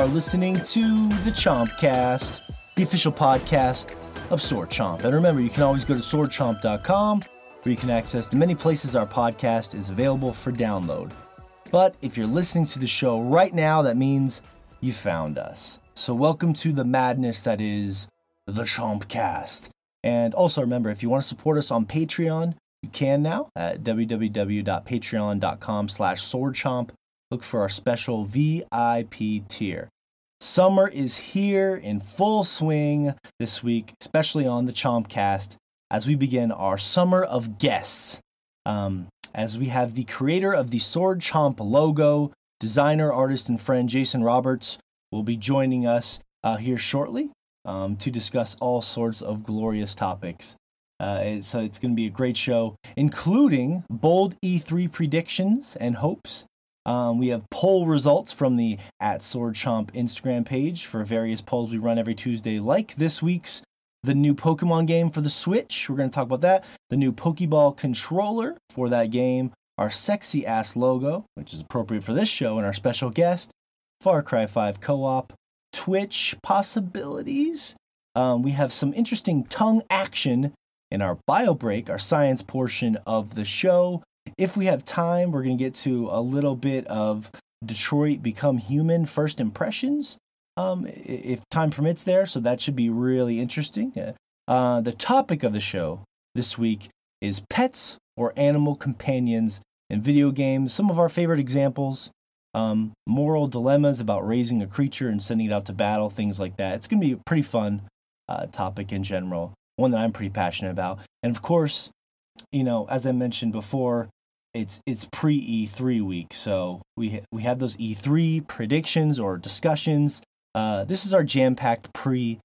are listening to the Chompcast, the official podcast of Sword Chomp. And remember, you can always go to swordchomp.com where you can access the many places our podcast is available for download. But if you're listening to the show right now, that means you found us. So welcome to the madness that is the Chompcast. And also remember, if you want to support us on Patreon, you can now at www.patreon.com slash swordchomp. Look for our special VIP tier. Summer is here in full swing this week, especially on the Chompcast, as we begin our summer of guests. Um, as we have the creator of the Sword Chomp logo, designer, artist, and friend Jason Roberts will be joining us uh, here shortly um, to discuss all sorts of glorious topics. Uh, so it's going to be a great show, including bold E3 predictions and hopes. Um, we have poll results from the at Sword Chomp Instagram page for various polls we run every Tuesday, like this week's the new Pokemon game for the Switch. We're going to talk about that. The new Pokeball controller for that game. Our sexy ass logo, which is appropriate for this show, and our special guest, Far Cry 5 co op, Twitch possibilities. Um, we have some interesting tongue action in our bio break, our science portion of the show. If we have time, we're going to get to a little bit of Detroit Become Human first impressions, um, if time permits there. So that should be really interesting. Uh, the topic of the show this week is pets or animal companions in video games. Some of our favorite examples, um, moral dilemmas about raising a creature and sending it out to battle, things like that. It's going to be a pretty fun uh, topic in general, one that I'm pretty passionate about. And of course, you know, as I mentioned before, it's it's pre E3 week, so we we have those E3 predictions or discussions. Uh, this is our jam packed pre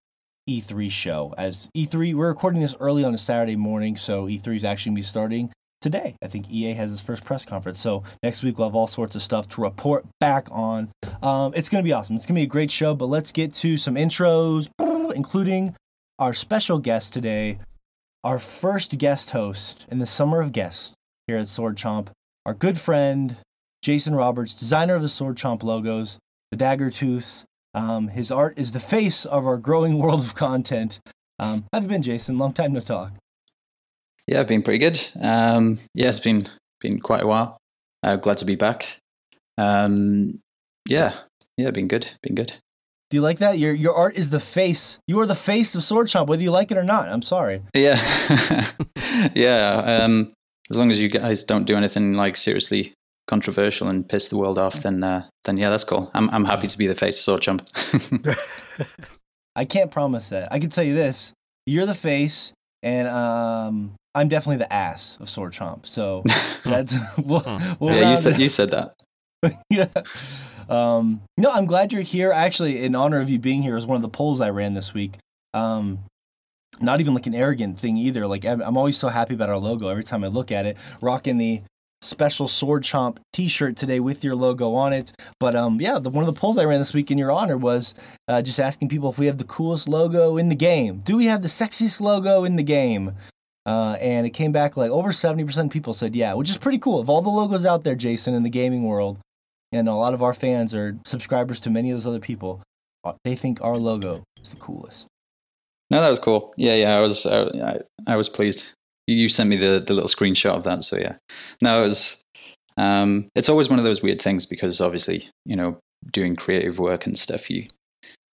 E3 show. As E3, we're recording this early on a Saturday morning, so E3 is actually gonna be starting today. I think EA has its first press conference. So next week we'll have all sorts of stuff to report back on. Um, it's to be awesome. It's to be a great show, but let's get to some intros, including our special guest today, our first guest host in the summer of guests here at Sword Chomp, our good friend, Jason Roberts, designer of the Sword Chomp logos, the Dagger Tooth. Um, his art is the face of our growing world of content. Um, how have you been, Jason? Long time no talk. Yeah, I've been pretty good. Um, yeah, it's been been quite a while. Uh, glad to be back. Um, yeah, yeah, been good, been good. Do you like that? Your your art is the face. You are the face of Sword Chomp, whether you like it or not. I'm sorry. Yeah, yeah. Um, as long as you guys don't do anything like seriously controversial and piss the world off, then uh, then yeah, that's cool. I'm I'm happy to be the face of Sword Chomp. I can't promise that. I can tell you this: you're the face, and um, I'm definitely the ass of Sword Chomp. So that's we'll, we'll yeah. You said you said that. yeah. Um, no, I'm glad you're here. Actually, in honor of you being here, is one of the polls I ran this week. Um, not even like an arrogant thing either. Like I'm always so happy about our logo every time I look at it. Rocking the special Sword Chomp T-shirt today with your logo on it. But um, yeah, the, one of the polls I ran this week in your honor was uh, just asking people if we have the coolest logo in the game. Do we have the sexiest logo in the game? Uh, and it came back like over 70% of people said yeah, which is pretty cool. Of all the logos out there, Jason, in the gaming world, and a lot of our fans are subscribers to many of those other people, uh, they think our logo is the coolest. No, that was cool. Yeah, yeah, I was, I, I was pleased. You sent me the, the little screenshot of that, so yeah. No, it was, um, it's always one of those weird things because obviously, you know, doing creative work and stuff, you,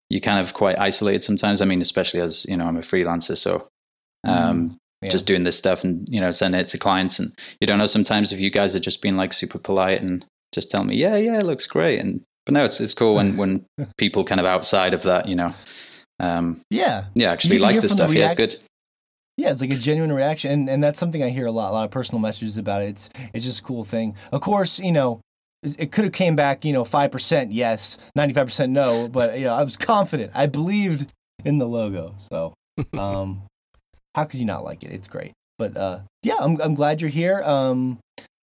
you kind of quite isolated sometimes. I mean, especially as, you know, I'm a freelancer, so, um, mm yeah. just doing this stuff and you know sending it to clients and you don't know sometimes if you guys are just being like super polite and just tell me yeah yeah it looks great and but no it's it's cool when when people kind of outside of that you know um yeah yeah actually like the stuff the yeah it's good yeah, it's like a genuine reaction, and, and that's something I hear a lot. A lot of personal messages about it. It's it's just a cool thing. Of course, you know, it could have came back, you know, five percent yes, ninety five percent no, but you know, I was confident. I believed in the logo, so um, how could you not like it? It's great. But uh, yeah, I'm I'm glad you're here. Um,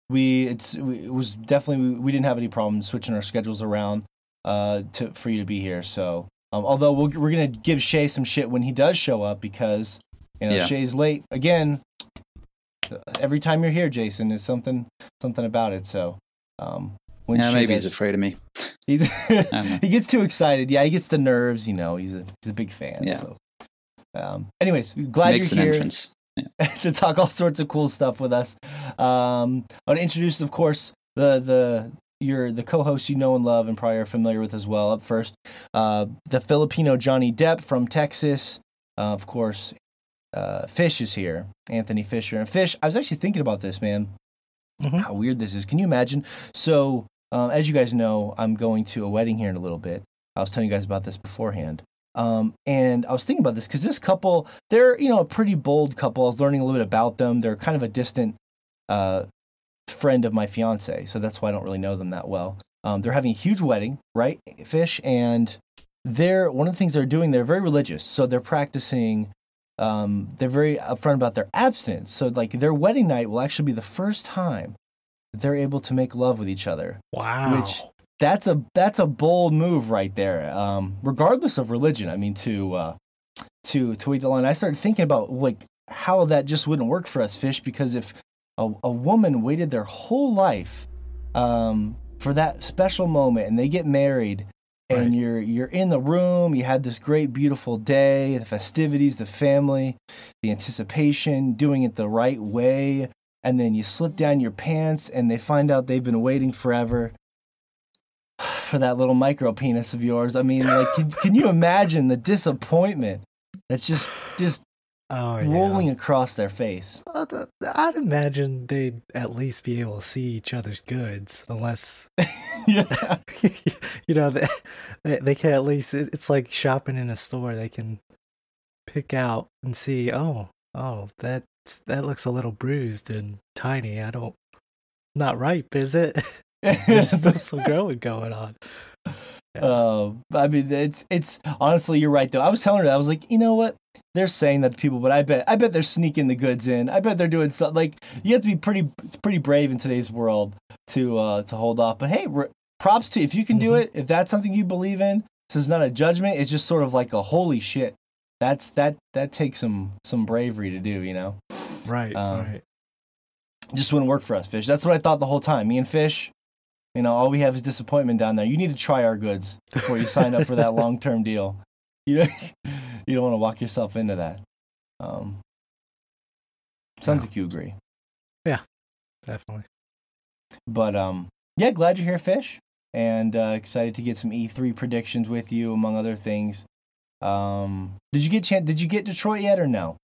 we it's it was definitely we, we didn't have any problems switching our schedules around uh to for you to be here. So um, although we we are gonna give Shay some shit when he does show up because you know yeah. Shay's late again. Every time you're here, Jason, is something something about it. So um, when yeah, Shay maybe does- he's afraid of me. He's he gets too excited. Yeah, he gets the nerves. You know, he's a he's a big fan. Yeah. So, um, anyways, glad Makes you're here entrance. to talk all sorts of cool stuff with us. Um, I want to introduce, of course, the the your the co-host you know and love and probably are familiar with as well. Up first, uh, the Filipino Johnny Depp from Texas. Uh, of course, uh, Fish is here, Anthony Fisher. And Fish, I was actually thinking about this, man. Mhm. How weird this is. Can you imagine? So, um, as you guys know, I'm going to a wedding here in a little bit. I was telling you guys about this beforehand. Um, and I was thinking about this because this couple, they're, you know, a pretty bold couple. I was learning a little bit about them. They're kind of a distant uh, friend of my fiance. So that's why I don't really know them that well. Um, they're having a huge wedding, right, Fish? And they're, one of the things they're doing, they're very religious. So they're practicing, um, they're very upfront about their abstinence. So, like, their wedding night will actually be the first time that they're able to make love with each other Wow. which that's a that's a bold move right there. Um, regardless of religion, I mean to uh, to to eat the line. I started thinking about like how that just wouldn't work for us fish because if a, a woman waited their whole life um, for that special moment and they get married and Right. you're you're in the room you had this great beautiful day the festivities the family the anticipation doing it the right way and then you slip down your pants and they find out they've been waiting forever for that little micro penis of yours. I mean, like, can, can you imagine the disappointment that's just just oh, yeah. rolling across their face? I'd imagine they'd at least be able to see each other's goods, unless yeah, you know they, they they can at least. It's like shopping in a store; they can pick out and see. Oh, oh, that that looks a little bruised and tiny. I don't. Not ripe, is it? There's still some growing going on. Uh, I mean, it's it's honestly, you're right though. I was telling her that I was like, you know what? They're saying that to people, but I bet I bet they're sneaking the goods in. I bet they're doing something. Like you have to be pretty pretty brave in today's world to uh to hold off. But hey, r- props to if you can do Mhm. it. If that's something you believe in, this is not a judgment. It's just sort of like a holy shit. That's that that takes some some bravery to do. You know, Right, Um, right. just wouldn't work for us, Fish. That's what I thought the whole time. Me and Fish. You know, all we have is disappointment down there. You need to try our goods before you sign up for that long term deal. You don't, you don't want to walk yourself into that. Um, sounds No. like you agree. Yeah, definitely. But um, yeah, glad you're here, Fish, and uh, excited to get some E3 predictions with you, among other things. Um, did you get chan- Did you get Detroit yet or no?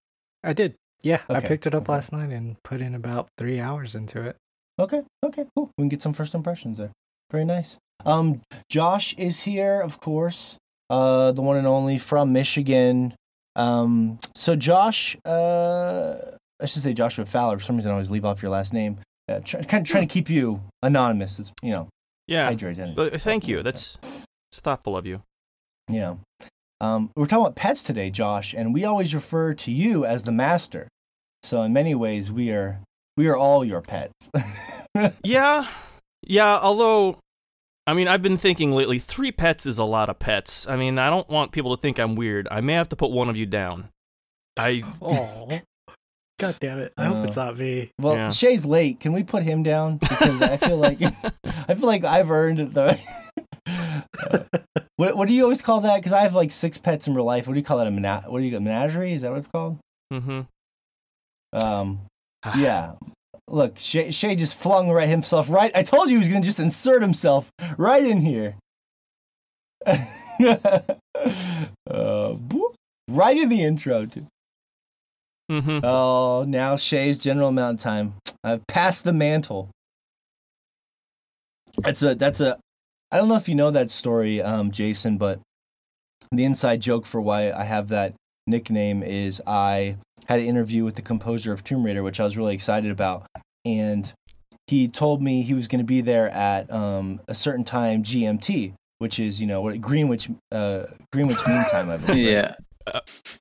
I did. Yeah, I picked it up okay. last night and put in about three hours into it. Okay, okay, cool. We can get some first impressions there. Very nice. Um, Josh is here, of course. Uh, the one and only from Michigan. Um, so Josh, uh, I should say Joshua Fowler. For some reason, I always leave off your last name. Uh, try, kind of trying to keep you anonymous. It's you know, Yeah. hide your identity. But thank you. That's it's thoughtful of you. know. Um, we're talking about pets today, Josh, and we always refer to you as the master. So in many ways, we are we are all your pets. Yeah. Yeah, although I mean, I've been thinking lately 3 pets is a lot of pets. I mean, I don't want people to think I'm weird. I may have to put one of you down. I Oh, god damn it! I hope it's Uh, not me. Well, Yeah. Shay's late. Can we put him down? Because I feel like I feel like I've earned it though. Uh, what what do you always call that? Because I have like six pets in real life. What do you call that? A mena- what do you got? Menagerie? Is that what it's called? Mhm. Um, yeah. Look, Shay, Shay just flung right himself right. I told you he was gonna just insert himself right in here. uh, right in the intro too. Mhm. Oh, now Shay's general amount of time. I've passed the mantle. That's a that's a I don't know if you know that story, um, Jason, but the inside joke for why I have that nickname is I had an interview with the composer of Tomb Raider, which I was really excited about, and he told me he was going to be there at um, a certain time GMT, which is you know what Greenwich uh, Greenwich Mean Time, I believe. right? Yeah.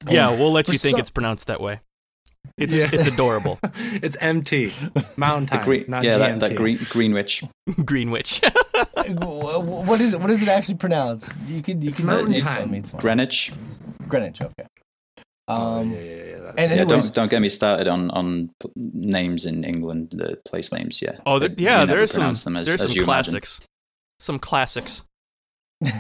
Yeah, we'll let you think some- it's pronounced that way. It's Yeah. it's adorable. it's MT, Mountain The Time, green, not yeah, GMT. that, that green, Greenwich. Greenwich. Wh- wh- what is it? What is it actually pronounced? You could you It's can Mountain you can Time. tell me it's. Greenwich. Greenwich. Okay. Oh, Um, yeah, yeah, yeah. and. Yeah, anyways, don't don't get me started on on names in England, the place names. Yeah. oh, there, yeah, never there's some them as, there's as some you imagine. classics. some classics.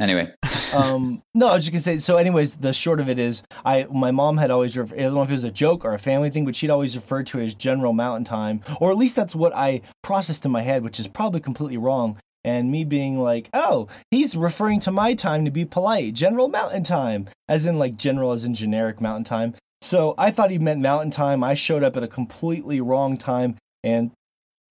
Anyway, um, no, I was just gonna say. So, anyways, the short of it is, I my mom had always. Refer- I don't know if it was a joke or a family thing, but she'd always referred to it as General Mountain Time, or at least that's what I processed in my head, which is probably completely wrong. And me being like, oh, he's referring to my time to be polite, General Mountain Time, as in like general, as in generic Mountain Time. So I thought he meant Mountain Time. I showed up at a completely wrong time, and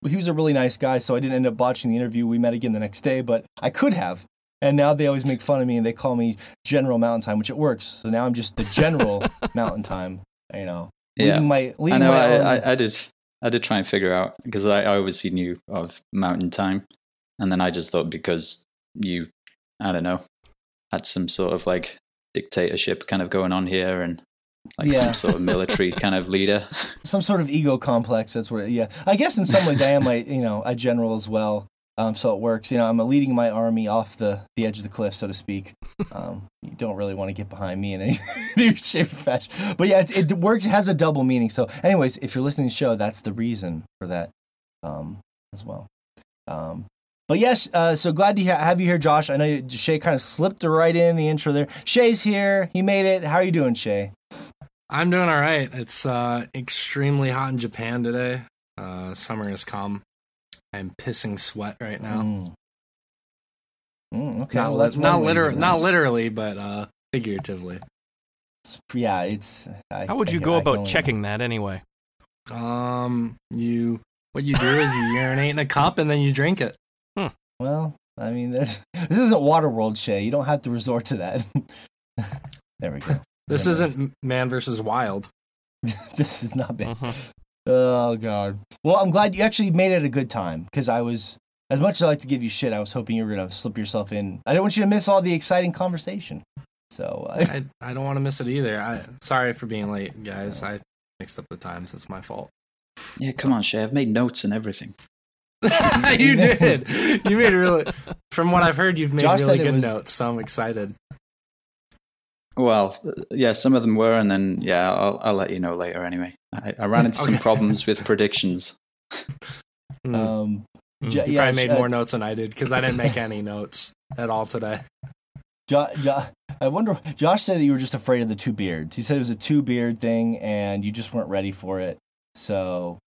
he was a really nice guy, so I didn't end up botching the interview. We met again the next day, but I could have. And now they always make fun of me and they call me General Mountain Time, which it works. So now I'm just the General Mountain Time. You know, yeah, leading my I know. I, army. I, I did. I did try and figure out because I, I obviously knew of Mountain Time, and then I just thought because you, I don't know, had some sort of like dictatorship kind of going on here, and like Yeah. some sort of military kind of leader. Some sort of ego complex. That's what. Yeah, I guess in some ways I am like you know a general as well. Um, so it works. You know, I'm leading my army off the the edge of the cliff, so to speak. Um, you don't really want to get behind me in any, any shape or fashion. But yeah, it, it works. It has a double meaning. So, anyways, if you're listening to the show, that's the reason for that um, as well. But yes, uh, so glad to ha- have you here, Josh. I know Shay kind of slipped right in the intro there. Shay's here. He made it. How are you doing, Shay? I'm doing all right. It's uh, extremely hot in Japan today. Uh, summer has come. I'm pissing sweat right now. Mm. Mm, okay, Not, well, that's not one way to liter- do not literally, but uh, figuratively. It's- Yeah, it's. I, How would you can- go I about only- checking that anyway? Um, you what you do is you urinate in a cup and then you drink it. Well, I mean, that's, this isn't Waterworld, Shay. You don't have to resort to that. there we go. This Yeah, isn't M- Man versus Wild. this is not bad. Mhm. Oh God. Well, I'm glad you actually made it a good time because I was, as much as I like to give you shit, I was hoping you were gonna slip yourself in. I didn't want you to miss all the exciting conversation. So uh, I I don't want to miss it either. I sorry for being late, guys. I mixed up the times. It's my fault. Yeah, come on, Shay. I've made notes and everything. you did. You made really. From what I've heard, you've made Josh really good was- notes. So I'm excited. Well, uh, yeah, some of them were, and then yeah, I'll I'll let you know later. Anyway, I, I ran into some problems with predictions. Mm. um, Mm. Jo- you yeah, probably made uh, more notes than I did because I didn't make any notes at all today. Jo- Jo- I wonder. Josh said that you were just afraid of the two beards. He said it was a two beard thing, and you just weren't ready for it. So,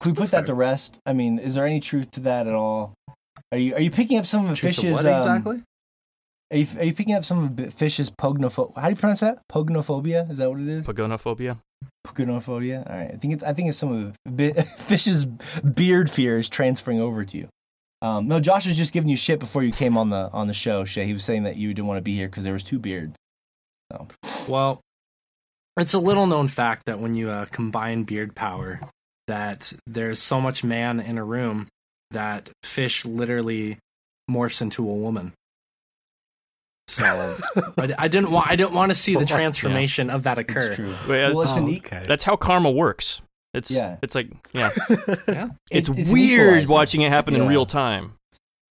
can we put That's that fair. to rest? I mean, is there any truth to that at all? Are you are you picking up some of Truth Fish's? what um, exactly? Are you are you picking up some of Fish's pognophobia? How do you pronounce that? Pognophobia? Is that what it is? Pagonophobia. Pognophobia. All right. I think it's I think it's some of Bi- Fish's beard fears transferring over to you. Um, no, Josh was just giving you shit before you came on the on the show. Shay, he was saying that you didn't want to be here because there was two beards. So. Well, it's a little known fact that when you uh, combine beard power, that there's so much man in a room that fish literally morphs into a woman. So I, I didn't want I didn't want to see the transformation of that occur. It's true. Wait, Well, it's- it's an Oh, e- okay. that's how karma works. It's Yeah. It's like yeah. Yeah. It's, It- an weird watching it happen in real time.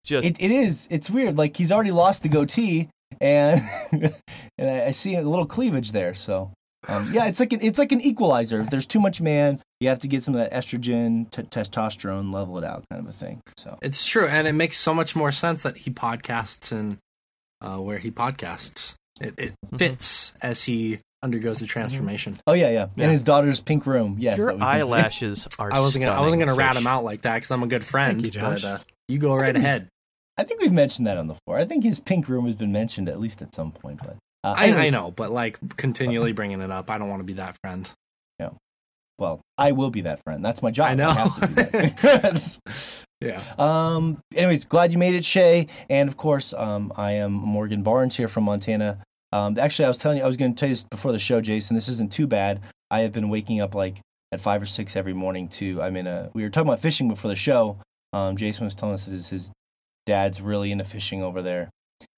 Just It, it is. It's weird. Like he's already lost the goatee, and and I, I see a little cleavage there. So um, yeah, it's like an it's like an equalizer. If there's too much man, you have to get some of that estrogen, t- testosterone, level it out, kind of a thing. So It's true, and it makes so much more sense that he podcasts and uh, where he podcasts. It, it Mhm. fits as he undergoes the transformation. oh yeah, yeah, Yeah. in his daughter's pink room. Yes, your that we eyelashes are. I wasn't gonna I wasn't gonna rat him out like that because I'm a good friend. Thank you, Josh. But uh, you go right ahead. I think we've mentioned that on the floor. I think his pink room has been mentioned at least at some point. But uh, I, I know, but like continually bringing it up, I don't want to be that friend. Yeah. Well, I will be that friend. That's my job. I know. be. Yeah. Um. Anyways, glad you made it, Shay. And of course, um, I am Morgan Barnes here from Montana. Um, actually, I was telling you, I was going to tell you this before the show, Jason. This isn't too bad. I have been waking up like at five or six every morning to. I'm in a. We were talking about fishing before the show. Um, Jason was telling us that his, his dad's really into fishing over there.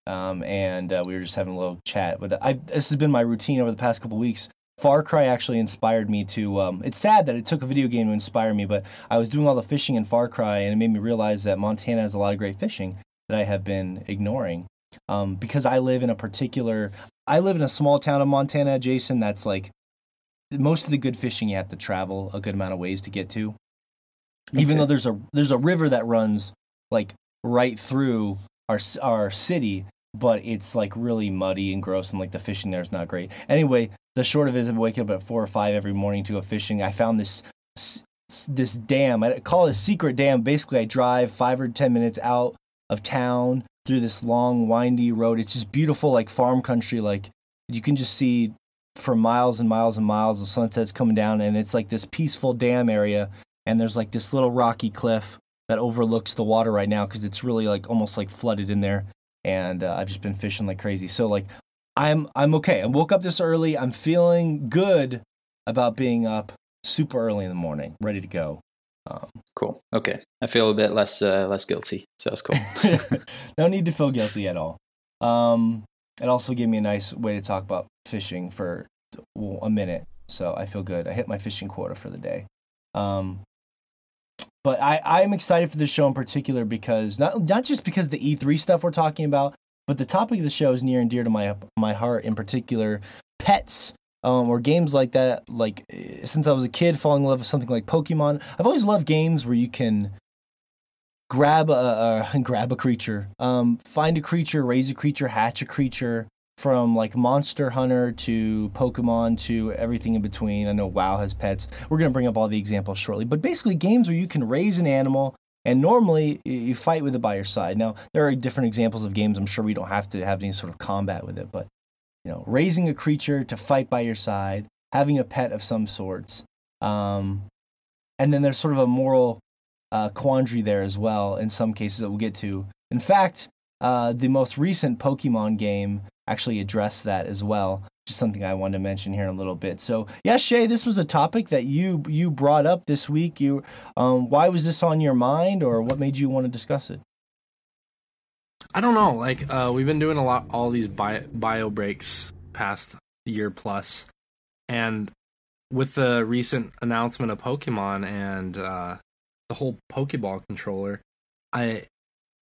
Um, and uh, we were just having a little chat. But I, this has been my routine over the past couple weeks. Far Cry actually inspired me to. Um, it's sad that it took a video game to inspire me, but I was doing all the fishing in Far Cry, and it made me realize that Montana has a lot of great fishing that I have been ignoring. Um, because I live in a particular, I live in a small town of Montana, Jason. That's like most of the good fishing you have to travel a good amount of ways to get to. Even though there's a there's a river that runs like right through our our city, but it's like really muddy and gross, and like the fishing there is not great. Anyway, the short of it is, I'm waking up at four or five every morning to go fishing. I found this this dam. I call it a secret dam. Basically, I drive five or ten minutes out of town through this long, windy road. It's just beautiful, like farm country. Like you can just see for miles and miles and miles the sunset's coming down, and it's like this peaceful dam area. And there's like this little rocky cliff that overlooks the water right now because it's really like almost like flooded in there. And uh, I've just been fishing like crazy. So like I'm I'm okay. I woke up this early. I'm feeling good about being up super early in the morning, ready to go. Um, cool. Okay, I feel a bit less uh, less guilty, so that's cool. no need to feel guilty at all. Um, it also gave me a nice way to talk about fishing for well, a minute, so I feel good. I hit my fishing quota for the day. Um, but I I'm excited for this show in particular because not not just because the E3 stuff we're talking about, but the topic of the show is near and dear to my my heart. In particular, pets um, or games like that. Like since I was a kid, falling in love with something like Pokemon. I've always loved games where you can grab a grab a creature, um, find a creature, raise a creature, hatch a creature. From like Monster Hunter to Pokemon to everything in between. I know WoW has pets. We're gonna bring up all the examples shortly, but basically games where you can raise an animal and normally you fight with it by your side. Now there are different examples of games. I'm sure we don't have to have any sort of combat with it, but you know, raising a creature to fight by your side, having a pet of some sorts. Um, and then there's sort of a moral uh, quandary there as well in some cases that we'll get to. In fact, uh, the most recent Pokemon game actually address that as well. Just something I wanted to mention here in a little bit. So, yeah, Shay, this was a topic that you you brought up this week. You, um, why was this on your mind, or what made you want to discuss it? I don't know. Like uh, we've been doing a lot, all these bio, bio breaks past year plus, and with the recent announcement of Pokemon and uh, the whole Pokeball controller, I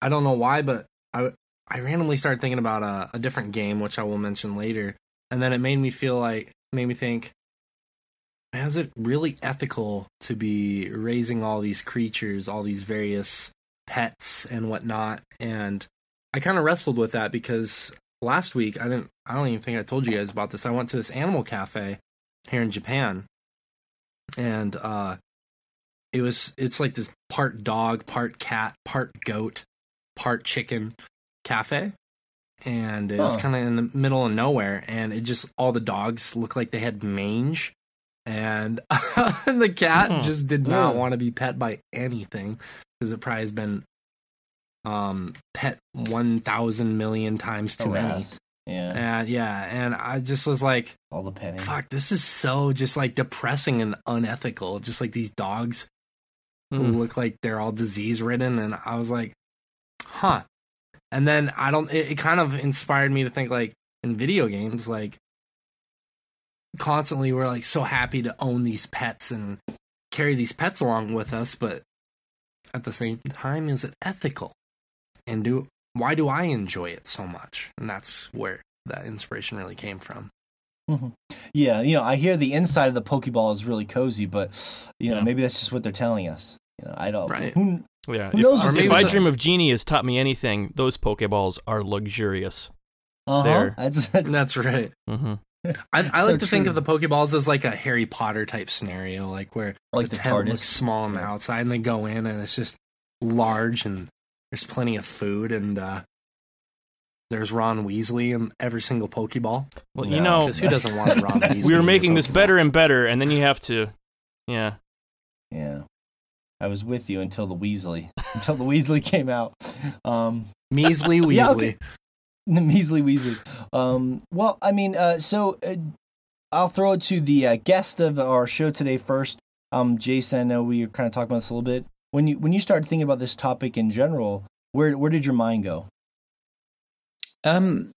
I don't know why, but I I randomly started thinking about a, a different game, which I will mention later, and then it made me feel like made me think, is it really ethical to be raising all these creatures, all these various pets and whatnot, and I kind of wrestled with that because last week I didn't I don't even think I told you guys about this. I went to this animal cafe here in Japan and uh it was it's like this part dog, part cat, part goat, part chicken cafe. And it was kind of in the middle of nowhere and it just all the dogs looked like they had mange and the cat mm-hmm. just did not want to be pet by anything because it probably has been um pet 1000 million times too oh, many yeah and yeah and i just was like all the petting fuck this is so just like depressing and unethical just like these dogs mm. who look like they're all disease ridden and i was like huh and then i don't it, it kind of inspired me to think like in video games like constantly we're like so happy to own these pets and carry these pets along with us but at the same time is it ethical and do why do I enjoy it so much? And that's where that inspiration really came from. Mm-hmm. Yeah, you know, I hear the inside of the Pokeball is really cozy, but you know, yeah. maybe that's just what they're telling us. You know, I don't. Right. Who, yeah. Who if, if I dream of Jeannie has taught me anything, those Pokeballs are luxurious. Uh-huh. That's, that's, that's right. Mm-hmm. I, I so like to true. think of the Pokeballs as like a Harry Potter type scenario, like where like the, the tent looks small on the outside, and they go in, and it's just large and there's plenty of food, and uh, there's Ron Weasley in every single Pokeball. Well, you know, who doesn't want Ron Weasley? we were making this better and better, and then you have to, yeah, yeah. I was with you until the Weasley, until the Weasley came out. Um, Measly Weasley. yeah, okay. The Measly Weasley. Um, well, I mean, uh, so uh, I'll throw it to the uh, guest of our show today first. Um, Jason, I know we were kind of talking about this a little bit when you when you started thinking about this topic in general, where where did your mind go? Um,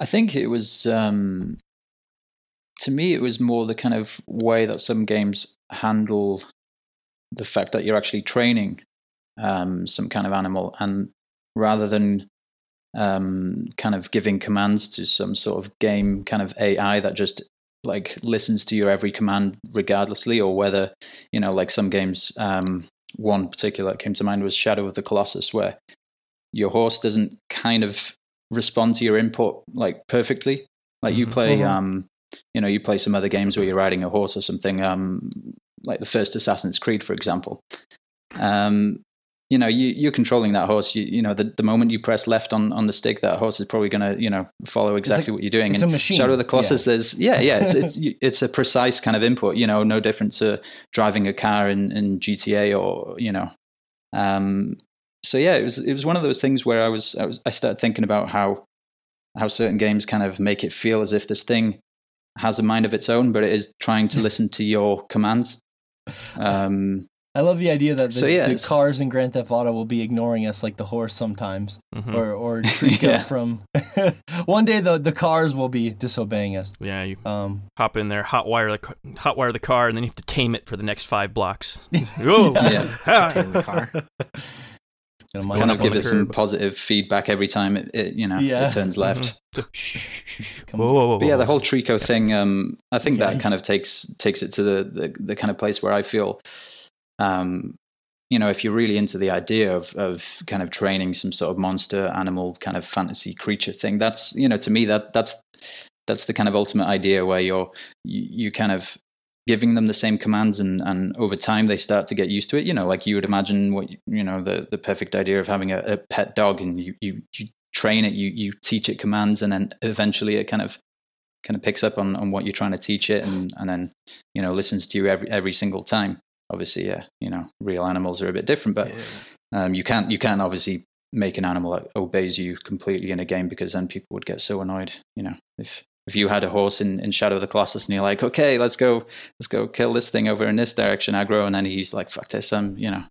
I think it was um, to me it was more the kind of way that some games handle the fact that you're actually training um, some kind of animal, and rather than um, kind of giving commands to some sort of game kind of AI that just like listens to your every command regardlessly, or whether you know like some games um, one particular that came to mind was Shadow of the Colossus, where your horse doesn't kind of respond to your input like perfectly. Like you Mhm. play, Mhm. um, you know, you play some other games where you're riding a horse or something, um, like the first Assassin's Creed, for example. Um, you know, you, you're controlling that horse. You, you know, the, the moment you press left on, on the stick, that horse is probably going to, you know, follow exactly what you're doing. it's and a machine, Shadow of the yeah. Colossus, there's, yeah, yeah, it's, it's, it's a precise kind of input, you know, no different to driving a car in, in GTA or, you know, um, so yeah, it was, it was one of those things where I was, I was, I started thinking about how, how certain games kind of make it feel as if this thing has a mind of its own, but it is trying to listen to your commands. Um, I love the idea that the, So, yeah, the cars in Grand Theft Auto will be ignoring us like the horse sometimes, Mhm. or or Trico Yeah. from. One day the the cars will be disobeying us. yeah, you Um, hop in there, hot wire the ca- hot wire the car, and then you have to tame it for the next five blocks. Oh, Yeah. ah. Tame the car. gonna Going mind kind of give the it some positive feedback every time it, it you know Yeah. it turns left. Mhm. Shh, shh, shh, shh. Comes- Whoa, whoa, whoa, But yeah, the whole Trico thing, um, I think Yeah. that kind of takes takes it to the, the the kind of place where I feel, um, you know, if you're really into the idea of of kind of training some sort of monster animal kind of fantasy creature thing, that's you know to me that that's that's the kind of ultimate idea where you're you, you kind of giving them the same commands and and over time they start to get used to it. You know like you would imagine what you, know the the perfect idea of having a, a pet dog and you you you train it you you teach it commands and then eventually it kind of kind of picks up on on what you're trying to teach it and and then you know listens to you every every single time. Obviously yeah you know real animals are a bit different but um you can't you can't obviously make an animal that obeys you completely in a game because then people would get so annoyed you know if if you had a horse in, in Shadow of the Colossus and you're like, okay, let's go, let's go kill this thing over in this direction, aggro, and then he's like, fuck this, I'm, you know,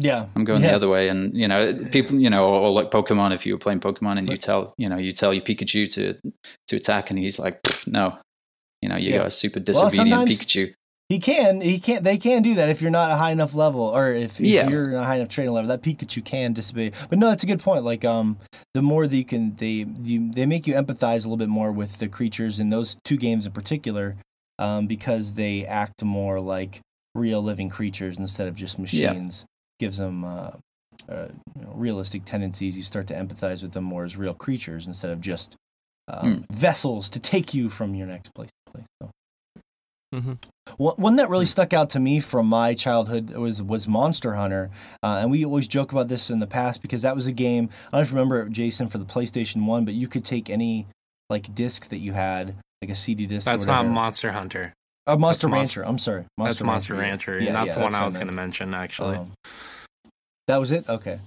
yeah, I'm going yeah. the other way, and you know, people, you know, or, or like Pokemon, if you were playing Pokemon and you tell, you know, you tell your Pikachu to to attack, and he's like, no, you know, you Yeah. got a super disobedient sometimes- Pikachu. He can, he can, they can do that if you're not a high enough level, or if, if Yeah. you're a high enough training level. That Pikachu can disobey. But no, that's a good point. Like, um, the more that you can, they you, they make you empathize a little bit more with the creatures in those two games in particular, um, because they act more like real living creatures instead of just machines. Yeah. Gives them uh, uh, you know, realistic tendencies. You start to empathize with them more as real creatures instead of just um, vessels to take you from your next place to place. So. Mhm. One one that really stuck out to me from my childhood was was Monster Hunter, uh, and we always joke about this in the past because that was a game. I don't know if you remember it, Jason for the PlayStation One, but you could take any like disc that you had, like a CD disc. That's or not. Monster Hunter. Oh, Monster that's Monster- Rancher. I'm sorry, that's Monster Rancher. Yeah, and that's yeah, the one that's I was going to mention, actually. Um, that was it. Okay.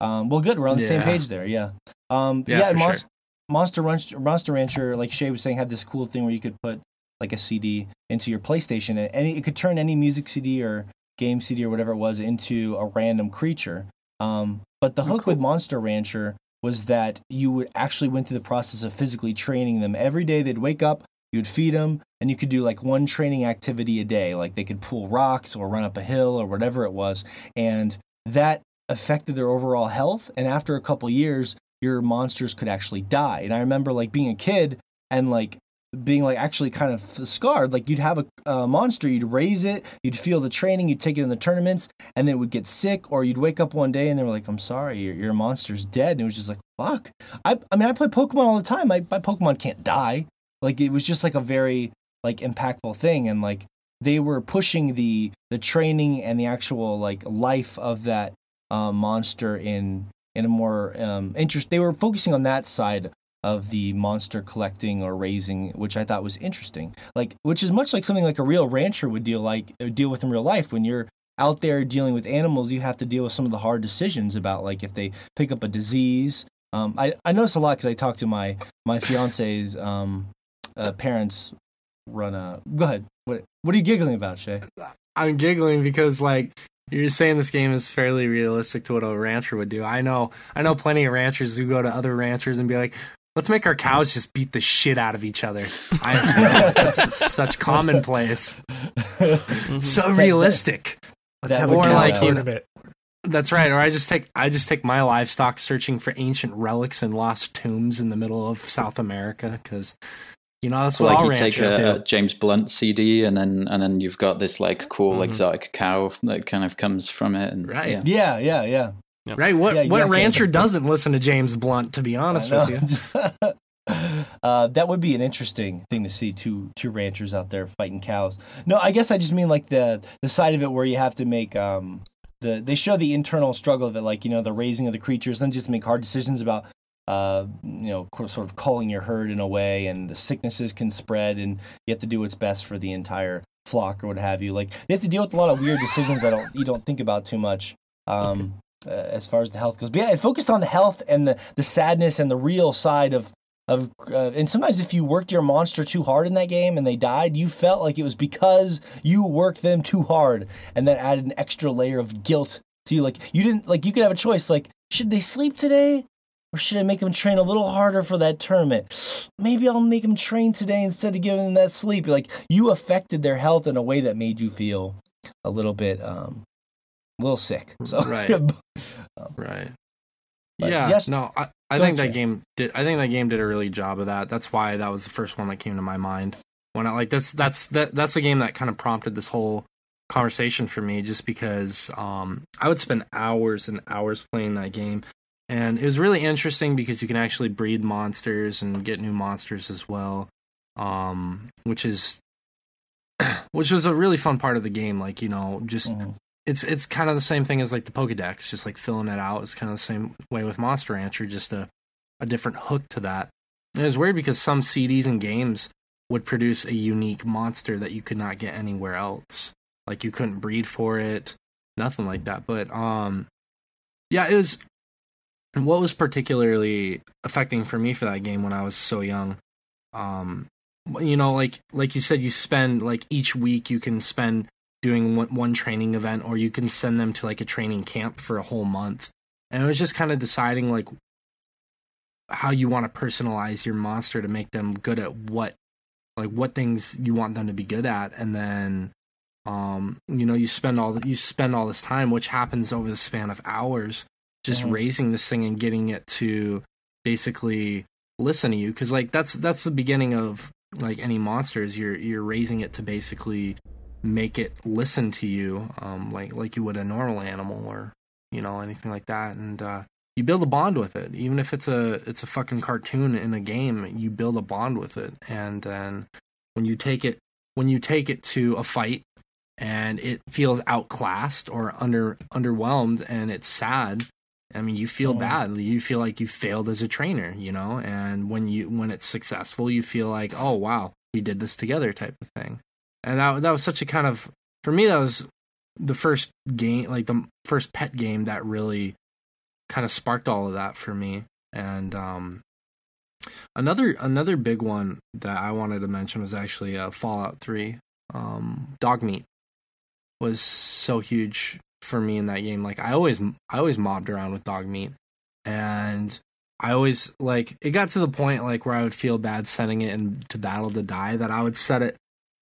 Um, well, good. We're on the same page there. Yeah. Um, Yeah, yeah. for Monster, sure. Monster Rancher, Monster Rancher, like Shay was saying, had this cool thing where you could put like a CD into your PlayStation, and any it could turn any music CD or game CD or whatever it was into a random creature. Um, but the Oh, hook cool. with Monster Rancher was that you would actually went through the process of physically training them every day. They'd wake up, you'd feed them, and you could do like one training activity a day. Like they could pull rocks or run up a hill or whatever it was, and that affected their overall health. And after a couple years, your monsters could actually die. And I remember like being a kid and like being like actually kind of scarred. Like you'd have a, a monster, you'd raise it, you'd feel the training, you'd take it in the tournaments, and then it would get sick, or you'd wake up one day and they were like, "I'm sorry, your, your monster's dead." And it was just like, "Fuck." I I mean, I play Pokemon all the time. My my Pokemon can't die. Like it was just like a very like impactful thing, and like they were pushing the the training and the actual like life of that uh, monster in in a more um, interest. They were focusing on that side of the monster collecting or raising, which I thought was interesting. Like, which is much like something like a real rancher would deal like uh, deal with in real life. When you're out there dealing with animals, you have to deal with some of the hard decisions about like if they pick up a disease. Um, I I notice a lot because I talk to my my fiance's um, uh, parents. Run a go ahead. What what are you giggling about, Shay? I'm giggling because like you're saying this game is fairly realistic to what a rancher would do. I know I know plenty of ranchers who go to other ranchers and be like, let's make our cows just beat the shit out of each other. I, that's such commonplace. Mhm. So realistic. Let's That have would a be cow like, you know- That's right. Or I just take I just take my livestock searching for ancient relics and lost tombs in the middle of South America because You know, that's So what like all you take ranchers a, a. James Blunt CD, and then and then you've got this like cool Mhm. exotic cow that kind of comes from it. And, Right. Yeah. Yeah, yeah, yeah. Right? What Yeah, what exactly. rancher doesn't listen to James Blunt? To be honest with you, uh, that would be an interesting thing to see two two ranchers out there fighting cows. No, I guess I just mean like the the side of it where you have to make um the they show the internal struggle of it, like you know the raising of the creatures, then just make hard decisions about uh you know sort of calling your herd in a way, and the sicknesses can spread, and you have to do what's best for the entire flock or what have you. Like they have to deal with a lot of weird decisions that don't you don't think about too much. Um, uh, as far as the health goes. But yeah, it focused on the health and the, the sadness and the real side of of uh, and sometimes if you worked your monster too hard in that game and they died, you felt like it was because you worked them too hard, and that added an extra layer of guilt to you. Like you didn't like you could have a choice. Like should they sleep today? Or should I make them train a little harder for that tournament? Maybe I'll make them train today instead of giving them that sleep. Like you affected their health in a way that made you feel a little bit, um, a little sick. So Right. right? But yeah, yes- no, I, I think that game did. I think that game did a really job of that. That's why that was the first one that came to my mind. When I like that's that's that that's the game that kind of prompted this whole conversation for me, just because um I would spend hours and hours playing that game, and it was really interesting because you can actually breed monsters and get new monsters as well, um, which is which was a really fun part of the game. Like you know, just Mhm. It's it's kind of the same thing as like the Pokedex, just like filling it out. It's kind of the same way with Monster Rancher, just a a different hook to that. And it was weird because some CDs and games would produce a unique monster that you could not get anywhere else. Like you couldn't breed for it, nothing like that. But um, yeah, it was. And what was particularly affecting for me for that game when I was so young, um, you know, like like you said, you spend like each week you can spend doing one, one training event or you can send them to like a training camp for a whole month. And it was just kind of deciding like how you want to personalize your monster to make them good at what like what things you want them to be good at. And then um you know you spend all you spend all this time which happens over the span of hours just Mhm. raising this thing and getting it to basically listen to you. Because like that's that's the beginning of like any monsters. You're you're raising it to basically make it listen to you um like like you would a normal animal or you know anything like that. And uh you build a bond with it. Even if it's a it's a fucking cartoon in a game you build a bond with it. And then when you take it when you take it to a fight and it feels outclassed or under underwhelmed and it's sad i mean you feel Mhm. bad. You feel like you failed as a trainer you know? And when you when it's successful you feel like oh wow we did this together type of thing and that that was such a kind of for me that was the first game like the first pet game that really kind of sparked all of that for me. And um another another big one that i wanted to mention was actually uh, fallout 3 um dog meat was so huge for me in that game. Like i always i always mobbed around with dog meat. And i always like it got to the point like where i would feel bad sending it into battle to die that i would set it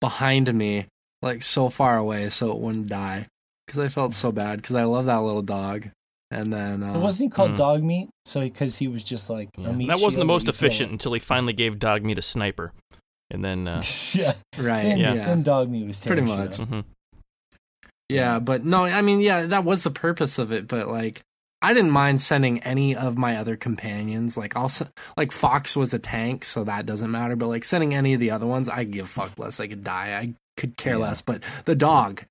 behind me like so far away so it wouldn't die because i felt so bad because i love that little dog and then uh, wasn't he called Mm. dog meat? So because he was just like Yeah. a meat That wasn't the most that you kill. efficient until he finally gave dog meat a sniper, and then uh, yeah, right then, yeah, then dog meat was Pretty much. shit up. mhm. Yeah, but no, I mean, yeah, that was the purpose of it. But like, I didn't mind sending any of my other companions. Like, I'll like Fawkes was a tank, so that doesn't matter. But like sending any of the other ones, I give fuck less. I could die. I could care Yeah. less. But the dog,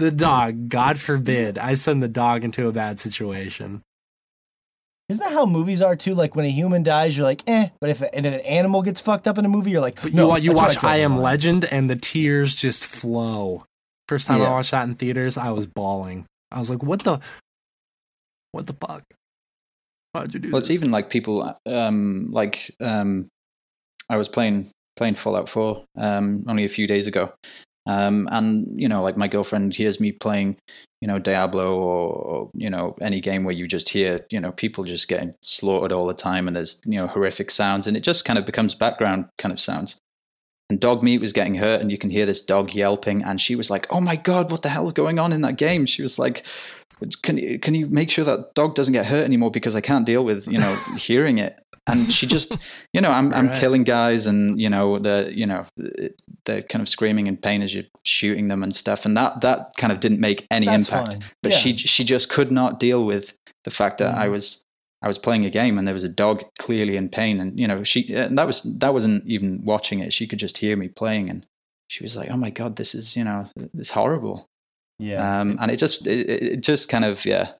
the dog, God forbid, I send the dog into a bad situation. Isn't that how movies are too? Like when a human dies, you're like, eh. But if, and an animal gets fucked up in a movie, you're like, no. you, you watch draw I Am. Legend, and the tears just flow. First time I watched that in theaters, I was bawling. I was like, "What the, what the fuck? Why'd you do Well, it's even like people um like um I was playing playing Fallout 4 um only a few days ago. Um and you know like my girlfriend hears me playing you know Diablo or, or you know any game where you just hear you know people just getting slaughtered all the time and there's you know horrific sounds and it just kind of becomes background kind of sounds. And Dogmeat was getting hurt and you can hear this dog yelping and she was like, "Oh my god, what the hell's going on in that game?" She was like can you can you make sure that dog doesn't get hurt anymore because I can't deal with you know hearing it and she just, you know, I'm I'm Right. killing guys, and you know the you know they're kind of screaming in pain as you're shooting them and stuff, and that that kind of didn't make any That's impact. fine. But Yeah. she she just could not deal with the fact that I Mhm. was I was playing a game and there was a dog clearly in pain, and you know she and that was that wasn't even watching it. She could just hear me playing, and she was like, "Oh my god, this is you know it's horrible." Yeah. Um, and it just it, it just kind of yeah.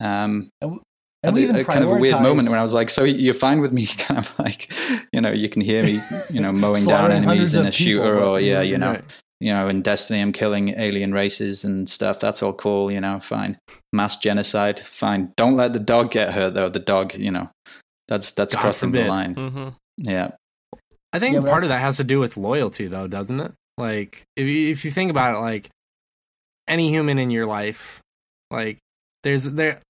Um, and we a- even a kind of a weird moment when I was like, "So you're fine with me?" Kind of like, you know, you can hear me, you know, mowing down enemies in a shooter, people, but- or yeah, you know, Right. You know, in Destiny, I'm killing alien races and stuff. That's all cool, you know, fine. Mass genocide, fine. Don't let the dog get hurt though. The dog, you know, that's that's God crossing the forbid. line. hmm Yeah, I think Yeah, part I- of that has to do with loyalty, though, doesn't it? Like, if you, if you think about it, like any human in your life, like there's there.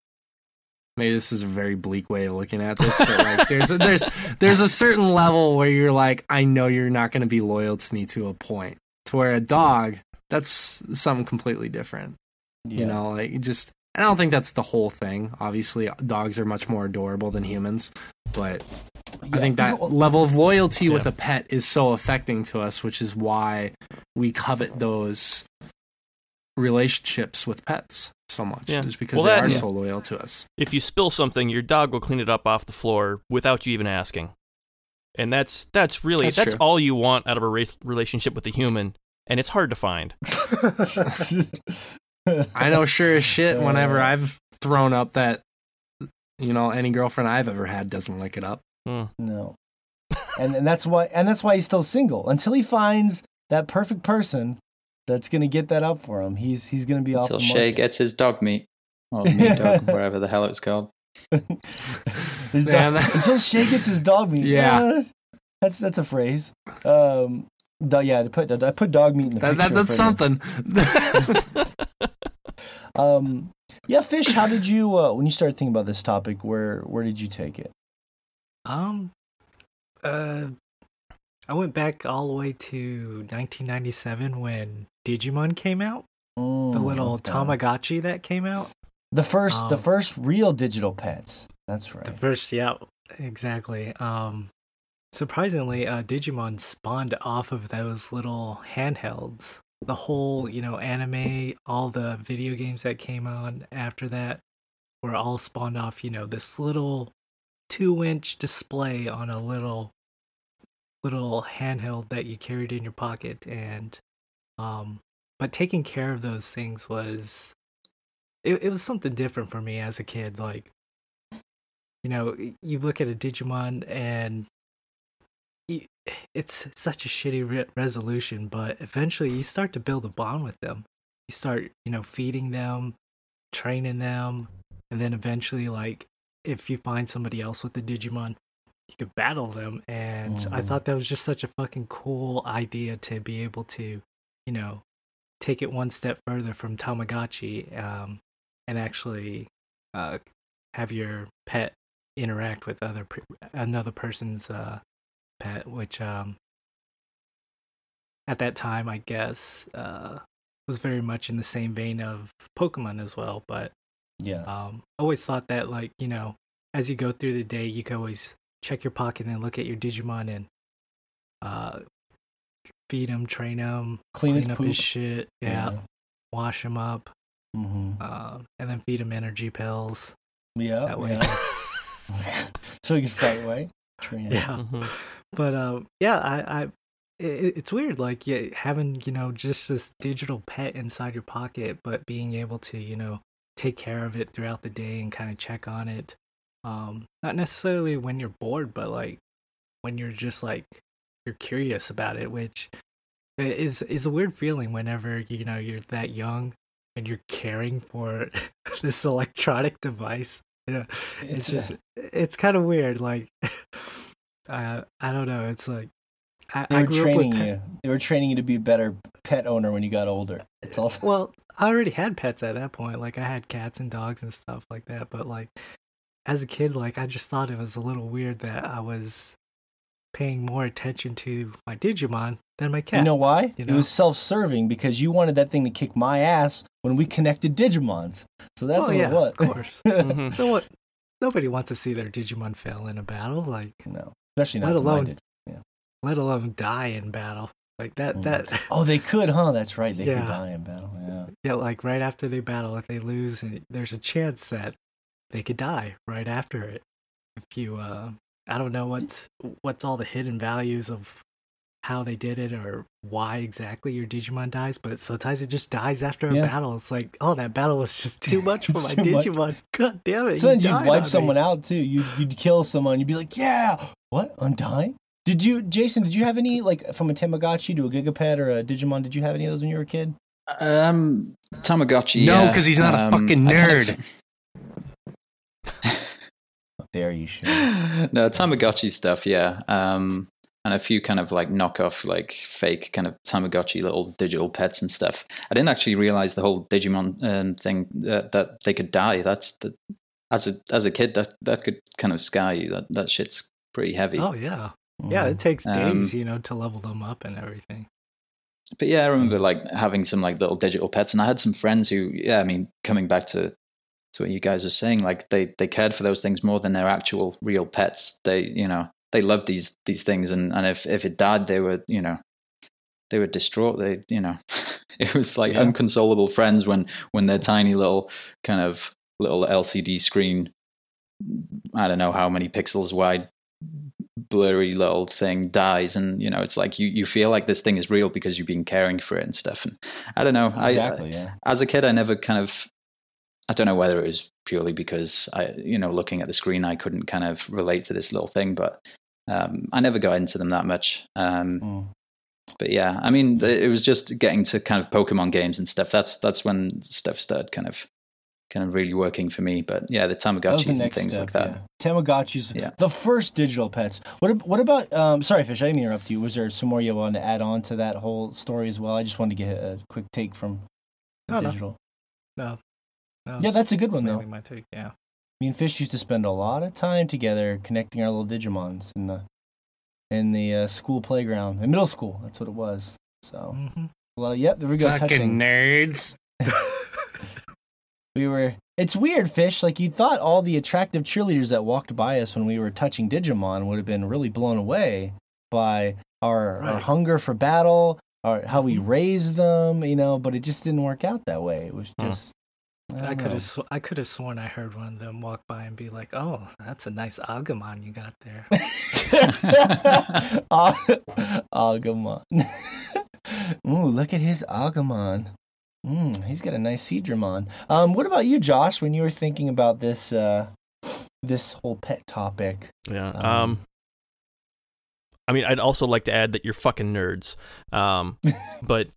Maybe this is a very bleak way of looking at this, but like there's a, there's there's a certain level where you're like, I know you're not going to be loyal to me to a point. To where a dog, that's something completely different. Yeah. You know, like just. I don't think that's the whole thing. Obviously, dogs are much more adorable than humans, but I think that level of loyalty with a pet is so affecting to us, which is why we covet those relationships with pets so much. Yeah. Is because Well, they that- are Yeah. so loyal to us. If you spill something, your dog will clean it up off the floor without you even asking. And that's that's really That's that's, all you want out of a re- relationship with a human, and it's hard to find. I know sure as shit whenever Uh. I've thrown up that you know any girlfriend I've ever had doesn't lick it up. Hmm. No. And and that's why and that's why he's still single until he finds that perfect person that's gonna get that up for him. He's he's gonna be off until Shay market. gets his Dogmeat or meat dog, wherever the hell it's called. his Man, dog, that- until Shay gets his Dogmeat. Yeah. that's that's a phrase. Um, do- yeah, to put I put Dogmeat in the That, that picture that's something. Um, yeah, fish. How did you uh, when you started thinking about this topic? Where where did you take it? Um, uh, I went back all the way to 1997 when Digimon came out. The Mm, little okay. Tamagotchi that came out. The first the Um, first real digital pets. That's right. The first, yeah, exactly. Um, surprisingly, uh, Digimon spawned off of those little handhelds. The whole, you know, anime, all the video games that came on after that were all spawned off, you know, this little two inch display on a little little handheld that you carried in your pocket and um but taking care of those things was it, it was something different for me as a kid like you know you look at a digimon and it's such a shitty re- resolution but eventually you start to build a bond with them you start you know feeding them training them and then eventually like if you find somebody else with the digimon you could battle them and i Mhm. thought that was just such a fucking cool idea to be able to you know take it one step further from tamagotchi um, and actually uh, have your pet interact with other another person's uh, pet which um, at that time i guess uh, was very much in the same vein of pokemon as well but Yeah. um, I always thought that like you know, as you go through the day, you can always check your pocket and look at your Digimon and uh, feed him, train him, Clean its clean up poop. his shit, yeah, wash him up, Mm-hmm. uh, and then feed him energy pills. Yeah. that way. yeah. so he can fight away. Train it. Yeah, Mhm. But um, yeah, I, I it, it's weird like yeah, having you know just this digital pet inside your pocket, but being able to you know take care of it throughout the day and kind of check on it. Um, not necessarily when you're bored, but like when you're just like you're curious about it, which is is a weird feeling whenever you know you're that young and you're caring for this electronic device. You know, it's, uh, just it's kind of weird. Like, uh, I don't know. It's like I, they I were grew up training with pet- you. They were training you to be a better pet owner when you got older. It's also Well, I already had pets at that point. Like I had cats and dogs and stuff like that. But like as a kid, like I just thought it was a little weird that I was paying more attention to my Digimon than my cat. You know why? you It was self-serving because you wanted that thing to kick my ass when we connected Digimons. So that's oh, what yeah, it was. of course. Mhm. So what? nobody wants to see their Digimon fail in a battle, like No, especially not Let alone- Dig- let alone die in battle. Like that Mm. that Oh, they could, huh? That's right. They Yeah. could die in battle. Yeah. yeah, like right after they battle, if they lose, and there's a chance that they could die right after it. If you, uh, I don't know what's what's all the hidden values of how they did it or why exactly your Digimon dies, but sometimes it just dies after a Yeah. battle. It's like, oh, that battle was just too much for my Too much. Digimon. God damn it! Sometimes you you'd wipe someone me. out too. You'd, you'd kill someone. You'd be like, yeah, what? Undying? Did you, Jason, did you have any, like, from a Tamagotchi to a Gigapet or a Digimon? Did you have any of those when you were a kid? Um, Tamagotchi. No, yeah. 'cause he's not a Um, fucking nerd. There you, should. no, Tamagotchi stuff, yeah. Um, and a few kind of like knockoff, like fake kind of Tamagotchi little digital pets and stuff. I didn't actually realize the whole Digimon um, thing that, that they could die. That's the as a as a kid that that could kind of scare you. That that shit's pretty heavy. Oh yeah, yeah. It takes Um, days, you know, to level them up and everything. But yeah, I remember like having some like little digital pets, and I had some friends who, yeah, I mean, coming back to to what you guys are saying, like they they cared for those things more than their actual real pets. They, you know, they loved these these things, and and if if it died, they were, you know, they were distraught. They, you know, it was like Yeah. unconsolable friends when when their tiny little kind of little LCD screen, I don't know how many pixels wide blurry little thing dies and you know it's like you you feel like this thing is real because you've been caring for it and stuff and i don't know I, yeah. as a kid i never kind of i don't know whether it was purely because i you know looking at the screen i couldn't kind of relate to this little thing but um, i never got into them that much um, Mm. but yeah i mean it was just getting to kind of pokemon games and stuff that's that's when stuff started kind of kind of really working for me but yeah the tamagotchis the and things step. like that Yeah. Tamagotchis, Yeah. the first digital pets. What what about? Um, sorry, Fish, I didn't interrupt you. Was there some more you wanted to add on to that whole story as well? I just wanted to get a quick take from the No, no. digital. No, no Yeah, that's a good one though. mainly my take. Yeah. Me and Fish used to spend a lot of time together connecting our little Digimons in the in the uh, school playground in middle school. That's what it was. So hmm a lot. Of, yep, there we go. Fucking touching. nerds. We were. It's weird, Fish. Like you thought, all the attractive cheerleaders that walked by us when we were touching Digimon would have been really blown away by our our hunger for battle, our how we Mhm. raised them. You know, but it just didn't work out that way. It was just. I, I could have sw- I could have sworn I heard one of them walk by and be like, "Oh, that's a nice Agumon you got there." Ag- Agumon. Ooh, look at his Agumon. Mm, he's got a nice Seadramon. Um, what about you, Josh? When you were thinking about this, uh, this whole pet topic, Yeah. Um, Um, I mean, I'd also like to add that you're fucking nerds. Um, but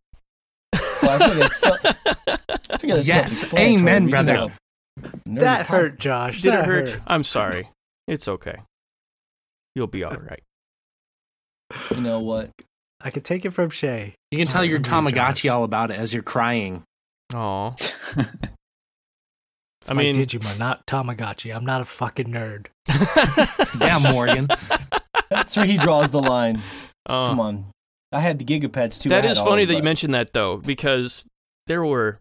Well, I think it's so- I figure that's Yes, self-explanatory. amen, brother. have that pod- hurt, Josh. did that it hurt? I'm sorry. It's okay. You'll be all right. You know what? I could take it from Shay. You can tell Oh, your Tamagotchi all about it as you're crying. Aw. It's I my mean- Digimon, not Tamagotchi. I'm not a fucking nerd. Yeah, Morgan. That's where he draws the line. Uh, Come on. I had the Gigapets too. I That had is all funny of that you mentioned that though, because there were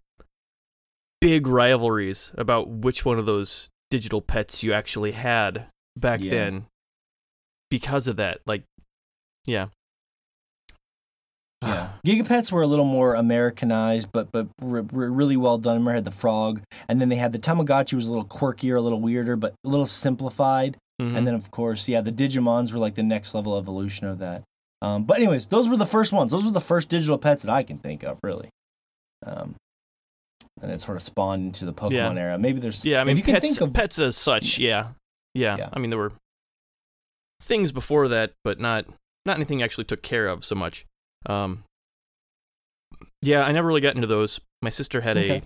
big rivalries about which one of those digital pets you actually had back Yeah. then. Because of that, like, yeah, but- Yeah, Gigapets were a little more Americanized, but but were, were really well done. Remember, I had the frog, and then they had the Tamagotchi was a little quirkier, a little weirder, but a little simplified. Mhm. And then, of course, yeah, the Digimons were like the next level evolution of that. Um, but anyways, those were the first ones. Those were the first digital pets that I can think of, really. Um, and it sort of spawned into the Pokemon Yeah. era. Maybe there's yeah. I mean, if you can think of pets as such, yeah. yeah, Yeah. I mean, there were things before that, but not not anything actually took care of so much. Um, yeah, I never really got into those. My sister had Okay.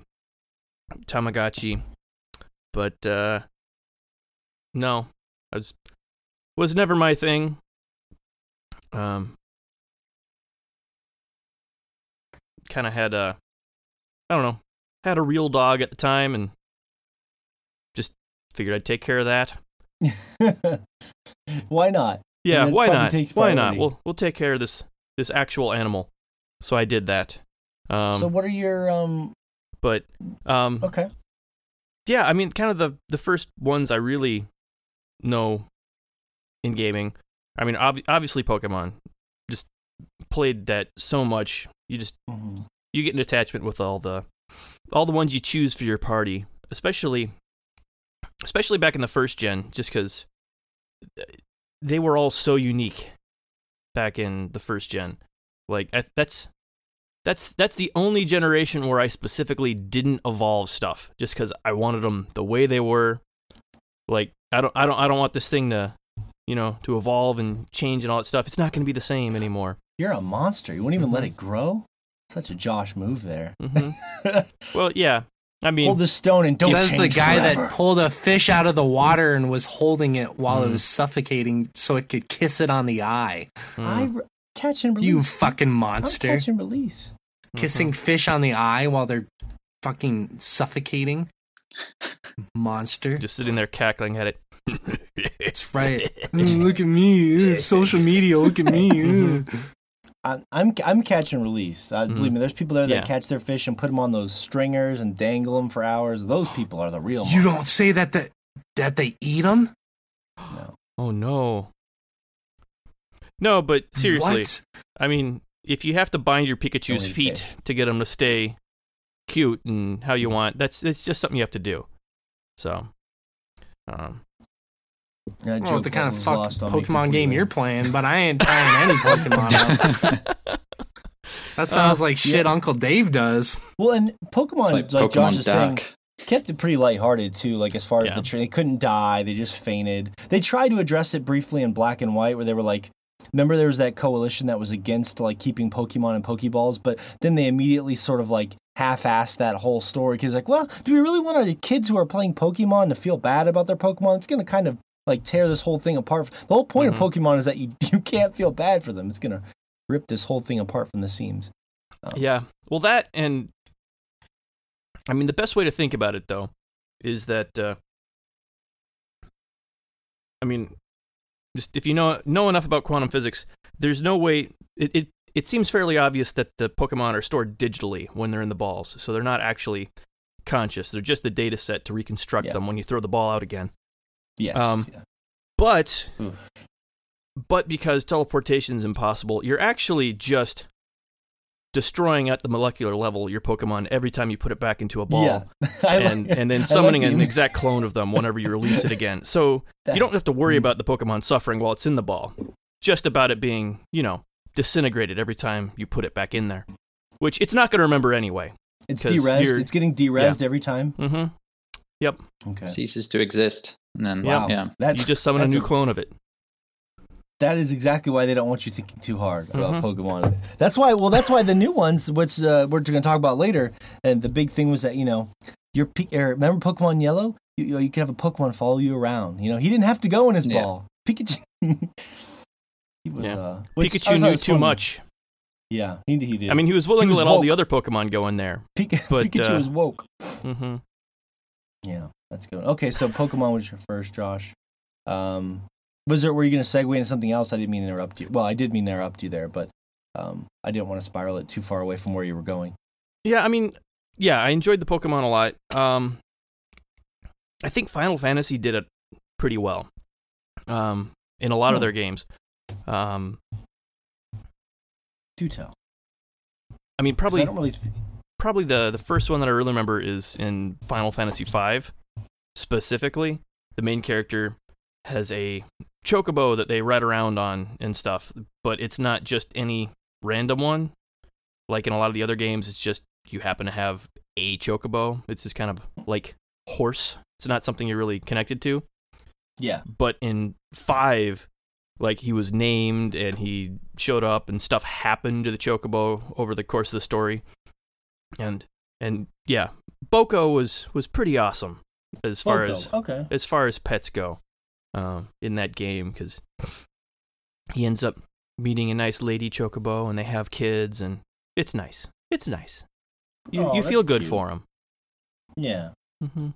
a Tamagotchi, but uh, no, I was was never my thing. Um, kind of had a, I don't know, had a real dog at the time, and just figured I'd take care of that. why not? Yeah, that why not? Why not? We'll we'll take care of this this actual animal. So I did that. Um, so what are your um? but um, Okay, yeah, I mean, kind of the the first ones I really know in gaming. I mean, ob- obviously Pokemon. Just played that so much. You just Mhm. you get an attachment with all the all the ones you choose for your party, especially especially back in the first gen, just because they were all so unique back in the first gen. Like I, that's that's that's the only generation where I specifically didn't evolve stuff, just because I wanted them the way they were. Like I don't I don't I don't want this thing to you know to evolve and change and all that stuff. It's not going to be the same anymore. You're a monster. You won't even let Mhm. it grow. Such a Josh move there. hmm well, yeah. I mean, Hold the stone and don't Says the guy forever. that pulled a fish out of the water and was holding it while it Mm. was suffocating so it could kiss it on the eye. mm, I re- catch and release. You fucking I'm monster. catch and release. Kissing fish on the eye while they're fucking suffocating. Monster. just sitting there cackling at it. That's right. Mm, look at me. Mm, Social media. Look at me. Mm. I'm I'm, I'm catch and release. Uh, Believe Mhm. me, there's people there that Yeah. catch their fish and put them on those stringers and dangle them for hours. Those people are the real. You monsters. don't say that that that they eat them. No. Oh no. No, but seriously, What? I mean, if you have to bind your Pikachu's feet fish. to get them to stay cute and how you want, that's it's just something you have to do. So, um, That Well, joke the kind of was fuck lost on me Pokemon game you're playing, but I ain't tying any Pokemon up. That sounds Uh, like shit yeah. Uncle Dave does. Well, and Pokemon, It's like, like Josh Pokemon is saying, kept it pretty lighthearted too. Like as far as Yeah. the train, they couldn't die; they just fainted. They tried to address it briefly in Black and White, where they were like, remember there was that coalition that was against like keeping Pokemon and Pokeballs, but then they immediately sort of like half-assed that whole story because like, well, do we really want our kids who are playing Pokemon to feel bad about their Pokemon? It's going to kind of like tear this whole thing apart. The whole point Mhm. of Pokemon is that you you can't feel bad for them. It's to rip this whole thing apart from the seams. yeah. Well, that and I mean, the best way to think about it though is that uh, I mean, just if you know know enough about quantum physics, there's no way it. it it seems fairly obvious that the Pokemon are stored digitally when they're in the balls, so they're not actually conscious. They're just the data set to reconstruct Yeah. them when you throw the ball out again. Yes. Um, yeah. But Oof. but because teleportation is impossible, you're actually just destroying at the molecular level your Pokemon every time you put it back into a ball. Yeah. I like- And, and then summoning the an exact clone of them whenever you release it again. So that- you don't have to worry Mhm. about the Pokemon suffering while it's in the ball. Just about it being, you know, disintegrated every time you put it back in there. Which it's not going to remember anyway. It's 'cause derezzed. It's getting derezzed every time. Mm-hmm. Yep. Okay. Ceases to exist. And then, Wow. yeah. That's You just summon a new a- clone of it. that is exactly why they don't want you thinking too hard about Mhm. Pokemon. That's why. Well, that's why the new ones, which uh, we're going to talk about later, and the big thing was that you know, your P- er, remember Pokemon Yellow? You, you, know, you could have a Pokemon follow you around. You know, he didn't have to go in his Yeah. ball. Pikachu. he was. Yeah. Uh, which Pikachu always knew too funny. much. Yeah, he, he did. I mean, he was willing He to was let all the other Pokemon go in there. Pika- but, Pikachu uh, was woke. Mm-hmm. Yeah, that's good. Okay, so Pokemon was your first, Josh. Um, was there? Were you going to segue into something else? I didn't mean to interrupt you. Well, I did mean to interrupt you there, but um, I didn't want to spiral it too far away from where you were going. Yeah, I mean, yeah, I enjoyed the Pokemon a lot. Um, I think Final Fantasy did it pretty well um, in a lot of Hmm. their games. Um, Do tell. I mean, probably I don't really. Th- probably the the first one that I really remember is in Final Fantasy V. Specifically, the main character has a chocobo that they ride around on and stuff, but it's not just any random one. Like in a lot of the other games, it's just you happen to have a chocobo. It's just kind of like horse. It's not something you're really connected to. yeah. But in five, like he was named and he showed up and stuff happened to the chocobo over the course of the story. And and yeah, Boko was was pretty awesome as far as okay. as far as pets go um, in that game because he ends up meeting a nice lady chocobo and they have kids and it's nice. It's nice. You Oh, you feel good cute. for him. Yeah. hmm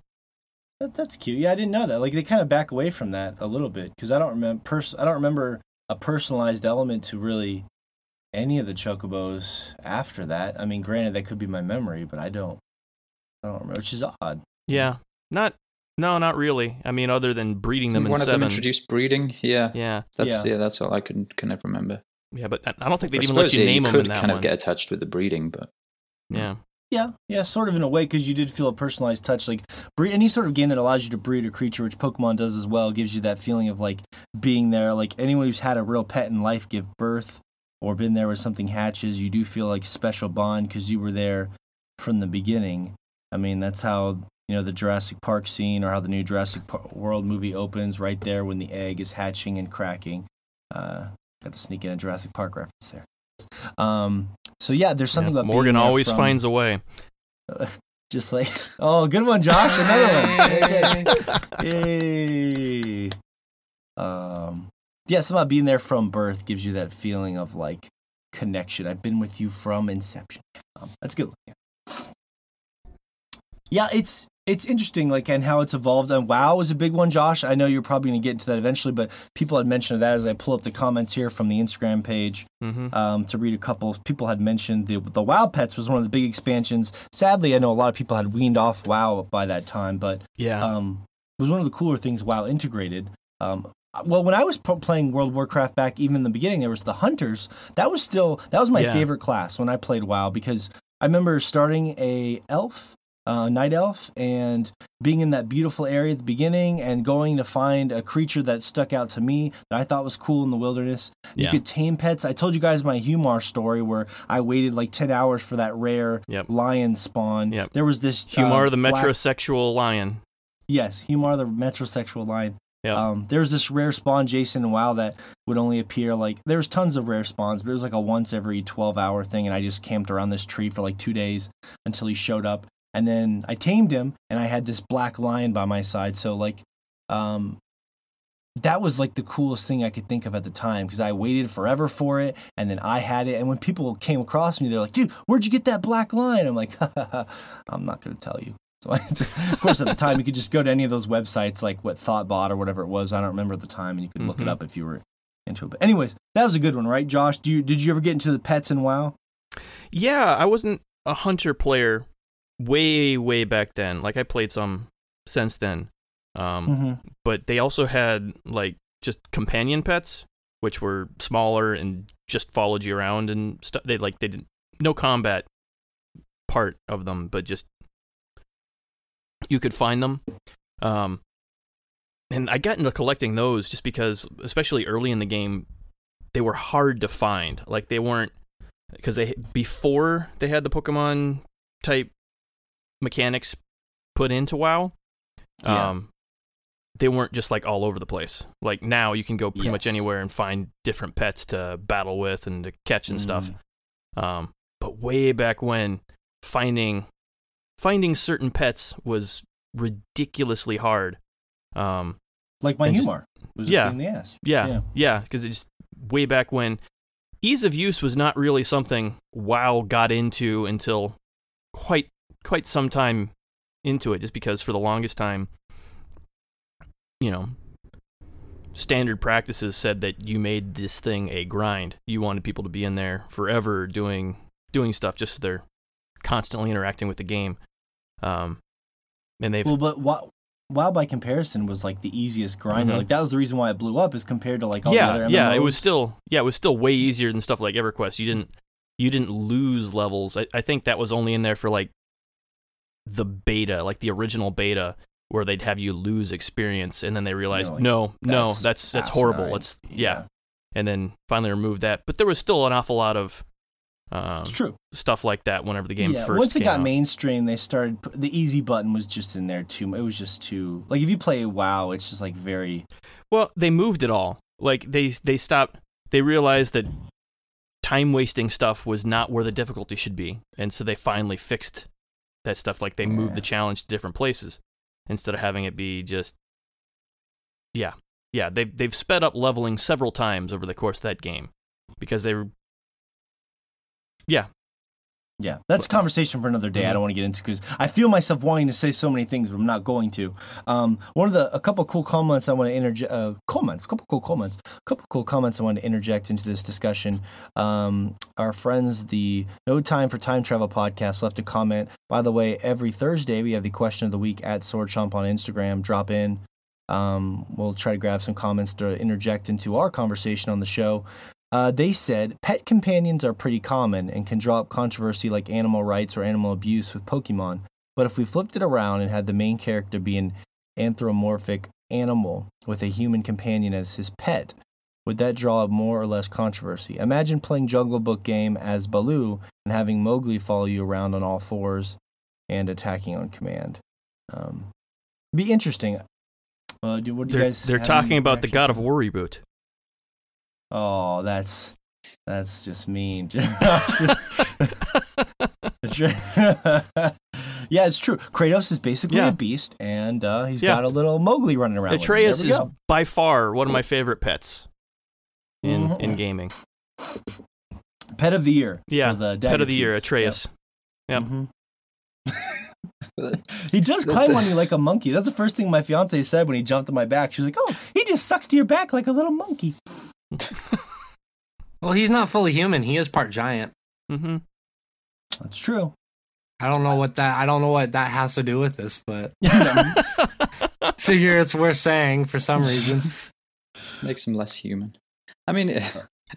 That, that's cute. Yeah, I didn't know that. Like they kind of back away from that a little bit because I don't remember. Pers- I don't remember a personalized element to really any of the chocobos after that. I mean, granted, that could be my memory, but I don't. I don't remember, which is odd. Yeah, Not no, not really. I mean, other than breeding them in One of seven. them introduced breeding. Yeah, yeah, that's Yeah. yeah. that's all I can kind of remember. yeah, but I I don't think they'd even let you yeah, name them could in that kind one. of get attached with the breeding, but yeah, Yeah, yeah, sort of in a way because you did feel a personalized touch. Like breed, any sort of game that allows you to breed a creature, which Pokemon does as well, gives you that feeling of like being there. Like anyone who's had a real pet in life give birth or been there where something hatches, you do feel like a special bond because you were there from the beginning. I mean, that's how you know the Jurassic Park scene or how the new Jurassic Par- World movie opens right there when the egg is hatching and cracking. Uh, got to sneak in a Jurassic Park reference there. Um, so yeah, there's something Yeah, about being Morgan there always from- finds a way. just like, oh, good one, Josh. Another one. Yay. Um, yeah, something about being there from birth gives you that feeling of like connection. I've been with you from inception. Um, that's good. One. Yeah. yeah, it's it's interesting, like, and how it's evolved. And WoW is a big one, Josh. I know you're probably going to get into that eventually, but people had mentioned that as I pull up the comments here from the Instagram page hmm um, to read a couple. People had mentioned the the WoW Pets was one of the big expansions. Sadly, I know a lot of people had weaned off WoW by that time, but Yeah, um, it was one of the cooler things WoW integrated. Um, well, when I was p- playing World of Warcraft back even in the beginning, there was the Hunters. That was still that was my Yeah. favorite class when I played WoW because I remember starting a elf. Uh, night elf and being in that beautiful area at the beginning and going to find a creature that stuck out to me that I thought was cool in the wilderness. You Yeah. could tame pets. I told you guys my Humar story where I waited like 10 hours for that rare Yep. lion spawn. Yep. There was this Humar uh, the black- metrosexual lion. Yes, Humar the metrosexual lion. Yep. Um, there was this rare spawn, Jason and WoW, that would only appear like there was tons of rare spawns, but it was like a once every twelve hour thing, and I just camped around this tree for like two days until he showed up, and then I tamed him, and I had this black lion by my side. So like, um, that was like the coolest thing I could think of at the time because I waited forever for it, and then I had it, and when people came across me, they're like, "Dude, where'd you get that black lion?" I'm like, "I'm not gonna tell you." So, I, of course, at the time, you could just go to any of those websites, like what Thottbot or whatever it was. I don't remember at the time, and you could look it Mhm. up if you were into it. But anyways, that was a good one, right, Josh? Do you did you ever get into the pets in WoW? Yeah, I wasn't a hunter player way, way back then. Like I played some since then. Um, Mm-hmm. but they also had like just companion pets, which were smaller and just followed you around and stuff. They like they didn't no combat part of them, but just you could find them. Um, and I got into collecting those just because, especially early in the game, they were hard to find. Like they weren't because they before they had the Pokemon type mechanics put into WoW. Yeah. Um, they weren't just like all over the place. Like now, you can go pretty much anywhere and find different pets to battle with and to catch and stuff. Mm. Um, but way back when, finding finding certain pets was ridiculously hard. Um, Like my just- Humar. was yeah. in the ass. yeah, Yeah. yeah, because it's way back when ease of use was not really something WoW got into until quite quite some time into it. Just because for the longest time, you know, standard practices said that you made this thing a grind. You wanted people to be in there forever doing doing stuff just so they're constantly interacting with the game. Um, and they've Well, but WoW, WoW by comparison was like the easiest grinder. Mhm. Like that was the reason why it blew up, is compared to like all yeah, the other MMOs. yeah, it was still yeah, it was still way easier than stuff like EverQuest. You didn't you didn't lose levels. I, I think that was only in there for like the beta, like the original beta, where they'd have you lose experience, and then they realized like, no, no, that's that's that's horrible. Let's yeah. and then finally removed that. But there was still an awful lot of um, It's true. stuff like that whenever the game yeah, first once it got out. mainstream, they started the easy button was just in there too. It was just too like if you play WoW, it's just like very Well, they moved it all. Like they they stopped. They realized that time wasting stuff was not where the difficulty should be, and so they finally fixed that stuff. Like they moved Yeah. the challenge to different places instead of having it be just. Yeah, yeah. They they've sped up leveling several times over the course of that game because they were. Yeah, Yeah, that's a conversation for another day. I Mhm. don't want to get into because I feel myself wanting to say so many things, but I'm not going to. Um, one of the a couple cool comments I want to interject. Uh, comments, a couple cool comments, a couple cool comments I want to interject into this discussion. Um, our friends, the No Time for Time Travel podcast, left a comment. By the way, every Thursday we have the question of the week at Sword Chomp on Instagram. Drop in. Um, we'll try to grab some comments to interject into our conversation on the show. Uh, they said pet companions are pretty common and can draw up controversy like animal rights or animal abuse with Pokemon. But if we flipped it around and had the main character be an anthropomorphic animal with a human companion as his pet, would that draw up more or less controversy? Imagine playing Jungle Book game as Baloo and having Mowgli follow you around on all fours and attacking on command. Um, be interesting. Uh, do, what do They're, guys? they're talking about the God of War reboot. Oh, that's that's just mean. yeah, it's true. Kratos is basically Yeah. a beast, and uh, he's Yeah. got a little Mowgli running around. Atreus is go. by far one of my favorite pets in Mhm. in gaming. pet of the year. Yeah, for the Pet of the year, Daggertooths. Atreus. Yep. Mhm. he does climb on you like a monkey. That's the first thing my fiance said when he jumped on my back. She was like, "Oh, he just sucks to your back like a little monkey." Well, he's not fully human. He is part giant. hmm That's true. I don't know what that. I don't know what that has to do with this, but figure it's worth saying for some reason. makes him less human. I mean, it,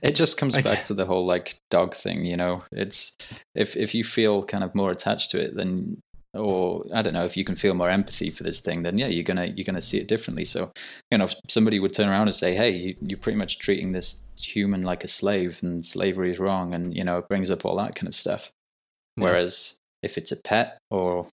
it just comes back to the whole like dog thing, you know. It's if if you feel kind of more attached to it, then or I don't know if you can feel more empathy for this thing, then yeah, you're gonna you're gonna see it differently. So, you know, if somebody would turn around and say, "Hey, you, you're pretty much treating this human like a slave, and slavery is wrong," and you know, it brings up all that kind of stuff. Yeah. Whereas if it's a pet or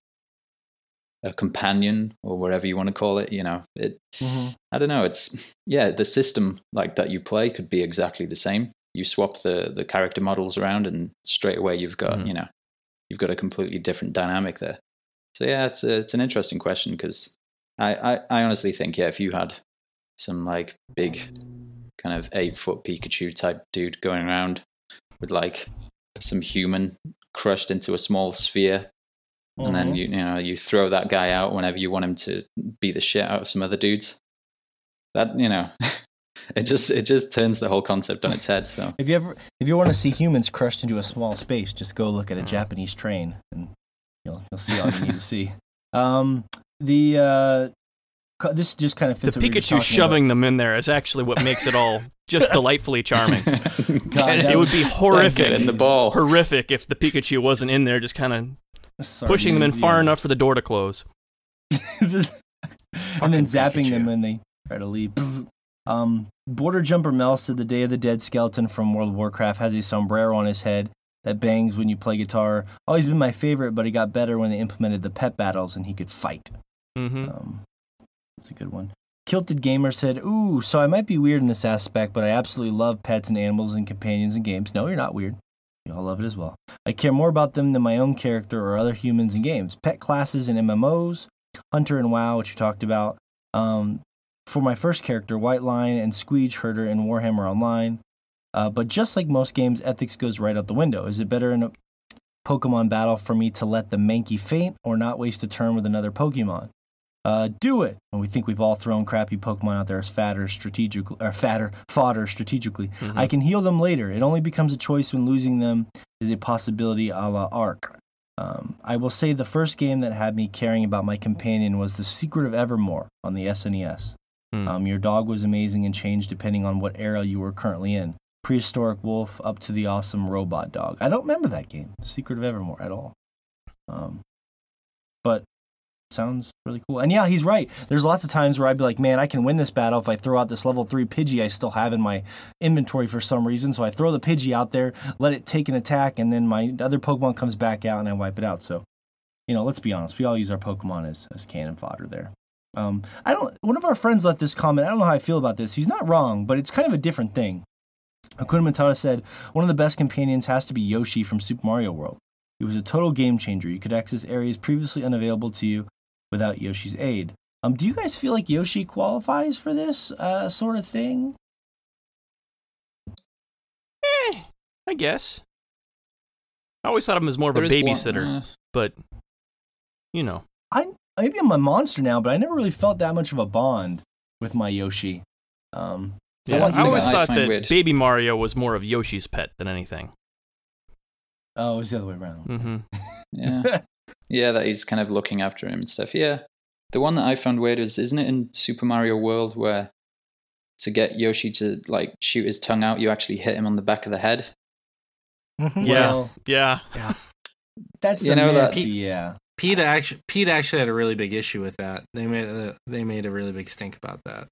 a companion or whatever you want to call it, you know, it Mhm. I don't know. It's yeah, the system like that you play could be exactly the same. You swap the the character models around, and straight away you've got Mhm. you know you've got a completely different dynamic there. So yeah, it's a, it's an interesting question because I, I I honestly think yeah, if you had some like big kind of eight foot Pikachu type dude going around with like some human crushed into a small sphere and then Mhm. you you know you throw that guy out whenever you want him to beat the shit out of some other dudes. That you know, it just it just turns the whole concept on its head. So If you ever if you want to see humans crushed into a small space, just go look at a Mm. Japanese train, and you'll you'll see all you need to see. Um, the uh, co- this just kind of The fits. what we were just Pikachu talking shoving them in there is actually what makes it all just delightfully charming. Get that It would be horrific, in the ball. horrific if the Pikachu wasn't in there, just kind of pushing them in far enough for the door to close. Just- and then Fucking zapping them Pikachu. when they try to leave. Bzz. Um, Border Jumper Mel said the Day of the Dead skeleton from World of Warcraft has a sombrero on his head that bangs when you play guitar. Always been my favorite, but he got better when they implemented the pet battles and he could fight. hmm Um, that's a good one. Kilted Gamer said, Ooh, so I might be weird in this aspect, but I absolutely love pets and animals and companions in games. No, you're not weird. We all love it as well. I care more about them than my own character or other humans in games. Pet classes in MMOs, Hunter and WoW, which you talked about. Um, for my first character, White Lion and Squig Herder in Warhammer Online. Uh, but just like most games, ethics goes right out the window. Is it better in a Pokemon battle for me to let the Mankey faint or not waste a turn with another Pokemon? Uh, do it. And we think we've all thrown crappy Pokemon out there as fatter strategically, or fatter fodder strategically. Mhm. I can heal them later. It only becomes a choice when losing them is a possibility a la Ark. Um, I will say the first game that had me caring about my companion was The Secret of Evermore on the SNES. Hmm. Um, your dog was amazing and changed depending on what era you were currently in. Prehistoric wolf up to the awesome robot dog. I don't remember that game, Secret of Evermore, at all. Um, but sounds really cool. And yeah, he's right. There's lots of times where I'd be like, man, I can win this battle if I throw out this level three Pidgey I still have in my inventory for some reason. So I throw the Pidgey out there, let it take an attack, and then my other Pokemon comes back out and I wipe it out. So, you know, let's be honest. We all use our Pokemon as, as cannon fodder there. Um, I don't. One of our friends left this comment. I don't know how I feel about this. He's not wrong, but it's kind of a different thing. Hakuna Matata said one of the best companions has to be Yoshi from Super Mario World. He was a total game changer. You could access areas previously unavailable to you without Yoshi's aid. Um, do you guys feel like Yoshi qualifies for this uh, sort of thing? Eh, I guess. I always thought of him as more of There a is one- babysitter, uh, but you know, I maybe I'm a monster now, but I never really felt that much of a bond with my Yoshi. Um, yeah. one I always thought find that weird- Baby Mario was more of Yoshi's pet than anything. oh, it was the other way around. Mm-hmm. yeah, yeah, that he's kind of looking after him and stuff. Yeah, the one that I found weird is, isn't it in Super Mario World where to get Yoshi to like shoot his tongue out, you actually hit him on the back of the head? Mhm. Yeah, Well- yeah. That's You the know myth, that- yeah. PETA actually PETA actually had a really big issue with that. They made a they made a really big stink about that.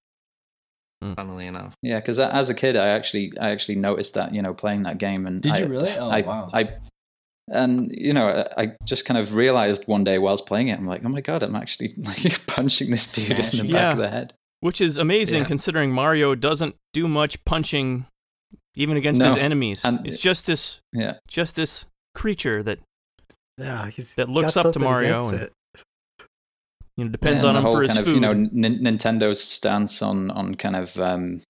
Hmm. Funnily enough, Yeah, because as a kid, I actually I actually noticed that you know playing that game and Did I, you really? Oh, I, wow. I and you know I I just kind of realized one day whilst playing it, I'm like, oh my god, I'm actually like punching this dude in the Smashing. back of the head. Which is amazing Yeah. considering Mario doesn't do much punching, even against No. his enemies. And- it's just this, Yeah, just this creature that Yeah, he's That looks up to Mario and- it. You know depends and on the him whole for his kind of food. you know Nin- Nintendo's stance on on kind of um,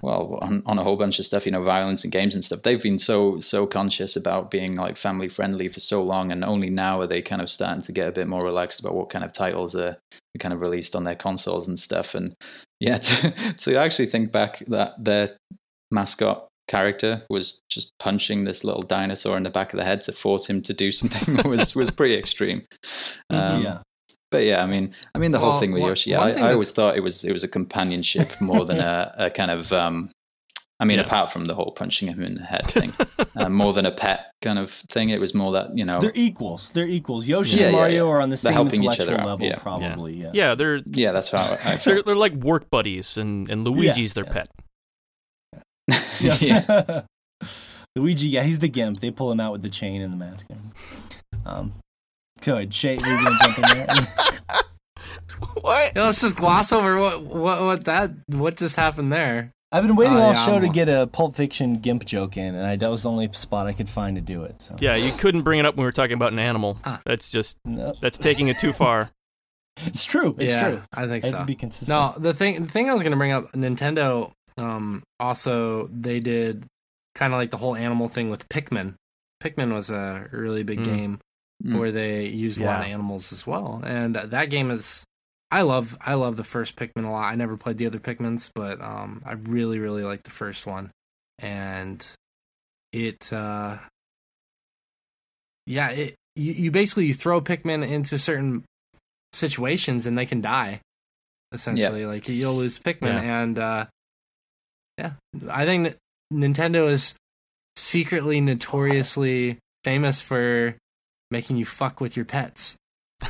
well on, on a whole bunch of stuff, you know, violence and games and stuff. They've been so so conscious about being like family friendly for so long, and only now are they kind of starting to get a bit more relaxed about what kind of titles are kind of released on their consoles and stuff. And yeah, to, to actually think back that their mascot character was just punching this little dinosaur in the back of the head to force him to do something was was pretty extreme. Um, yeah. But yeah, I mean, I mean the whole thing with one- Yoshi. Yeah, one I, thing I always thought it was it was a companionship more than a, a kind of. Um, I mean, Yeah. apart from the whole punching him in the head thing, uh, more than a pet kind of thing. It was more that you know. They're equals. They're equals. Yoshi Yeah, and Mario yeah. are on the They're same intellectual other out, level, yeah. probably. Yeah. yeah, they're yeah, that's how I, I they're they're like work buddies, and and Luigi's their yeah. pet. yeah. Luigi, yeah, he's the gimp. They pull him out with the chain and the mask. Um, good. Shay, you're gonna jump in there. what? Yeah, let's just gloss over what what what that what just happened there. I've been waiting Oh, all yeah, show to I'm- get a Pulp Fiction gimp joke in, and I, that was the only spot I could find to do it. So Yeah, you couldn't bring it up when we were talking about an animal. Ah. That's just No. that's taking it too far. it's true. It's yeah, true. I think I have so. to be consistent. No, the thing the thing I was gonna bring up, Nintendo. Um, also they did kind of like the whole animal thing with Pikmin. Pikmin was a really big Mm. game Mm. where they used a lot of animals as well, and that game is. I love I love the first Pikmin a lot. I never played the other Pikmins, but um, I really really like the first one, and it uh, yeah it you, you basically you throw Pikmin into certain situations and they can die essentially like you'll lose Pikmin Yeah. and uh, yeah I think Nintendo is secretly notoriously famous for making you fuck with your pets.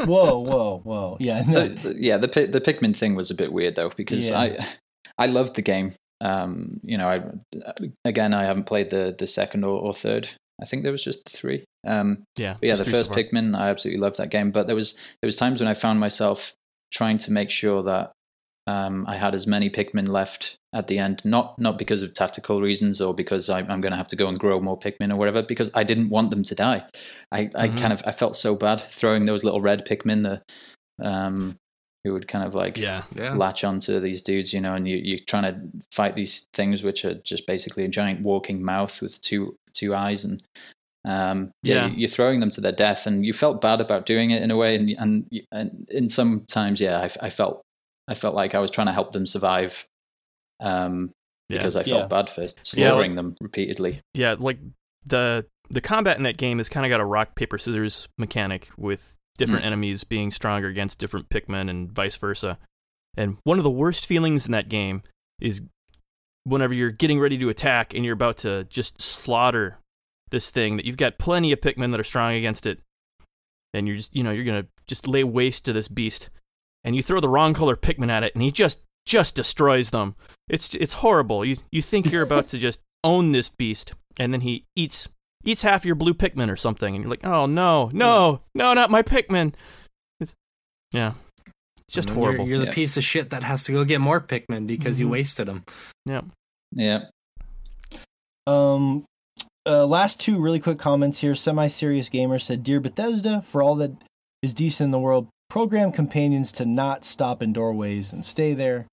whoa, whoa, whoa. Yeah, no. The, the- yeah, the Pi- the Pikmin thing was a bit weird though because Yeah. I I loved the game. Um, you know, I again I haven't played the the second or, or third. I think there was just three. Um, Yeah, but yeah, the first so. Pikmin, I absolutely loved that game. But there was there was times when I found myself trying to make sure that um, I had as many Pikmin left at the end, not not because of tactical reasons or because I, I'm going to have to go and grow more Pikmin or whatever, because I didn't want them to die. I, I Mhm. kind of I felt so bad throwing those little red Pikmin the um, who would kind of like Yeah, Yeah. latch onto these dudes, you know, and you you're trying to fight these things which are just basically a giant walking mouth with two two eyes, and um, yeah, Yeah. you- you're throwing them to their death, and you felt bad about doing it in a way, and and and in some times, yeah, I, I felt I felt like I was trying to help them survive, um, Yeah. because I felt Yeah. bad for Yeah, slaughtering them repeatedly. yeah. Like the the combat in that game has kind of got a rock paper scissors mechanic with different Mm. enemies being stronger against different Pikmin and vice versa. And one of the worst feelings in that game is whenever you're getting ready to attack and you're about to just slaughter this thing that you've got plenty of Pikmin that are strong against it, and you're just you know you're gonna just lay waste to this beast, and you throw the wrong color Pikmin at it, and he just just destroys them. It's it's horrible. You you think you're about to just own this beast, and then he eats eats half your blue Pikmin or something, and you're like, oh no, no, no, not my Pikmin. It's, yeah, it's just And then you're- horrible. You're, the Yeah. piece of shit that has to go get more Pikmin because you Mhm. wasted them. Yeah, Yeah, Um, uh, last two really quick comments here. Semi-serious gamer said, "Dear Bethesda, for all that is decent in the world, program companions to not stop in doorways and stay there."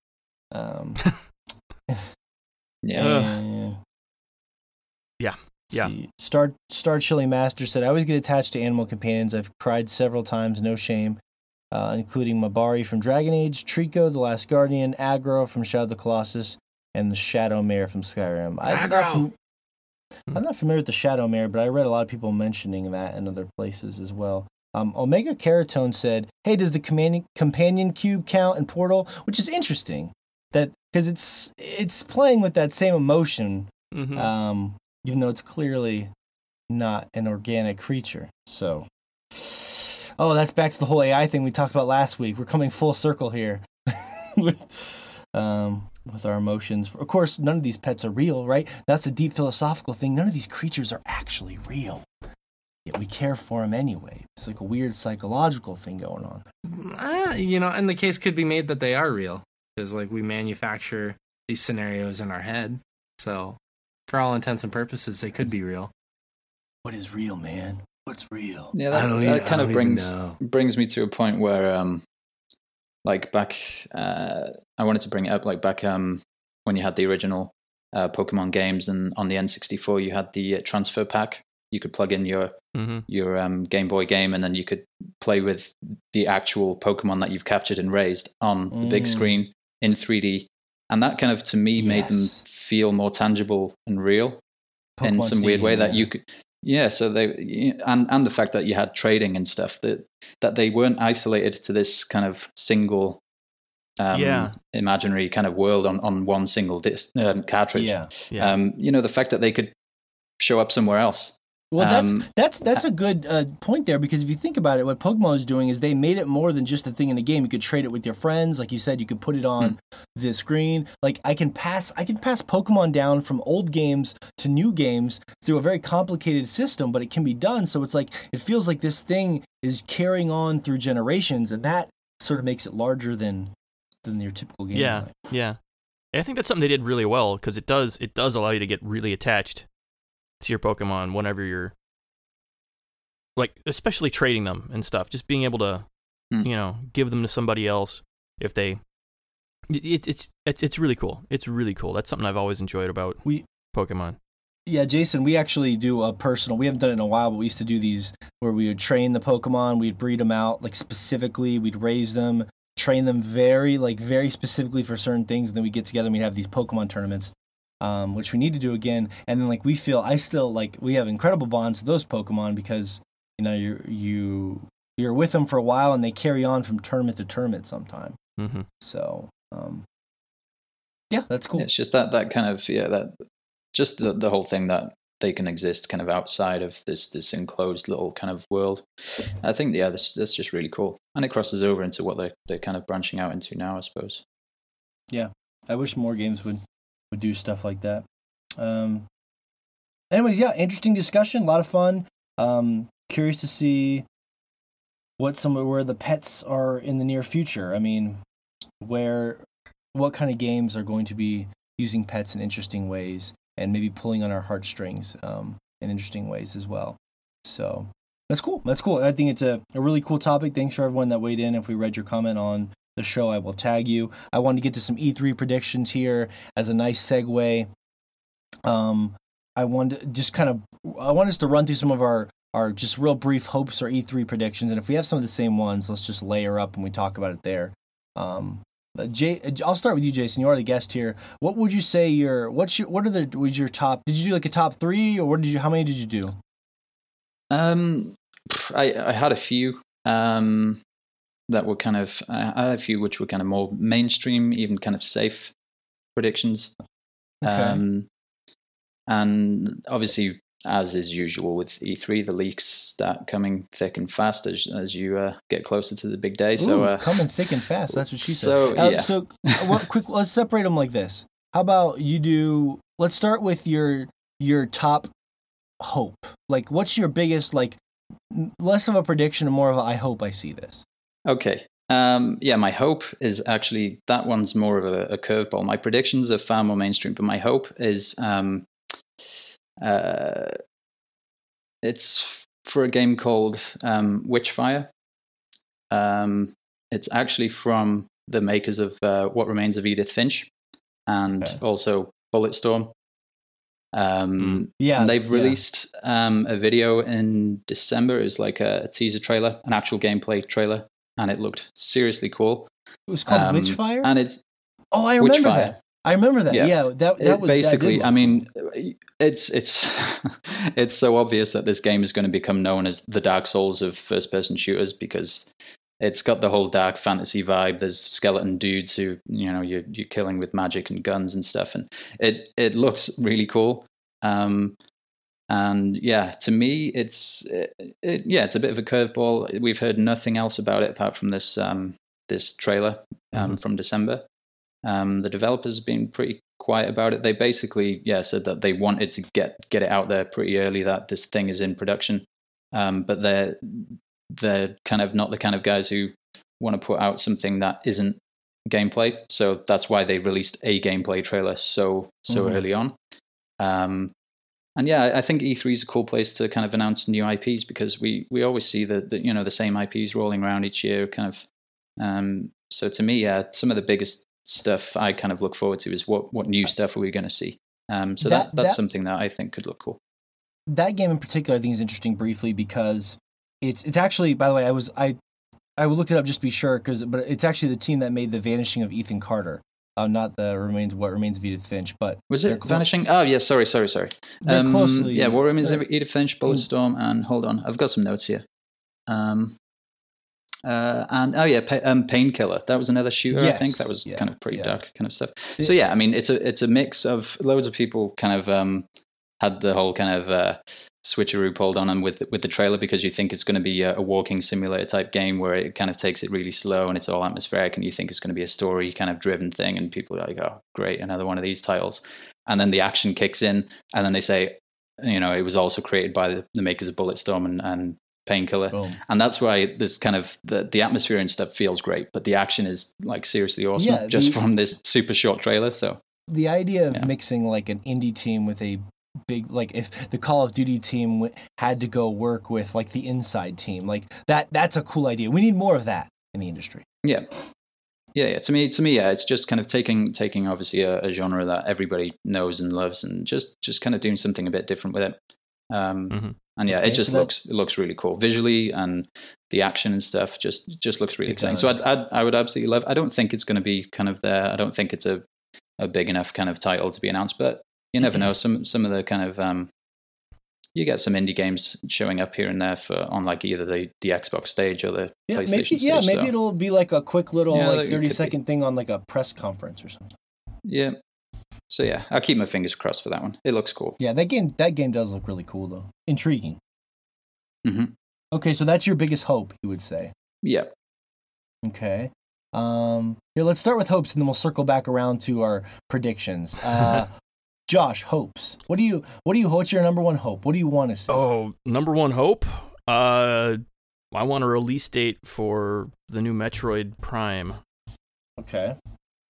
Um, yeah. Yeah. Yeah. See. Star Star Chili Master said, "I always get attached to animal companions. I've cried several times, no shame, uh, including Mabari from Dragon Age, Trico, the Last Guardian, Agro from Shadow of the Colossus, and the Shadowmere from Skyrim. I'm not, Agro! fam- I'm not familiar with the Shadowmere, but I read a lot of people mentioning that in other places as well." Um, Omega Keratone said, "Hey, does the companion companion cube count in Portal?" Which is interesting, that because it's it's playing with that same emotion Mhm. um, even though it's clearly not an organic creature. So, oh, that's back to the whole AI thing we talked about last week. We're coming full circle here with, um, with our emotions. Of course, none of these pets are real, right? That's a deep philosophical thing. None of these creatures are actually real. Yet we care for them anyway. It's like a weird psychological thing going on. Uh, you know, and the case could be made that they are real because, like, we manufacture these scenarios in our head. So, for all intents and purposes, they could be real. What is real, man? What's real? Yeah, I that, don't that even- kind of don't even brings brings me to a point where, um, like back, uh, I wanted to bring it up, like back um, when you had the original uh, Pokemon games, and on the N64 you had the uh, transfer pack. You could plug in your Mhm. your um, Game Boy game, and then you could play with the actual Pokemon that you've captured and raised on the big Mm. screen in 3D. And that kind of, to me, made them feel more tangible and real in some weird way that you could yeah so they and and the fact that you had trading and stuff that that they weren't isolated to this kind of single um, Yeah. imaginary kind of world on on one single disc, um, cartridge Yeah. Yeah. um you know the fact that they could show up somewhere else Well, that's Um, that's that's a good uh, point there because if you think about it, what Pokemon is doing is they made it more than just a thing in a game. You could trade it with your friends, like you said. You could put it on Hmm. the screen. Like I can pass, I can pass Pokemon down from old games to new games through a very complicated system, but it can be done. So it's like it feels like this thing is carrying on through generations, and that sort of makes it larger than than your typical game. Yeah, yeah. I think that's something they did really well because it does it does allow you to get really attached to your Pokemon whenever you're like, especially trading them and stuff. Just being able to, Hmm. you know, give them to somebody else if they. It, it, it's it's it's really cool. It's really cool. That's something I've always enjoyed about We- Pokemon. Yeah, Jason, we actually do a personal. We haven't done it in a while, but we used to do these where we would train the Pokemon. We'd breed them out, like specifically. We'd raise them, train them very, like very specifically for certain things, and then we'd get together and we'd have these Pokemon tournaments, um, which we need to do again. And then like we feel, I still like we have incredible bonds with those Pokemon because you know you you you're with them for a while and they carry on from tournament to tournament sometime. hmm So um, yeah, that's cool. it's just that that kind of yeah that just the, the whole thing that they can exist kind of outside of this this enclosed little kind of world i think yeah this that's just really cool and it crosses over into what they're, they're kind of branching out into now i suppose Yeah, I wish more games would would do stuff like that. Um, anyways, yeah, interesting discussion, a lot of fun. Um, curious to see what some where the pets are in the near future. I mean, where what kind of games are going to be using pets in interesting ways and maybe pulling on our heartstrings um, in interesting ways as well. So that's cool. That's cool. I think it's a, a really cool topic. Thanks for everyone that weighed in. If we read your comment on the show, I will tag you. I wanted to get to some E3 predictions here as a nice segue. Um, I wanted to just kind of I want us to run through some of our our just real brief hopes or E3 predictions, and if we have some of the same ones, let's just layer up and we talk about it there. Um, Jay, I'll start with you, Jason. You are the guest here. What would you say your what's your what are the was your top? Did you do like a top three, or what did you? How many did you do? Um, I I had a few um that were kind of I I had a few which were kind of more mainstream, even kind of safe predictions. Okay. Um, and obviously, as is usual with E3, the leaks start coming thick and fast as as you uh, get closer to the big day. So Ooh, uh, coming thick and fast. That's what she so, said. Uh, yeah. So, uh, what, quick. Let's separate them like this. How about you do? Let's start with your your top hope. Like, what's your biggest like? Less of a prediction and more of a I hope I see this. Okay. Um, yeah, my hope is actually that one's more of a, a curveball. My predictions are far more mainstream, but my hope is um, uh, it's for a game called um, Witchfire. Um, it's actually from the makers of uh, What Remains of Edith Finch and Okay. also Bulletstorm. Um, Yeah, and they've yeah. released um, a video in December. It was like a, a teaser trailer, an actual gameplay trailer, and it looked seriously cool. It was called Um, Witchfire. and it's oh, I remember Witchfire. that. I remember that. Yeah, Yeah. that that it was basically. I mean, it's it's it's so obvious that this game is going to become known as the Dark Souls of first-person shooters because it's got the whole dark fantasy vibe. There's skeleton dudes who you know you're you're killing with magic and guns and stuff, and it it looks really cool. Um, and yeah, to me, it's it, it, yeah, it's a bit of a curveball. We've heard nothing else about it apart from this um, this trailer um, from December. Um, the developers have been pretty quiet about it. They basically yeah said that they wanted to get get it out there pretty early that this thing is in production, um, but they're they're kind of not the kind of guys who want to put out something that isn't gameplay. So that's why they released a gameplay trailer so so Mhm. early on. And yeah, I think E3 is a cool place to kind of announce new IPs because we, we always see the, the you know the same IPs rolling around each year, kind of. Um, so to me, yeah, some of the biggest stuff I kind of look forward to is what what new stuff are we going to see. Um, so That- that, that's that- something that I think could look cool. that game in particular, I think is interesting briefly because it's it's actually. By the way, I was I I looked it up just to be sure because but it's actually the team that made the vanishing of Ethan Carter, uh, not the remains what remains of Edith Finch, but Was it clo- Vanishing? Oh, yeah, sorry, sorry, sorry. Um, closely- Yeah, What Remains of they're- Edith Finch, Bulletstorm, and hold on, I've got some notes here. Um, uh, and oh yeah, pa- um, Painkiller. That was another shooter. I think that was yeah, kind of pretty yeah. dark kind of stuff. So yeah, I mean, it's a it's a mix of loads of people kind of um, had the whole kind of uh, switcheroo pulled on them with with the trailer because you think it's going to be a, a walking simulator type game where it kind of takes it really slow and it's all atmospheric and you think it's going to be a story kind of driven thing and people are like, oh great, another one of these titles, and then the action kicks in and then they say, you know, it was also created by the, the makers of Bulletstorm and, and Painkiller boom. and that's why this kind of the, the atmosphere and stuff feels great but the action is like seriously awesome Yeah, just the- from this super short trailer so the idea of Yeah. mixing like an indie team with a big like if the Call of Duty team w- had to go work with like the inside team like that that's a cool idea. We need more of that in the industry. yeah yeah yeah to me to me yeah it's just kind of taking taking obviously a, a genre that everybody knows and loves and just just kind of doing something a bit different with it um Mhm. and yeah Okay, it just so that- looks it looks really cool visually and the action and stuff just just looks really It exciting so. I'd, I'd, i would absolutely love i don't think it's going to be kind of there i don't think it's a a big enough kind of title to be announced but you never know some some of the kind of um you get some indie games showing up here and there for on like either the, the Xbox stage or the Yeah, PlayStation maybe stage. yeah, maybe so, it'll be like a quick little Yeah, like 30 could be. thing on like a press conference or something. yeah. So yeah, I'll keep my fingers crossed for that one. It looks cool. Yeah, that game that game does look really cool though. Intriguing. hmm Okay, so that's your biggest hope, you would say. Yeah. Okay. Um, here, let's start with hopes, and then we'll circle back around to our predictions. Uh, Josh, hopes. What do you? What do you? What's your number one hope? What do you want to see? Oh, number one hope. Uh, I want a release date for the new Metroid Prime. Okay.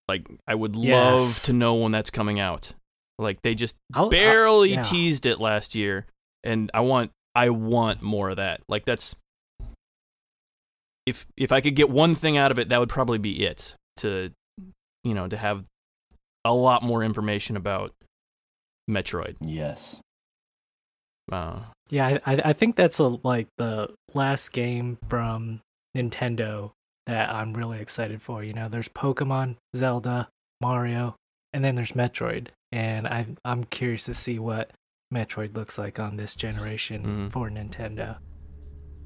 Like, I would Yes. love to know when that's coming out. Like, they just I'll- I'll- barely yeah. teased it last year, and I want, I want more of that. Like, that's if if I could get one thing out of it, that would probably be it. To, you know, to have a lot more information about Metroid. Yes. Uh, Yeah, I, I I think that's a, like the last game from Nintendo that I'm really excited for. You know, there's Pokemon, Zelda, Mario, and then there's Metroid, and I I'm curious to see what Metroid looks like on this generation Mhm. for Nintendo.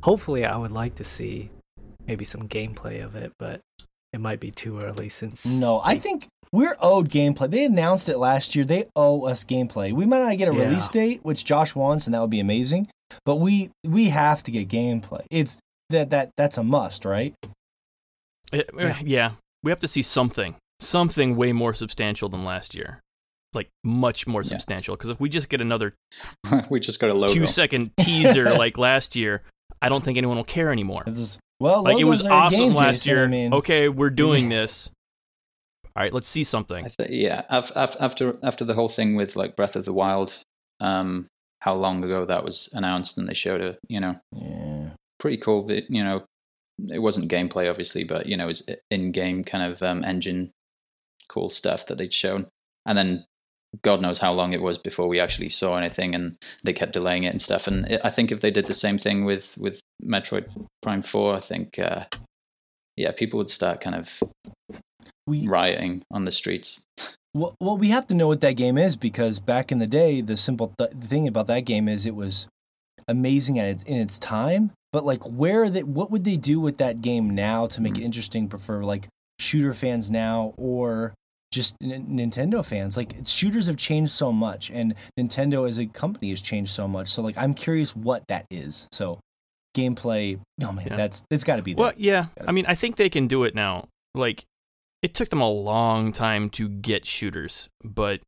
Hopefully, I would like to see maybe some gameplay of it, but it might be too early since No, I think we're owed gameplay. They announced it last year. They owe us gameplay. We might not get a Yeah. release date, which Josh wants, and that would be amazing. But we we have to get gameplay. It's that that that's a must, right? It- uh, Yeah. yeah. we have to see something, something way more substantial than last year, like much more Yeah. substantial. Because if we just get another we just got a logo. two second teaser like last year, I don't think anyone will care anymore. It's just- well, Like it was logos are a awesome game, last Jason. year. I mean, okay, we're doing this. All right, let's see I something. th- yeah, af- af- after after the whole thing with like Breath of the Wild, um, how long ago that was announced, and they showed a you know yeah. pretty cool. vi- You know, it wasn't gameplay obviously, but you know, it was in game kind of um, engine, cool stuff that they'd shown, and then God knows how long it was before we actually saw anything, and they kept delaying it and stuff. And it, I think if they did the same thing with with Metroid Prime Four, I think uh, yeah, people would start kind of We rioting on the streets. Well, well, we have to know what that game is because back in the day, the simple th- thing about that game is it was amazing at its in its time. But like, where are they? What would they do with that game now to make it mm. interesting for like shooter fans now or just N- Nintendo fans? Like, shooters have changed so much, and Nintendo as a company has changed so much. So like, I'm curious what that is. So gameplay. Oh man, Yeah. that's it's got to be. Well, That. yeah. I mean, I think they can do it now. Like, it took them a long time to get shooters, but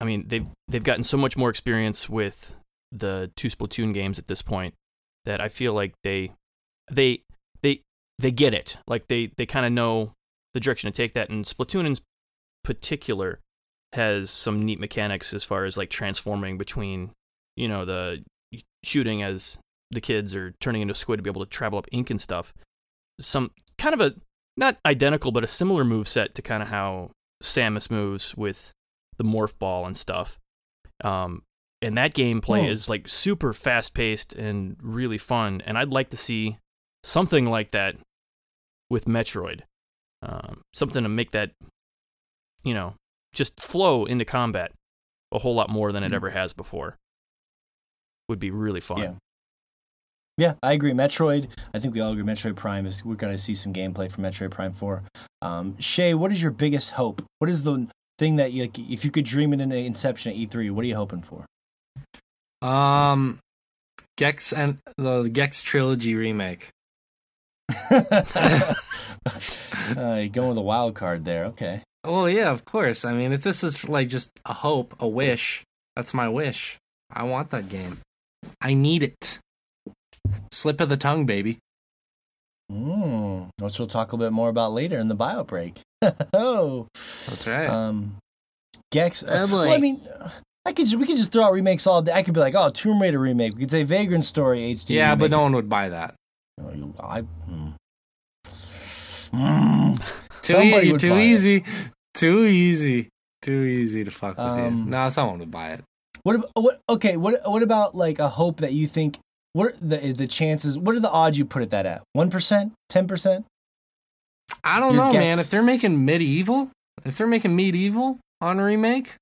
I mean, they've they've gotten so much more experience with the two Splatoon games at this point that I feel like they they they they get it. Like they they kind of know the direction to take that. And Splatoon in particular has some neat mechanics as far as like transforming between you know the shooting as the kids are turning into squid to be able to travel up ink and stuff. Some kind of a not identical, but a similar move set to kind of how Samus moves with the morph ball and stuff. Um, and that gameplay Hmm. is like super fast paced and really fun. And I'd like to see something like that with Metroid. Um, something to make that, you know, just flow into combat a whole lot more than it Hmm. ever has before. Would be really fun. Yeah. Yeah, I agree. Metroid, I think we all agree. Metroid Prime is we're gonna see some gameplay from Metroid Prime Four. Um, Shay, what is your biggest hope? What is the thing that you, if you could dream it in an Inception at E3, what are you hoping for? Um, Gex and the Gex trilogy remake. uh, you're going with a wild card there. Okay. Well, yeah, of course. I mean, if this is like just a hope, a wish, that's my wish. I want that game. I need it. Slip of the tongue, baby. Mm, which we'll talk a little bit more about later in the bio break. oh, That's right. um, Gex. Uh, well, I mean, I could we could just throw out remakes all day. I could be like, oh, Tomb Raider remake. We could say Vagrant Story HD. yeah, but no one would buy that. Oh, you- I. Mm. Mm. Too, Somebody e- would too buy it. easy. Too easy. Too easy to fuck with Um, you. No, someone would buy it. What, what? Okay. What? What about like a hope that you think? What are the the chances? What are the odds you put it that at? One percent? Ten percent? I don't Your know, man. If they're making MediEvil, if they're making MediEvil on remake,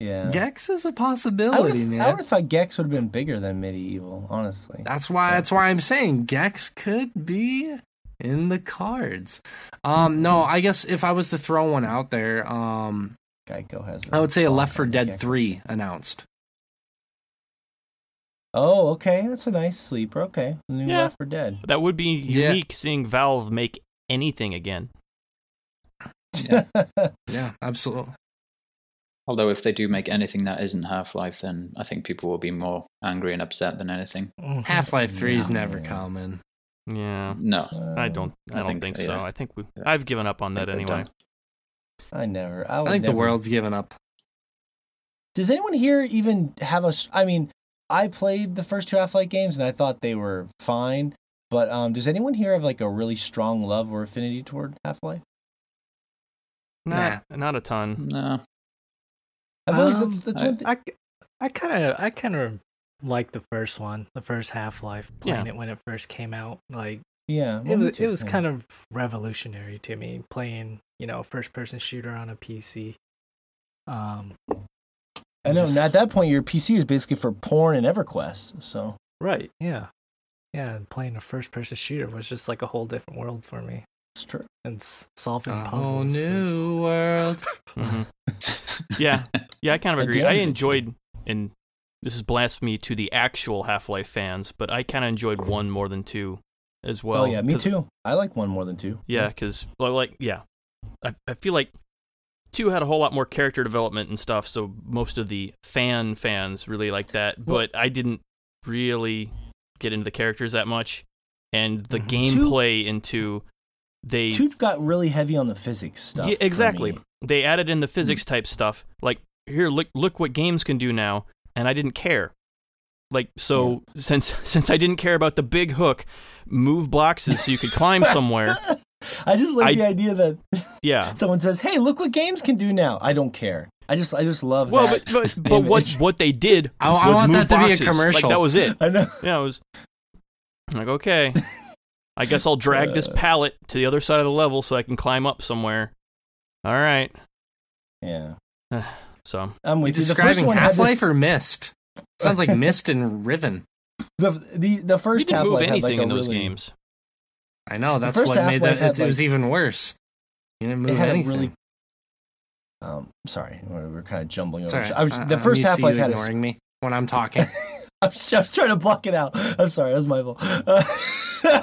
Yeah. Gex is a I possibility, have man. I would have thought Gex would have been bigger than MediEvil. Honestly. That's why. That's why I'm saying Gex could be in the cards. Um, no, I guess if I was to throw one out there, um, Geico has. I would say a Left 4 Dead Gecko. Three announced. Oh, okay. That's a nice sleeper. Okay. New Yeah. Left 4 Dead. That would be Yeah. unique seeing Valve make anything again. Yeah. Yeah, absolutely. Although if they do make anything that isn't Half Life, then I think people will be more angry and upset than anything. Mm, Half Life Three is Yeah. never coming. Yeah. No, I don't. I, I don't think- think, yeah. so. I think we. Yeah. I've given up on that think anyway. done. I never. I, I would think the world's given up. Does anyone here even have a? I mean, I played the first two Half Life games and I thought they were fine. But um, does anyone here have like a really strong love or affinity toward Half Life? Not, not a ton. No, I've always Um, that's, that's I- one thing. I, I kind of I kind of like the first one, the first Half Life, playing Yeah. it when it first came out. Like Yeah, it was it was kind of revolutionary to me playing you know first person shooter on a PC. Um, I know. just- At that point, your PC was basically for porn and EverQuest. So right? Yeah, yeah. And playing a first person shooter was just like a whole different world for me. it's true. And solving A puzzles. whole was- new world. hmm Yeah, yeah. I kind of agree. I damn- enjoyed, and this is blasphemy to the actual Half Life fans, but I kind of enjoyed one more than two as well. oh yeah, me too. I like one more than two. Yeah, because like yeah, I I feel like two had a whole lot more character development and stuff, so most of the fan fans really like that. Well- But I didn't really get into the characters that much, and the Mhm. Two- gameplay into they Two got really heavy on the physics stuff. Yeah, exactly. They added in the physics type stuff. Like here, look look what games can do now, and I didn't care. Like so, since since I didn't care about the big hook, move boxes so you could climb somewhere. I just like I- the idea that Yeah, someone says, "Hey, look what games can do now." I don't care. I just I just love Well, that. but but, but what what they did I- I want move that to be a boxes. Like commercial. that was it. I know. Yeah, it was like okay. I guess I'll drag this Uh. pallet to the other side of the level so I can climb up somewhere. All right. Yeah, So I'm You with you. The first describing one Half Life this, or Myst? Sounds like Myst and Riven. the the the you first can Half move Life had like a in those really games. I know that's what made that. It, was even worse. You didn't it move had anything. a really. Um, sorry, we're, we're kind of jumbling over. All I was, I- the I'm first Half Life had a ignoring me when I'm talking. I'm just, I was trying to block it out. I'm sorry, that was my fault. Uh,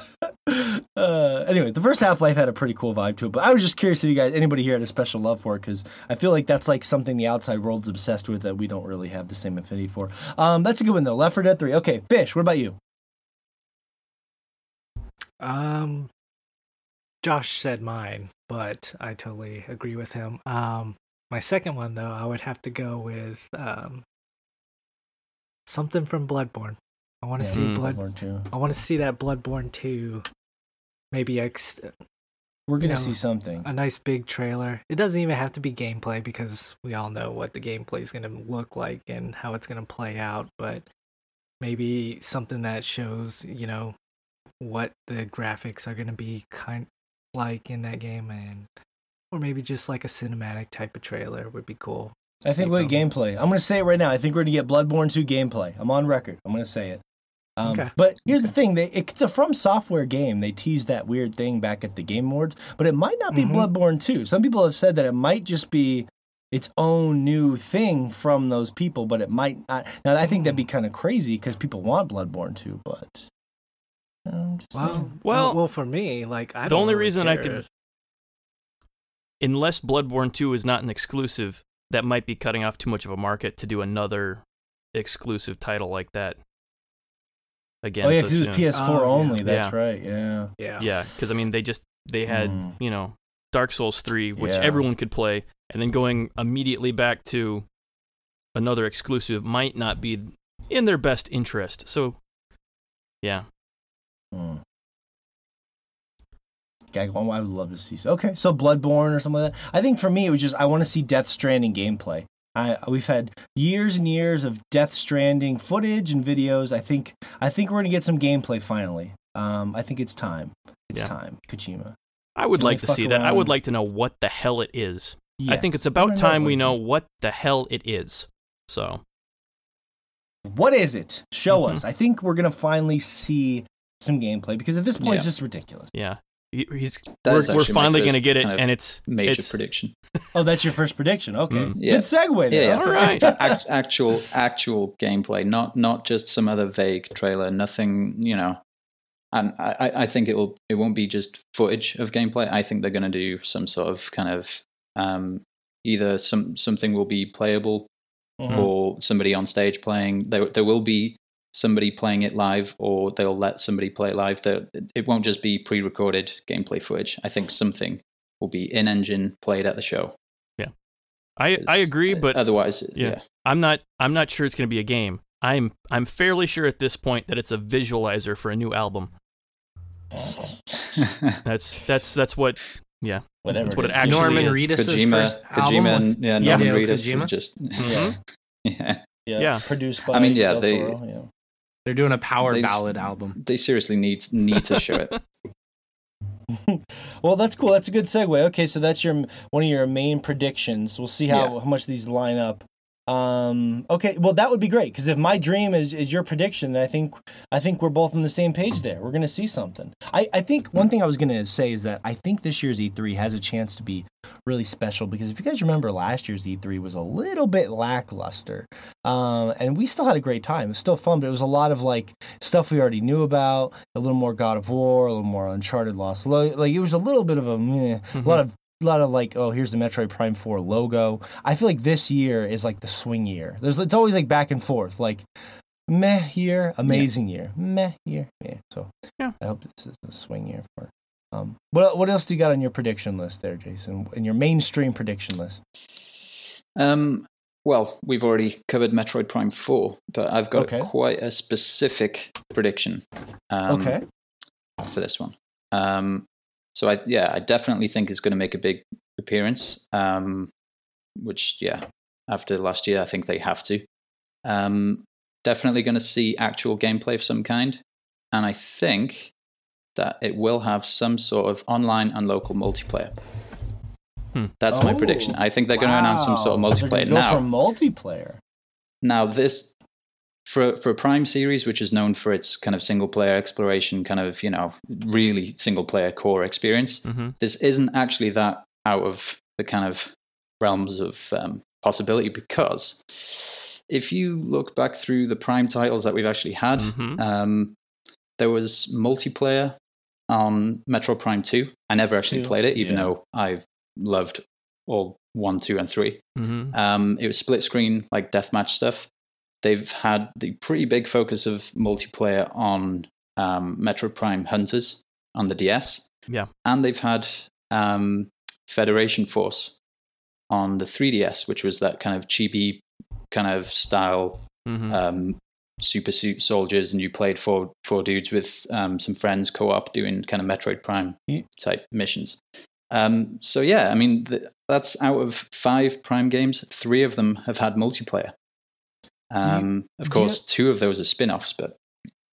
uh, anyway, the first Half Life had a pretty cool vibe to it, but I was just curious if you guys, anybody here had a special love for it, because I feel like that's like something the outside world's obsessed with that we don't really have the same affinity for. Um, that's a good one though. Left 4 Dead 3. Okay, Fish, what about you? Um, Josh said mine, but I totally agree with him. Um, my second one though, I would have to go with um something from Bloodborne. I want to Yeah, see Mm. Blood. Bloodborne 2. I want to see that Bloodborne two. Maybe ex- We're gonna You know, see something. a nice big trailer. It doesn't even have to be gameplay because we all know what the gameplay is going to look like and how it's going to play out. But maybe something that shows, you know, what the graphics are going to be kind like in that game, and or maybe just like a cinematic type of trailer would be cool. I think we from- get gameplay. I'm gonna say it right now. I think we're gonna get Bloodborne 2 gameplay. I'm on record. I'm gonna say it. Um, Okay. But here's the thing: they, it's a From Software game. They teased that weird thing back at the Game Awards, but it might not be Mhm. Bloodborne 2. Some people have said that it might just be its own new thing from those people, but it might not. Now, I think that'd be kind of crazy because people want Bloodborne 2, but. I'm Well, well, Well, well, for me, like I the don't only really reason I care. could- Unless Bloodborne 2 is not an exclusive, that might be cutting off too much of a market to do another exclusive title like that. Again, Oh yeah, so because it was. PS4 Oh, yeah. only. That's Yeah. right. Yeah. yeah, Yeah, because I mean, they just they had Mm. you know Dark Souls three, which Yeah. everyone could play, and then going immediately back to another exclusive might not be in their best interest. So, yeah, One, I would love to see. Okay, so Bloodborne or something like that. I think for me, it was just I want to see Death Stranding gameplay. I we've had years and years of Death Stranding footage and videos. I think I think we're gonna get some gameplay finally. Um, I think it's time. It's Yeah. time, Kojima. I would Can like to see that. I would like to know what the hell it is. I think it's about time what we know what the hell it is. So, What is it? Show Mhm. us. I think we're gonna finally see some gameplay because at this point it's just ridiculous. yeah, He- he's That we're, we're finally gonna get it, kind of and it's Major it's prediction. Oh, that's your first prediction. Okay, Mm. Yeah. good segue. There. Yeah, yeah. All right. Actual actual gameplay, not not just some other vague trailer. Nothing, you know. And I, I- I think it'll it won't be just footage of gameplay. I think they're going to do some sort of kind of um, either some something will be playable Mhm. or somebody on stage playing. There there will be somebody playing it live, or they'll let somebody play it live. There, it won't just be pre-recorded gameplay footage. I think something will be in engine played at the show. Yeah. I I agree, but otherwise, yeah. yeah. I'm not I'm not sure it's going to be a game. I'm I'm fairly sure at this point that it's a visualizer for a new album. That's that's that's what yeah. Whatever. That's what it is. actually Norman is. Reedus' Kojima, first album Kojima, with and yeah, Yeah. Norman Hideo Reedus, Kojima? just Mhm. yeah. Yeah. Yeah. Produced by. I mean, yeah, Del they- Toro, yeah. They're doing a power They s- ballad album. They seriously need need to show it. well, that's cool. That's a good segue. Okay, so that's your one of your main predictions. We'll see how, Yeah. how much these line up. Um, okay, well that would be great because if my dream is, is your prediction, then I think I think we're both on the same page there. We're gonna see something. I, I think one thing I was gonna say is that I think this year's E3 has a chance to be really special because if you guys remember last year's E3 was a little bit lackluster, um, and we still had a great time. It was still fun, but it was a lot of like stuff we already knew about. A little more God of War, a little more Uncharted Lost. Lo- like it was a little bit of a meh, a lot of a lot of like oh here's the Metroid Prime 4 logo. I feel like this year is like the swing year. There's it's always like back and forth like meh year, amazing year, meh year. Yeah. So Yeah. I hope this is a swing year for. Um, what what else do you got on your prediction list there, Jason? In your mainstream prediction list? Um, well, we've already covered Metroid Prime Four, but I've got Okay. quite a specific prediction. Um, okay. for this one. Um, so I yeah, I definitely think it's going to make a big appearance. Um, which yeah, after last year. I think they have to. Um, definitely going to see actual gameplay of some kind, and I think that it will have some sort of online and local multiplayer. Hmm. That's my Oh, prediction. I think they're going to announce some sort of multiplayer gonna now. Go for multiplayer. Now, this for for a Prime series, which is known for its kind of single player exploration, kind of you know really single player core experience, mm-hmm. this isn't actually that out of the kind of realms of um, possibility because if you look back through the Prime titles that we've actually had, Mhm. um, there was multiplayer on Metroid Prime Two. I never actually played it, even yeah. though I've loved all one, two, and three. hmm Um, it was split screen, like deathmatch stuff. They've had the pretty big focus of multiplayer on um, Metroid Prime Hunters on the DS. Yeah. And they've had um, Federation Force on the 3DS, which was that kind of chibi kind of style hmm um, super suit soldiers, and you played four four dudes with um, some friends co-op doing kind of Metroid Prime Ye- type missions. Um, so yeah, I mean th- that's out of five Prime games, three of them have had multiplayer. You- Um, of you- course, two of those are spin-offs, but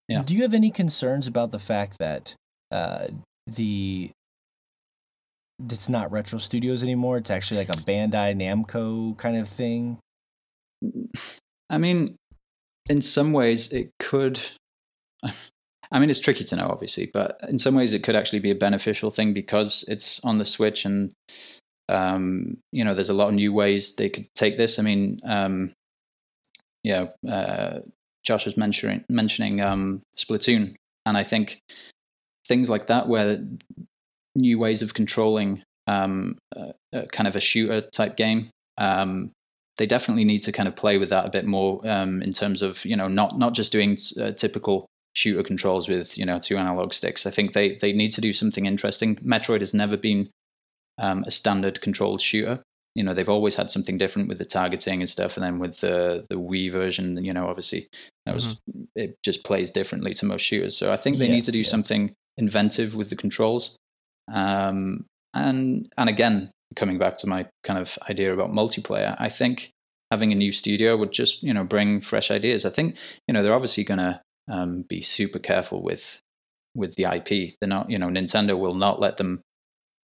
Yeah. Do you have any concerns about the fact that uh, the it's not Retro Studios anymore? It's actually like a Bandai Namco kind of thing. I mean, in some ways, it could. I mean, it's tricky to know, obviously, but in some ways, it could actually be a beneficial thing because it's on the Switch, and um, you know, there's a lot of new ways they could take this. I mean, um, yeah, uh, Josh was mentioning mentioning um, Splatoon, and I think things like that, where new ways of controlling um, uh, uh, kind of a shooter type game. Um, they definitely need to kind of play with that a bit more um, in terms of you know not not just doing uh, typical shooter controls with you know two analog sticks. I think they they need to do something interesting. Metroid has never been um, a standard controlled shooter. You know they've always had something different with the targeting and stuff, and then with the the Wii version, you know obviously that was it just plays differently to most shooters. So I think they need to do yeah. something inventive with the controls. Um, and and again, coming back to my kind of idea about multiplayer, I think having a new studio would just you know bring fresh ideas. I think you know they're obviously going to um, be super careful with with the IP. They're not you know Nintendo will not let them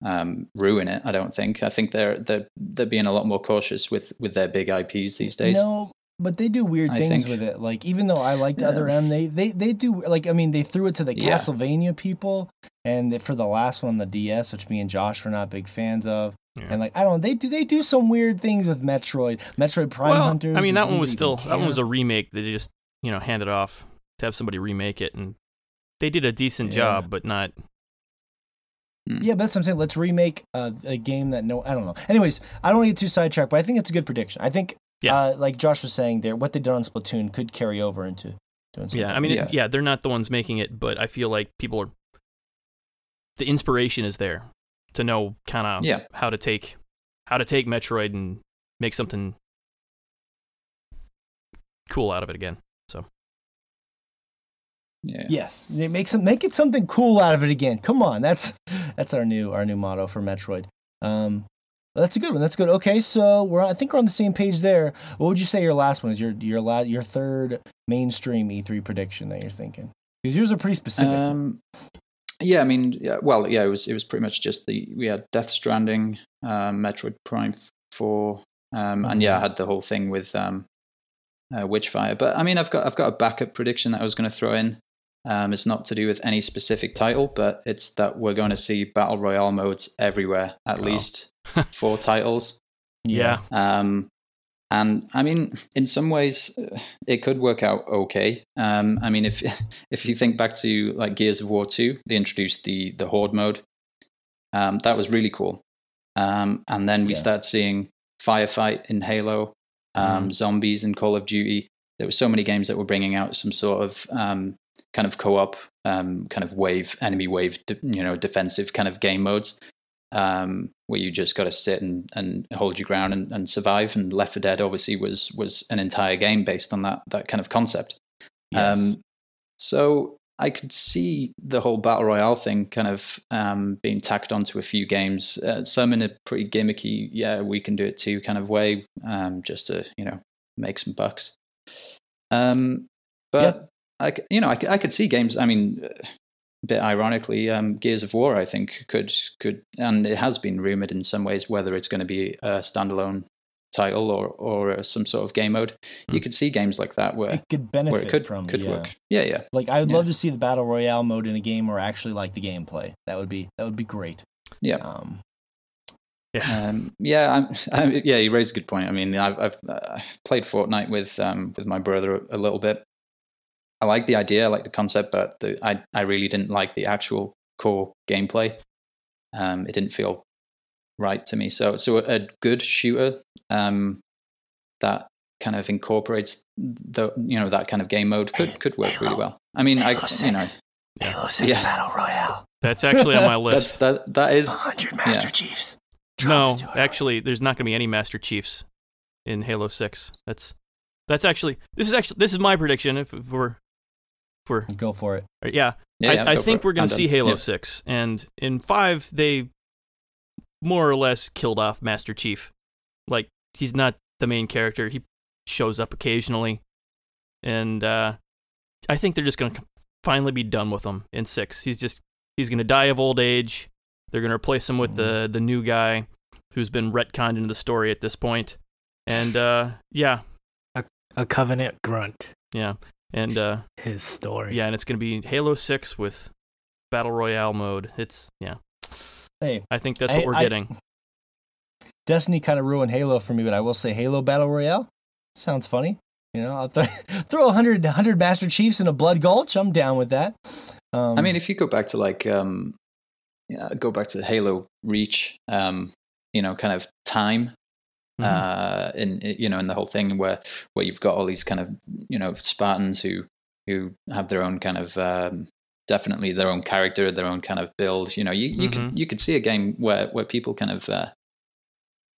um, ruin it. I don't think. I think they're they're they're being a lot more cautious with with their big IPs these days. No, but they do weird I things think- with it. Like even though I liked Yeah. Other M, they they they do like I mean they threw it to the Yeah. Castlevania people, and they- for the last one, the DS, which me and Josh were not big fans of. Yeah. And like I don't, they do they do some weird things with Metroid, Metroid Prime well, Hunters. I mean, that one was still even that one was a remake. They just you know handed off to have somebody remake it, and they did a decent Yeah. job, but not. Yeah, but that's what I'm saying. Let's remake a, a game that no, I don't know. Anyways, I don't want to get too sidetracked, but I think it's a good prediction. I think, Yeah. uh, like Josh was saying there, what they did on Splatoon could carry over into doing something. Yeah, I mean, Yeah. It, yeah, they're not the ones making it, but I feel like people are. The inspiration is there to know kind of Yeah. how to take how to take Metroid and make something cool out of it again. Yeah. Yes, they make some make it something cool out of it again. Come on, that's that's our new our new motto for Metroid. Um, that's a good one. That's good. Okay, so we're I think we're on the same page there. What would you say your last one is? Your your la- your third mainstream E3 prediction that you're thinking? Because yours are pretty specific. Um, yeah, I mean, yeah, well, yeah, it was it was pretty much just the we had Death Stranding, um, Metroid Prime Four, um, and yeah, I had the whole thing with um, uh, Witchfire. But I mean, I've got I've got a backup prediction that I was going to throw in. Um, it's not to do with any specific title, but it's that we're going to see battle royale modes everywhere. At Oh. least four titles. Yeah, Um, and I mean, in some ways, uh, it could work out okay. Um, I mean, if if you think back to like Gears of War two, they introduced the the Horde mode. Um, that was really cool. Um, and then we Yeah. start seeing firefight in Halo, um, zombies in Call of Duty. There were so many games that were bringing out some sort of um, kind of co-op, um, kind of wave, enemy wave, de- you know, defensive kind of game modes um, where you just got to sit and, and hold your ground and, and survive. And Left 4 Dead obviously was was an entire game based on that that kind of concept. Yes. Um, so I could see the whole battle royale thing kind of um, being tacked onto a few games. Uh, some in a pretty gimmicky, yeah, we can do it too kind of way, um, just to you know make some bucks. Um, but I, c- you know, I, c- I could see games. I mean, uh, a bit ironically, um, Gears of War, I think could could, and it has been rumored in some ways whether it's going to be a standalone title or or uh, some sort of game mode. You Hmm. could see games like that where It could where benefit it could from could yeah. work. Yeah, yeah. Like I would Yeah. love to see the battle royale mode in a game or actually like the gameplay. That would be that would be great. Yeah. Um, Yeah. Um, yeah, I'm, I, yeah, you raised a good point. I mean, I've, I've uh, played Fortnite with um, with my brother a little bit. I like the idea, I like the concept, but the, I I really didn't like the actual core gameplay. Um, it didn't feel right to me. So so a good shooter um, that kind of incorporates the you know that kind of game mode could could work really well. I mean, I you know Halo Six Yeah. Battle Royale. That's actually on my that's list. that that is hundred Master Master Chiefs. no, actually, there's not going to be any Master Chiefs in Halo Six. That's that's actually this is actually this is my prediction. If, if we're if we're Go for it. yeah, yeah, yeah, I, I think we're going to see done. Halo Yeah. 6. And in 5, they more or less killed off Master Chief. Like, he's not the main character. He shows up occasionally. And uh, I think they're just going to finally be done with him in 6. He's just, he's going to die of old age. They're going to replace him with the, the new guy who's been retconned into the story at this point. And uh, yeah, A covenant grunt. yeah. And uh, His story. yeah, and it's going to be Halo 6 with Battle Royale mode. It's, yeah. Hey, I think that's what I- we're I- getting. Destiny kind of ruined Halo for me, but I will say Halo Battle Royale sounds funny. You know, I'll th- throw 100, 100 Master Chiefs in a Blood Gulch. I'm down with that. Um, I mean, if you go back to like, um, yeah, go back to Halo Reach, um, you know, kind of time. Uh, in you know, in the whole thing where where you've got all these kind of you know Spartans who who have their own kind of um, definitely their own character, their own kind of build. You know, you you could you could see a game where where people kind of uh,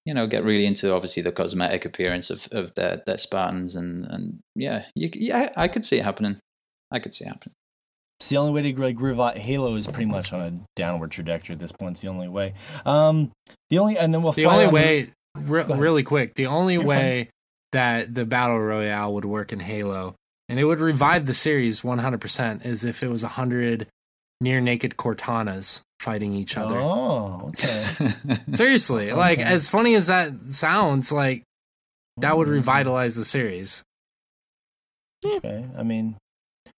you know get really into obviously the cosmetic appearance of of their their Spartans and and yeah, you, yeah, I could see it happening. I could see it happening. It's the only way to like revive Halo is pretty much on a downward trajectory at this point. It's the only way. Um, the only and then we'll The fly only on way, re- really quick, the only You're way that the battle royale would work in Halo, and it would revive the series 100%, is if it was 100 near naked Cortanas fighting each other. Oh, okay. Seriously, like as funny as that sounds, like that would Mm, revitalize the series. Okay, I mean,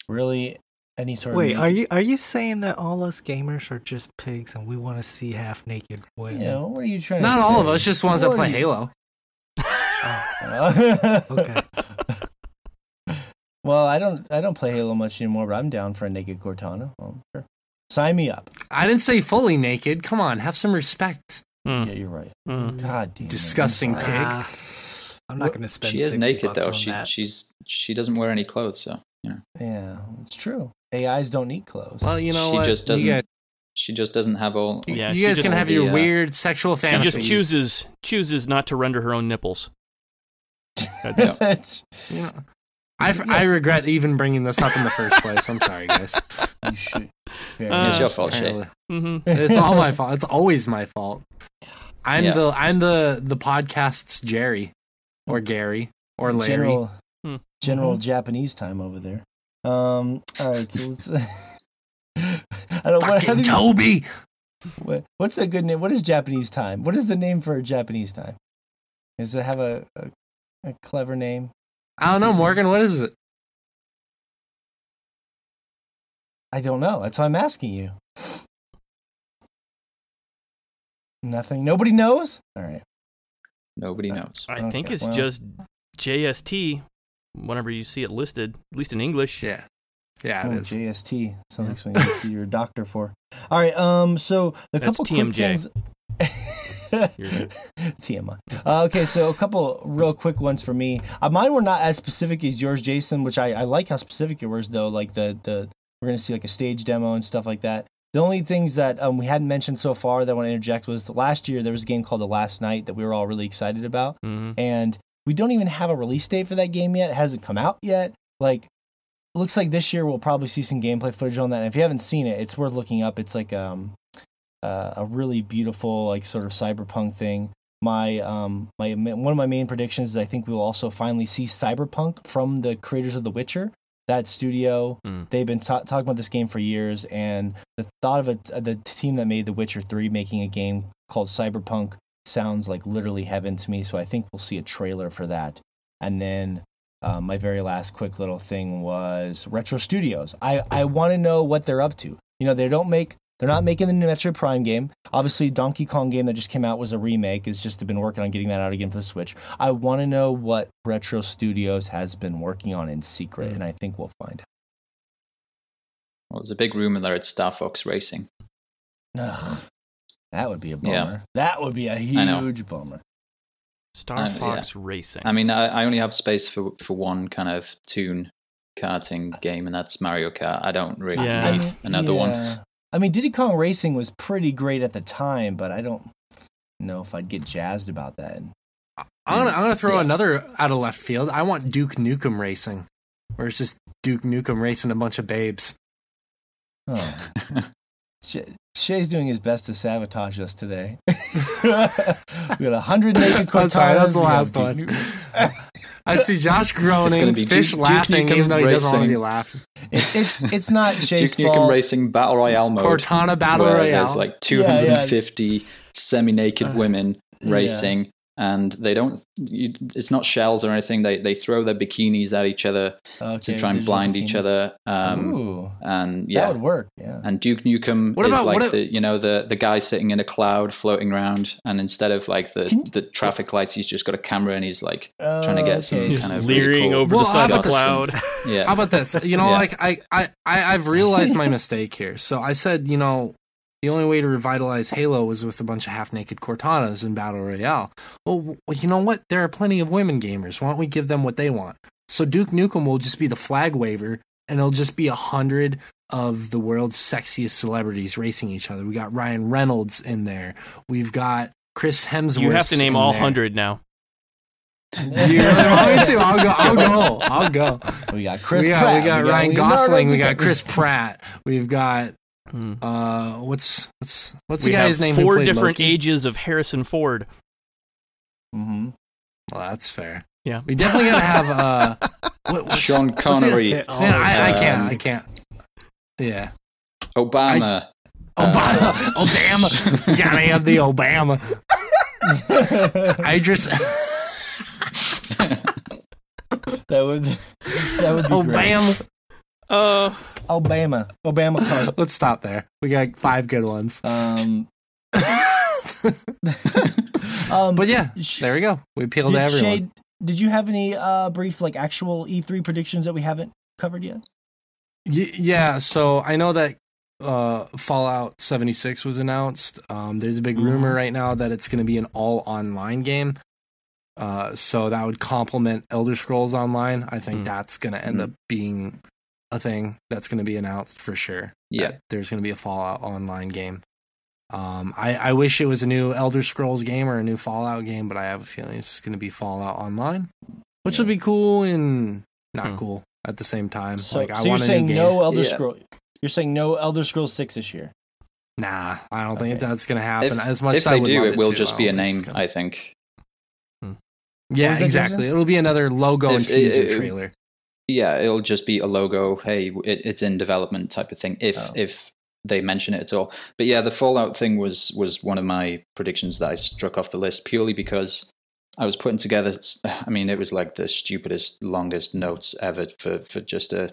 really, any sort of Wait, are you are you saying that all us gamers are just pigs and we want to see half naked women? You know, what are you trying Not to all of us, just ones that What are play you- Halo. Okay. well, I don't, I don't play Halo much anymore, but I'm down for a naked Cortana. Well, sure. Sign me up. I didn't say fully naked. Come on, have some respect. Hmm, Yeah, you're right. hmm. God damn. Disgusting I'm pig. sorry. Ah, I'm not going to spend. she is naked though. She that. she's she doesn't wear any clothes, so you know Yeah, it's true. AIs don't need clothes. Well, you know She what? just doesn't guys, she just doesn't have all. you, Yeah, you guys can have your uh, weird sexual fantasies. She just chooses chooses not to render her own nipples. It's- You know, I, I regret even bringing this up in the first place. I'm sorry, guys. you should. Very Uh, It's your fault, Shay. Apparently. hmm It's all my fault. It's always my fault. I'm Yeah. the I'm the the podcast's Jerry or Gary or Larry. General, General Japanese time over there. Um. All right. So let's. I don't. What, how Fucking do you- Toby. what, what's a good name? What is Japanese time? What is the name for Japanese time? Does it have a, a, a clever name? I don't know, Morgan. What is it? I don't know. That's why I'm asking you. Nothing. Nobody knows. All right. Nobody knows. I think it's well. just JST. Whenever you see it listed, at least in English. Yeah, yeah, Oh. JST sounds like something you see your doctor for. All right. Um. So the That's couple quick TMJ. things. You're- TMI. Uh, okay, so a couple real quick ones for me. Uh, mine were not as specific as yours, Jason. Which I, I like how specific it was though. Like the the we're gonna see like a stage demo and stuff like that. The only things that um, we hadn't mentioned so far that I want to interject was last year there was a game called The Last Night that we were all really excited about, Mhm. and we don't even have a release date for that game yet. It hasn't come out yet. Like looks like this year we'll probably see some gameplay footage on that. And if you haven't seen it, it's worth looking up. It's like um, uh, a really beautiful, like sort of cyberpunk thing. My um, my one of my main predictions is I think we'll also finally see cyberpunk from the creators of The Witcher. That studio, Mm. they've been ta- talking about this game for years, and the thought of it, the team that made The Witcher Three making a game called Cyberpunk sounds like literally heaven to me. So I think we'll see a trailer for that. And then um, my very last quick little thing was Retro Studios. I, I want to know what they're up to. You know, they don't make they're not making the new Metroid Prime game. Obviously, Donkey Kong game that just came out was a remake. It's just been working on getting that out again for the Switch. I want to know what Retro Studios has been working on in secret, Mm. and I think we'll find Well, there's a big rumor there it's Star Fox Racing. out. Ugh, that would be a Yeah. bummer. That would be a huge bummer. Star Uh, yeah. Fox Racing. I mean, I, I only have space for for one kind of tune karting game, and that's Mario Kart. I don't really Yeah. I need mean, another one. I mean, Diddy Kong Racing was pretty great at the time, but I don't know if I'd get jazzed about that. I'm gonna, I'm gonna throw Yeah. another out of left field. I want Duke Nukem Racing, where it's just Duke Nukem racing a bunch of babes. Oh. Shay- Shay's doing his best to sabotage us today. we got a hundred naked I'm sorry, that's the last one. Duke- I see Josh groaning, gonna be Fish Duke- Duke laughing, Nukem even though he doesn't want to be Racing. laughing. It, it's it's not Duke Shay's Nukem fault. Racing Battle Royale mode. Cortana Battle where Royale. There's like Yeah, yeah. 250 semi-naked Uh, women yeah. Racing, and they don't. You, it's not shells or anything. They they throw their bikinis at each other Okay, to try and digital blind each other. Um, Ooh, and yeah that would work. Yeah. and Duke Nukem What is about- like what a- the you know the the guy sitting in a cloud floating around, and instead of like the Can- the traffic lights, he's just got a camera and he's like trying to get some Okay. Kind of leering pretty cool- over Well, the side of the cloud. yeah. How about this? You know, Yeah. like I, I, I, I've realized my mistake here. So I said, you know, the only way to revitalize Halo was with a bunch of half-naked Cortanas in Battle Royale. Well, you know what? There are plenty of women gamers. Why don't we give them what they want? So Duke Nukem will just be the flag waver, and it'll just be a hundred of the world's sexiest celebrities racing each other. We got Ryan Reynolds in there. We've got Chris Hemsworth. You have to name all hundred now. You really want me to? I'll go. I'll go. I'll go. We got Chris we got, Pratt. we got Ryan Leonardo Gosling. We got Chris Pratt. We've got Hmm. uh, what's what's what's we the guy's have name? four different Loki? ages of Harrison Ford. Mhm. Well, that's fair. Yeah. We definitely gotta have uh, what, what, Sean Connery, Yeah, Man, I, I can't. I can't. Yeah. Obama. Obama. Uh, Obama. We gotta have the Obama. Idris. That would that would be great. Obama. Uh, Alabama, Obama card. Let's stop there. We got five good ones. Um, um, But yeah, there we go. We appealed to did, everyone. Shay, did you have any uh brief like actual E3 predictions that we haven't covered yet? Y- yeah, so I know that uh, Fallout 76 was announced. Um, there's a big Mhm. rumor right now that it's going to be an all online game. Uh, so that would complement Elder Scrolls Online. I think Mm. that's going to end Mm. up being a thing that's going to be announced for sure. Yeah. there's going to be a Fallout Online game. Um, I, I wish it was a new Elder Scrolls game or a new Fallout game, but I have a feeling it's going to be Fallout Online, which Yeah. would be cool and not Hmm. cool at the same time. So, like, I so you're want a new saying no Elder Yeah. Scroll? You're saying no Elder Scrolls Six this year? Nah, I don't think that's gonna happen. If, as much if as I they would do, love it will to, just be a name, gonna- I think. Yeah, exactly. Jason? It'll be another logo and If it- teaser it- trailer. Yeah, it'll just be a logo. Hey, it, it's in development type of thing. If Oh. if they mention it at all. But yeah, the Fallout thing was was one of my predictions that I struck off the list purely because I was putting together. I mean, it was like the stupidest, longest notes ever for for just a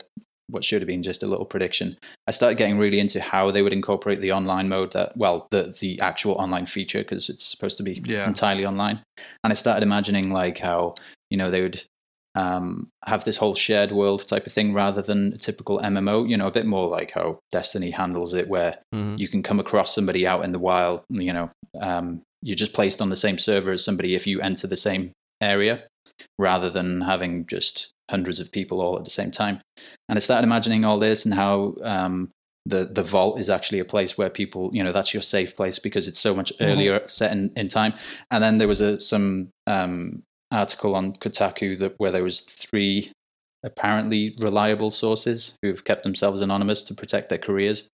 what should have been just a little prediction. I started getting really into how they would incorporate the online mode that well the the actual online feature because it's supposed to be Yeah. entirely online, and I started imagining like how you know they would um, have this whole shared world type of thing rather than a typical MMO. You know, a bit more like how Destiny handles it, where mhm. you can come across somebody out in the wild. You know, um, you're just placed on the same server as somebody if you enter the same area, rather than having just hundreds of people all at the same time. And I started imagining all this and how um, the the vault is actually a place where people, you know, that's your safe place because it's so much earlier set in, in time. And then there was a some um, article on Kotaku that where there was three apparently reliable sources who've kept themselves anonymous to protect their careers,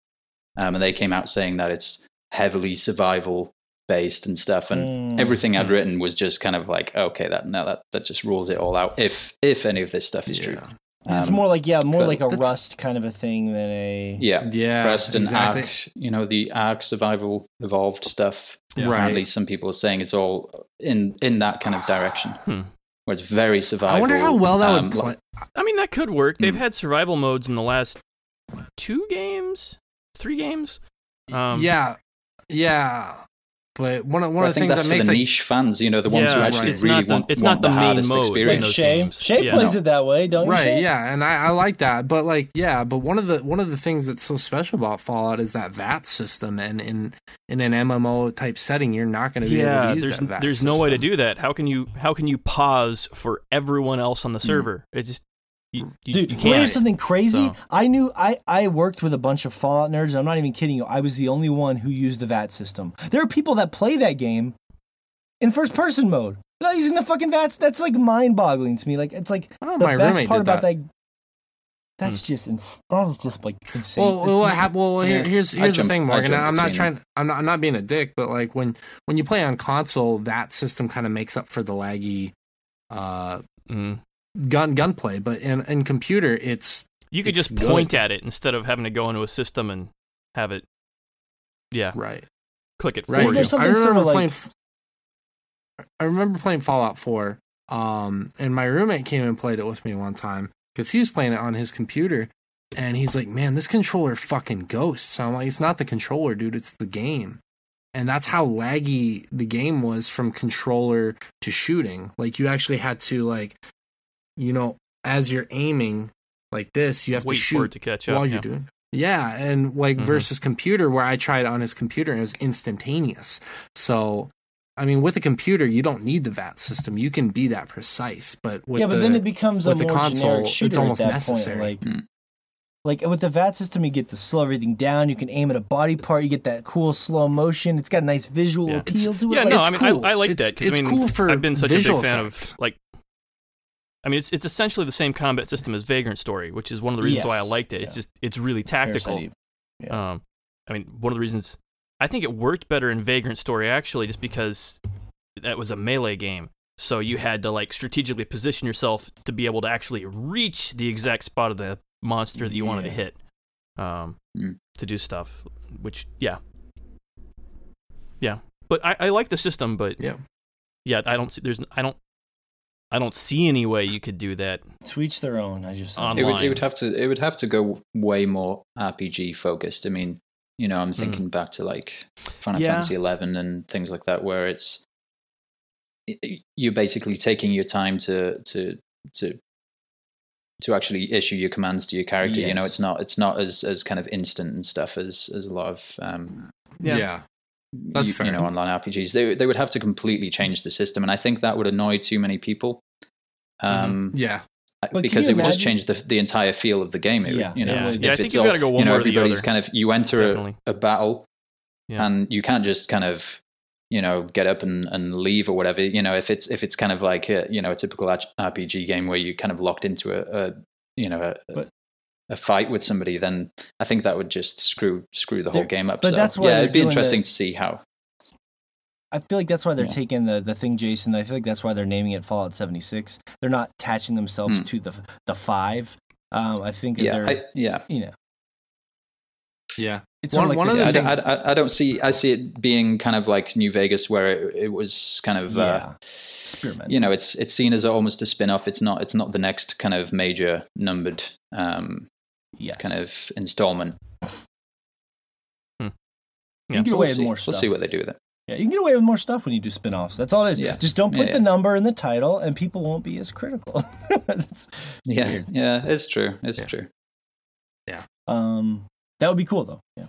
um, and they came out saying that it's heavily survival based and stuff, and Mm. everything I'd Mm. written was just kind of like, okay, that no, that that just rules it all out. If if any of this stuff is true, it's Um, more like yeah, more like a Rust kind of a thing than a yeah. Yeah, Rust and exactly. Ark, you know, the Ark survival evolved stuff. Yeah. Apparently, Right. some people are saying it's all in in that kind of direction, Hmm. where it's very survival. I wonder how well that um, would play. I mean, that could work. They've Hmm. had survival modes in the last two games, three games. Um, yeah, yeah. But one of one Well, of the think things that's that for makes the like niche fans, you know, the ones who actually it's really not the- want, it's want not the main hardest mode in like experience. those Shay. games. Shay Yeah. plays No. it that way, don't you? right yeah and I, I like that but like yeah but one of the one of the things that's so special about fallout is that vat system and in in an mmo type setting you're not going to be able yeah. to use There's that VAT there's no way to do that. How can you how can you pause for everyone else on the mm. server? It just you, you, Dude, you want to can't. something crazy? So- I knew I, I worked with a bunch of Fallout nerds, and I'm not even kidding you. I was the only one who used the VAT system. There are people that play that game in first person mode. They're not using the fucking VATs. That's like mind boggling to me. Like it's like oh, the my best part about that. that. that's just ins- that is just like insane. Well, well, what hap- well here, Yeah. here's I here's the thing, Morgan. I'm not between trying. I'm not. I'm not being a dick, but like when when you play on console, that system kind of makes up for the laggy uh, Mm. Gun gunplay. But in in computer, it's You could It's just point good. at it instead of having to go into a system and have it. Yeah, right. click it Right. Isn't you. I remember sort of like- playing. I remember playing Fallout 4, um, and my roommate came and played it with me one time because he was playing it on his computer, and he's like, "Man, this controller fucking ghosts." So I'm like, "It's not the controller, dude. It's the game." And that's how laggy the game was from controller to shooting. Like you actually had to like, you know, as you're aiming like this, you have Wait to for shoot it to catch up. while you're doing. Yeah, and like Mhm. versus computer, where I tried on his computer and it was instantaneous. So, I mean, with a computer, you don't need the VAT system. You can be that precise, but with yeah, but the, then it becomes a more console, generic it's shooter almost at that necessary. point. Like, Hmm. like with the VAT system, you get to slow everything down. You can aim at a body part. You get that cool slow motion. It's got a nice visual Yeah. appeal to it. Yeah, Like, no, it's I mean, cool. I, I like It's- that because it's I mean, cool for I've been such a big fan effects. of like. I mean, it's it's essentially the same combat system as Vagrant Story, which is one of the reasons why I liked it. It's yeah. just it's really tactical. Yeah. Um, I mean, one of the reasons I think it worked better in Vagrant Story actually, just because that was a melee game. So you had to like strategically position yourself to be able to actually reach the exact spot of the monster that you wanted to hit, um, Mm. to do stuff. Which, yeah, yeah. But I, I like the system, but Yeah. yeah, I don't see there's I don't I don't see any way you could do that. To each their own. I just On- It would, Online. it would have to it would have to go way more RPG focused. I mean, you know, I'm thinking back to like Final Yeah. Fantasy Eleven and things like that, where it's i- i- you're basically taking your time to to to to actually issue your commands to your character. You know, it's not it's not as as kind of instant and stuff as as a lot of um, Yeah. yeah. That's you, fair. you know online RPGs. They they would have to completely change the system, and I think that would annoy too many people. Um, Yeah. But because it would just change the the entire feel of the game. It would- Yeah. you know, Yeah. if Yeah, I think you've gotta go one you know, way or the everybody's kind of you enter a, a battle, Yeah. and you can't just kind of you know get up and, and leave or whatever. You know, if it's if it's kind of like a, you know a typical RPG game where you kind of locked into a, a you know a, But- a fight with somebody, then I think that would just screw screw the whole They're- game up. but so, that's why yeah, it'd be interesting the- to see how. I feel like that's why they're Yeah. taking the, the thing, Jason. I feel like that's why they're naming it Fallout 76. They're not attaching themselves Hmm. to the the five. Um, I think that Yeah, they're, I, yeah. you know, Yeah. it's One- of like one of Yeah, I, the thing- don't- I, I- I don't see. I see it being kind of like New Vegas, where it, it was kind of, uh, experiment. you know, it's it's seen as almost a spin-off. It's not. It's not the next kind of major numbered um, yes. kind of installment. you Yeah. can get We'll away with see. more We'll stuff. see what they do with it. Yeah, you can get away with more stuff when you do spin-offs. That's all it is. Yeah. Just don't put Yeah, the number in the title, and people won't be as critical. It's Yeah, weird. yeah, it's true. It's Yeah. true. Um, that would be cool though. Yeah,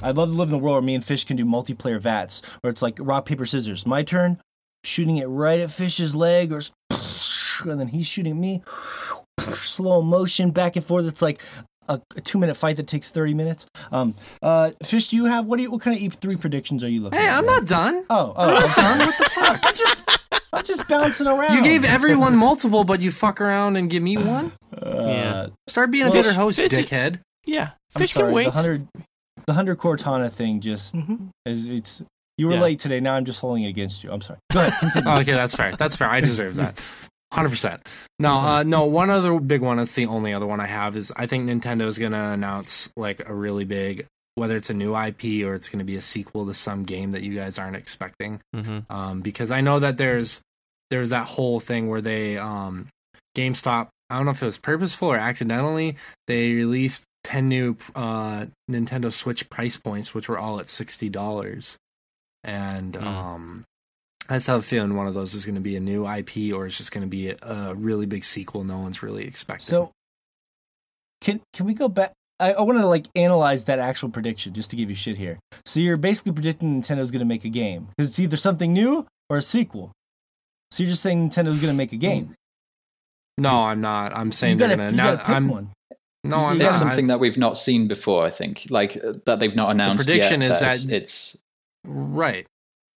I'd love to live in a world where me and Fish can do multiplayer VATs, where it's like rock paper scissors. My turn, shooting it right at Fish's leg, or and then he's shooting me, slow motion back and forth. It's like a, a two minute fight that takes thirty minutes. Um, uh, Fish, do you have what? Do you, what kind of E three predictions are you looking? Hey, at, I'm man? not done. Oh, oh, I'm sorry. what the fuck? I'm just, I'm just bouncing around. You gave everyone multiple, but you fuck around and give me one. Uh, Yeah. Start being a better host, Fish- dickhead. Yeah, I'm fish sorry. can wait. The hundred, the hundred Cortana thing just Mhm. is. It's you were Yeah. late today. Now I'm just holding it against you. I'm sorry. Go ahead. Continue. Oh, okay, that's fair. That's fair. I deserve that. Hundred percent. No, uh, no. One other big one. That's the only other one I have is I think Nintendo is gonna announce like a really big, whether it's a new IP or it's gonna be a sequel to some game that you guys aren't expecting. hmm Um, because I know that there's there's that whole thing where they um, GameStop. I don't know if it was purposeful or accidentally. They released ten new uh, Nintendo Switch price points, which were all at sixty dollars, and Hmm. um, I just have a feeling one of those is going to be a new IP or it's just going to be a, a really big sequel no one's really expecting. So, can can we go back? I, I want to like analyze that actual prediction just to give you shit here. So you're basically predicting Nintendo's going to make a game because it's either something new or a sequel. So you're just saying Nintendo's going to make a game. no, I'm not. I'm saying gotta, they're you going gotta to. pick I'm one. no, I'm It's not. something that we've not seen before. I think, like uh, that they've not announced prediction yet. is that that- it's. it's right.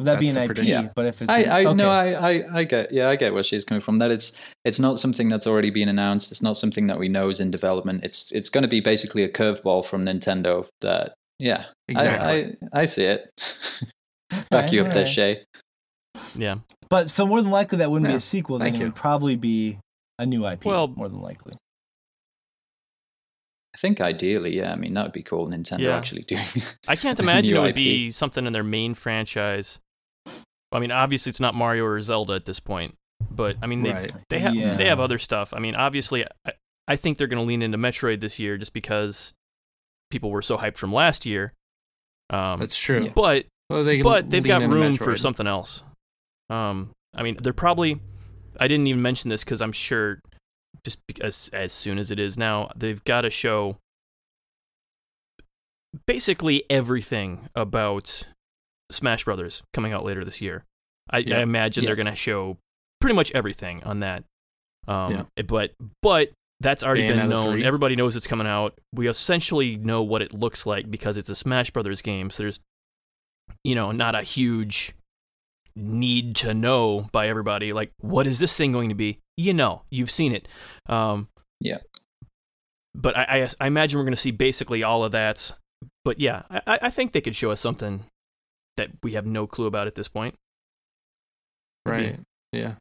Would that be That's an the IP? prediction. But if it's I, I okay. no, I, I, I get, yeah, I get where she's coming from. That it's, it's not something that's already been announced. It's not something that we know is in development. It's, it's going to be basically a curveball from Nintendo. That, yeah, Exactly. I, I, I see it. Back you up there. Shay. Yeah. But so more than likely that wouldn't be a sequel. Then thank it you. would probably be a new IP. Well- more than likely. I think ideally, yeah. I mean, that would be cool. Nintendo Yeah. actually doing. I can't imagine it would IP. be something in their main franchise. I mean, obviously it's not Mario or Zelda at this point, but I mean they Right. they have Yeah. they have other stuff. I mean, obviously I, I think they're going to lean into Metroid this year just because people were so hyped from last year. Um, That's true. but Well, they but they've got into room for something else. Um, I mean, they're probably. I didn't even mention this because I'm sure, just because as soon as it is now, they've got to show basically everything about Smash Brothers coming out later this year. I, Yeah. I imagine Yeah. they're going to show pretty much everything on that. Um, Yeah. but but that's already been known. 3. Everybody knows it's coming out. We essentially know what it looks like because it's a Smash Brothers game. So there's, you know, not a huge need to know by everybody. Like, what is this thing going to be? You know, you've seen it. Um, Yeah. But I, I, I imagine we're going to see basically all of that. But yeah, I, I think they could show us something that we have no clue about at this point. Right. Yeah.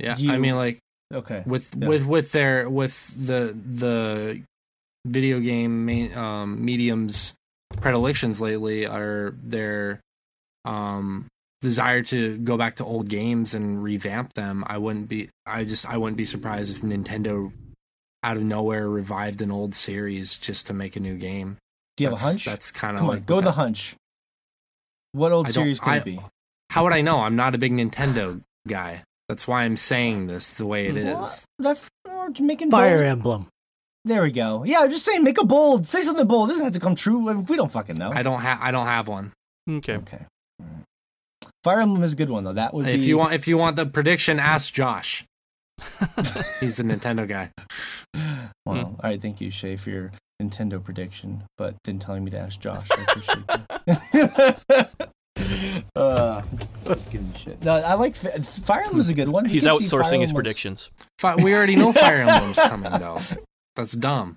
Yeah. Do I mean, like Okay. with Yeah. with with their with the the video game main, um, mediums predilections lately are their um desire to go back to old games and revamp them. I wouldn't be. I just I wouldn't be surprised if Nintendo out of nowhere revived an old series just to make a new game. Do you have a hunch? That's kind of Come like on, go the hunch. What old series could I- it be? How would I know? I'm not a big Nintendo guy. That's why I'm saying this the way it is. What? That's we're making Fire bold. Emblem. There we go. Yeah, just saying, make a bold. Say something bold. It doesn't have to come true we don't fucking know. I don't have. I don't have one. Okay. Okay. Alright. Fire Emblem is a good one though. That would If be. you want, if you want the prediction, ask Josh. He's the Nintendo guy. Well, Hmm. all right. Thank you, Shay, for your Nintendo prediction, but then telling me to ask Josh. I appreciate that. uh, just giving shit. No, I like Fire Emblem is a good one. He's can see Fire outsourcing his predictions. Fi- We already know Fire Emblem's coming though. That's dumb.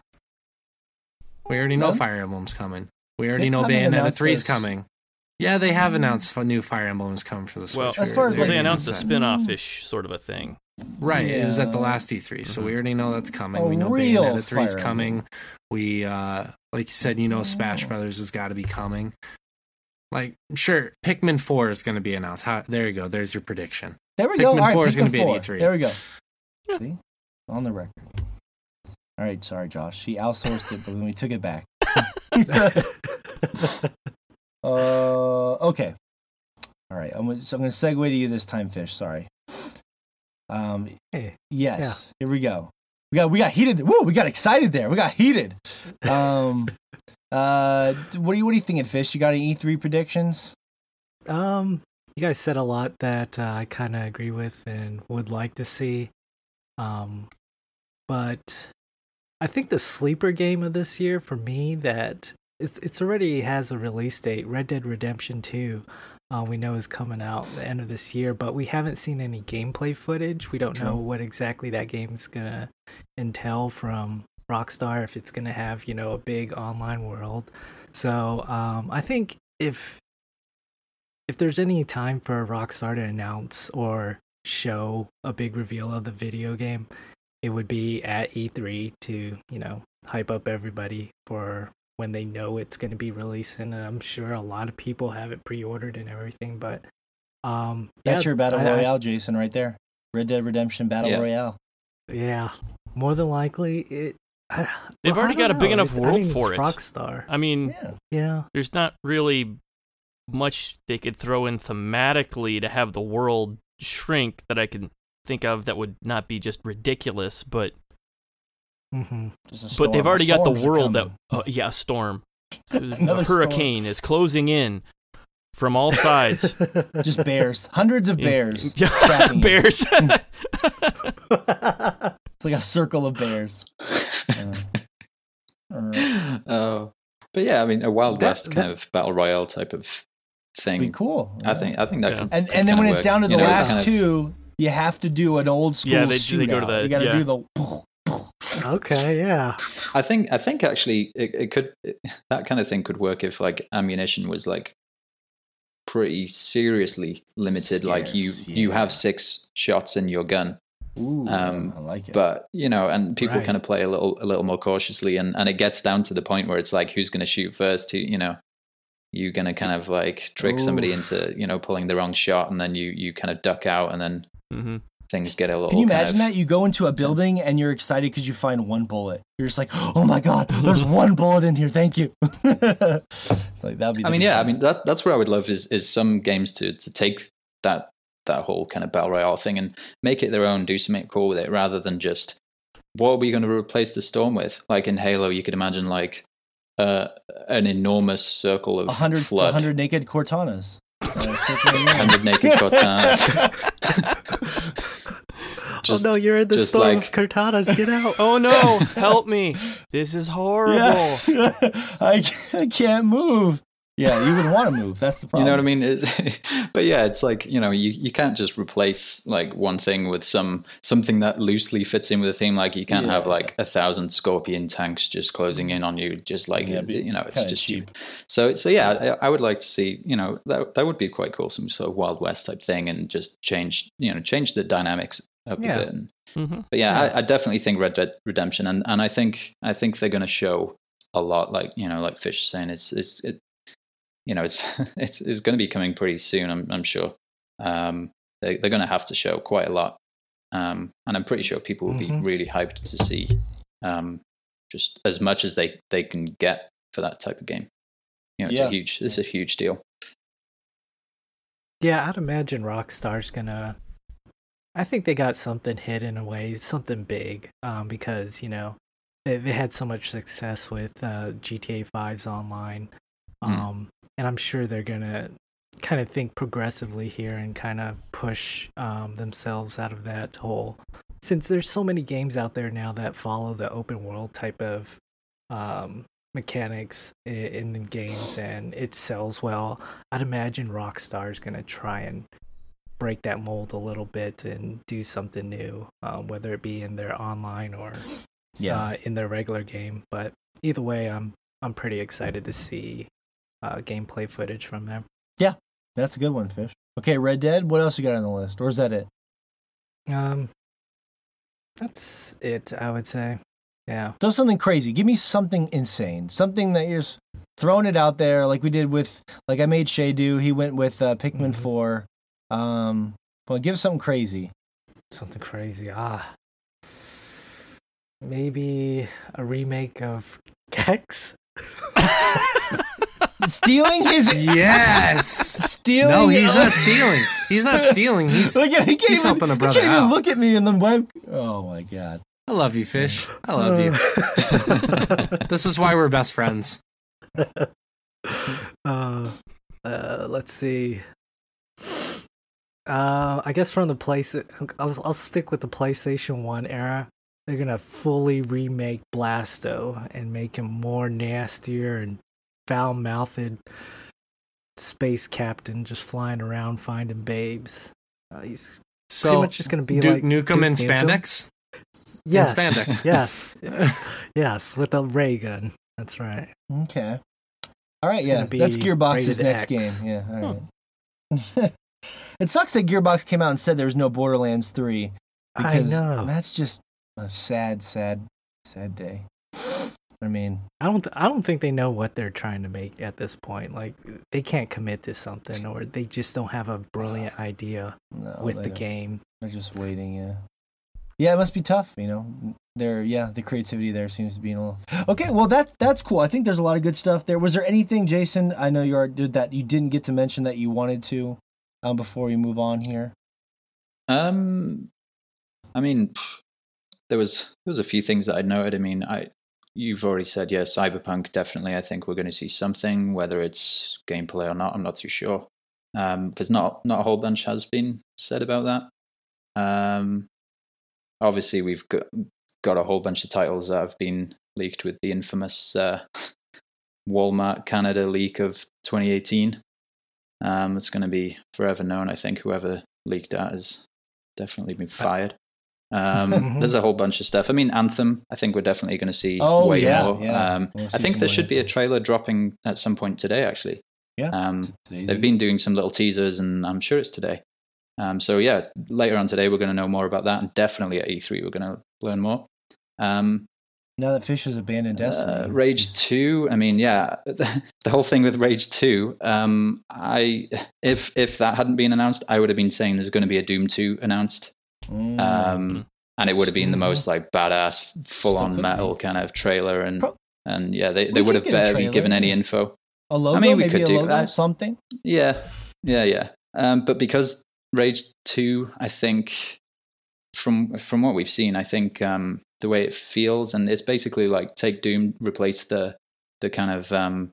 We already know No? Fire Emblem's coming. We already They know haven't Bayonetta announced 3 is coming. Yeah, they have announced a new Fire Emblem's coming for the Switch. Well, As far as, Well, already they announced a that. spin-off-ish sort of a thing. Right, it was at the last E3, so we already know that's coming. A we know real Bayonetta 3 is coming. We, uh, like you said, you know Smash Oh. Brothers has got to be coming. Like, sure, Pikmin 4 is going to be announced. How, there you go. There's your prediction. There we go. Pikmin All right, 4 is gonna be at E3. There we go. Yeah. See, on the record. All right, sorry, Josh. She outsourced it, but then we took it back. uh, okay. All right. I'm so I'm going to segue to you this time, Fish. Sorry. Um, Hey, yes. Here we go. We got we got heated. Woo! We got excited there. We got heated. Um, uh, what do you what do you thinking, Fish? You got any E3 predictions? um, you guys said a lot that uh, I kind of agree with and would like to see. Um, but I think the sleeper game of this year for me that it's it's already has a release date. Red Dead Redemption Two, uh, we know is coming out the end of this year, but we haven't seen any gameplay footage. We don't know what exactly that game's gonna entail from Rockstar. If it's gonna have you know a big online world, so um, I think if if there's any time for Rockstar to announce or show a big reveal of the video game, it would be at E3 to, you know, hype up everybody for when they know it's going to be releasing. And I'm sure a lot of people have it pre-ordered and everything, but um That's yeah, your battle I- I- royale, Jason, right there. Red Dead Redemption Battle Yeah. Royale. yeah. More than likely it I, They've well, I already got don't a big know. enough It- I world mean, for it's it. Rockstar. I mean, Yeah. Yeah. there's not really much they could throw in thematically to have the world shrink that I can think of that would not be just ridiculous, but Mhm. But they've already got the world that uh, yeah, a storm. Another a storm. hurricane is closing in from all sides. Just bears. Hundreds of bears. Yeah, tracking you. bears. It's like a circle of bears. Uh, uh, oh, but yeah, I mean, a Wild That- West kind that- of battle royale type of thing. be cool. I think I think that Yeah. could, And could and then kinda when it's work. down to the know, last kind of- two, you have to do an old school Yeah, they- shootout. they go to the- you got to yeah. do the. Okay, yeah. I think I think actually it, it could it, that kind of thing could work if like ammunition was like pretty seriously limited. like you Scarce, you have six shots in your gun, Ooh, Um, I like it. but you know, and people Right. kind of play a little a little more cautiously, and and it gets down to the point where it's like who's going to shoot first? Who you know. You're gonna kind of like trick somebody into, you know, pulling the wrong shot, and then you you kind of duck out, and then hmm things get a little. Can you imagine of- that? You go into a building and you're excited because you find one bullet. You're just like, oh my god, there's one bullet in here. Thank you. like that'd be. I mean, yeah, I mean that's that's what I would love is is some games to to take that that whole kind of battle royale thing and make it their own, do something cool with it, rather than just what are we going to replace the storm with? Like in Halo, you could imagine like uh, an enormous circle of hundred, flood, hundred naked Cortanas. Circling hundred naked Cortana. Oh, just- oh no, you're in the just storm like- of Cortanas. Get out. Oh no! Help me! This is horrible. Yeah. I, I can't move. Yeah, you wouldn't want to move. That's the problem. You know what I mean? It's, but yeah, it's like you know, you, you can't just replace like one thing with some something that loosely fits in with a theme. Like you can't have like a thousand scorpion tanks just closing in on you, just like Yeah, you know, it's just cheap. So so yeah, I, I would like to see you know that that would be quite cool, some sort of Wild West type thing, and just change you know change the dynamics up Yeah. a bit. And, hmm but yeah, Yeah. I, I definitely think Red Dead Redemption, and, and I think I think they're going to show a lot. Like you know, like Fish saying, it's it's it, you know, it's it's it's going to be coming pretty soon. I'm I'm sure. Um, they they're going to have to show quite a lot, um, and I'm pretty sure people will be Mhm. really hyped to see um, just as much as they they can get for that type of game. You know, it's Yeah. a huge it's a huge deal. Yeah, I'd imagine Rockstar's gonna. I think they got something hidden away, something big, um, because you know they they had so much success with uh, GTA 5's online, Hmm. um, and I'm sure they're gonna kind of think progressively here and kind of push um, themselves out of that hole. Since there's so many games out there now that follow the open world type of um, mechanics in the games and it sells well, I'd imagine Rockstar's gonna try and break that mold a little bit and do something new, um, whether it be in their online or Yeah. uh, in their regular game. But either way, I'm I'm pretty excited to see uh, gameplay footage from there. Yeah, That's a good one, Fish. Okay, Red Dead. What else you got on the list? Or is that it? Um, that's it, I would say. Yeah. Do something crazy. Give me something insane. Something that you're throwing it out there, like we did with, like I made Shay do. He went with uh, Pikmin Mhm. Four. Um, well, give something crazy. Something crazy. Ah. Maybe a remake of Gex? Stealing his Yes. stealing. no, he's not stealing. He's not stealing. He's. Look at he can't he's even, helping a brother he can't even look at me and then web. Oh my god. I love you, fish. I love you. This is why we're best friends. uh, uh, let's see. Uh, I guess from the place, I'll, I'll stick with the PlayStation One era. they're gonna fully remake Blasto and make him more nastier and foul mouthed space captain just flying around finding babes. Uh, he's So pretty much just gonna be Duke like Nukem Duke in Nukem. spandex. Yes, spandex. yes, yes, with a ray gun. That's right. Okay. All right, It's yeah. That's Gearbox's next X. game. Yeah. All right. it sucks that Gearbox came out and said there's no Borderlands 3 I because know. that's just a sad, sad, sad day. I mean, I don't. I don't think they know what they're trying to make at this point. Like they can't commit to something, or they just don't have a brilliant idea no. with the don't. game. They're just waiting, yeah. Yeah, it must be tough, you know. There, yeah, the creativity there seems to be in a little. Okay, well that that's cool. I think there's a lot of good stuff there. Was there anything, Jason? I know you are did that you didn't get to mention that you wanted to, um, before we move on here. Um, I mean, pff, there was there was a few things that I noted. I mean, I you've already said yeah, Cyberpunk definitely. I think we're going to see something, whether it's gameplay or not. I'm not too sure because not not a whole bunch has been said about that. Um, obviously we've got got a whole bunch of titles that have been leaked with the infamous uh, Walmart Canada leak of 2018. Um, it's going to be forever known. I think whoever leaked that has definitely been fired. Um, Mhm. there's a whole bunch of stuff. I mean, Anthem. I think we're definitely going to see Oh, way yeah, more. yeah. Um, We'll I think there should be a trailer dropping at some point today. Actually, Yeah. um, they've been doing some little teasers, and I'm sure it's today. Um, so yeah, later on today we're going to know more about that, and definitely at E3 we're going to learn more. Um, now that Fish has abandoned Destiny. uh, Rage Two. I mean, yeah, the, the whole thing with Rage Two. Um, I if if that hadn't been announced, I would have been saying there's going to be a Doom Two announced, Mm. um, and it would have been the most like badass, full on metal kind of trailer, and Pro- and yeah, they they would have barely trailer, given any info. a logo, mean, we maybe could a do logo, that. something. Yeah, yeah, yeah. Um, but because Rage Two, I think from from what we've seen, I think um, the way it feels, and it's basically like take Doom, replace the the kind of um,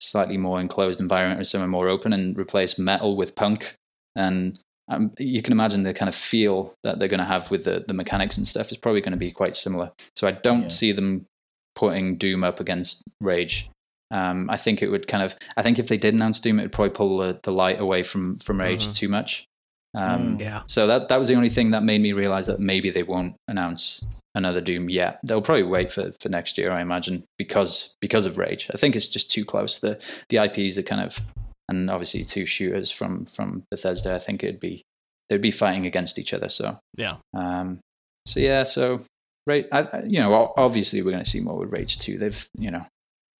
slightly more enclosed environment with somewhere more open, and replace metal with punk, and um, you can imagine the kind of feel that they're going to have with the the mechanics and stuff is probably going to be quite similar. So I don't Yeah. see them putting Doom up against Rage. Um, I think it would kind of. I think if they did announce Doom, it would probably pull the, the light away from from Rage Mhm. too much. Um, Mm. Yeah. So that that was the only thing that made me realize that maybe they won't announce another Doom yet. They'll probably wait for, for next year, I imagine, because because of Rage. I think it's just too close. The the IPs are kind of, and obviously two shooters from from Bethesda. I think it'd be they'd be fighting against each other. So Yeah. um, so yeah, so right. I, I- you know, obviously we're going to see more with Rage two. They've you know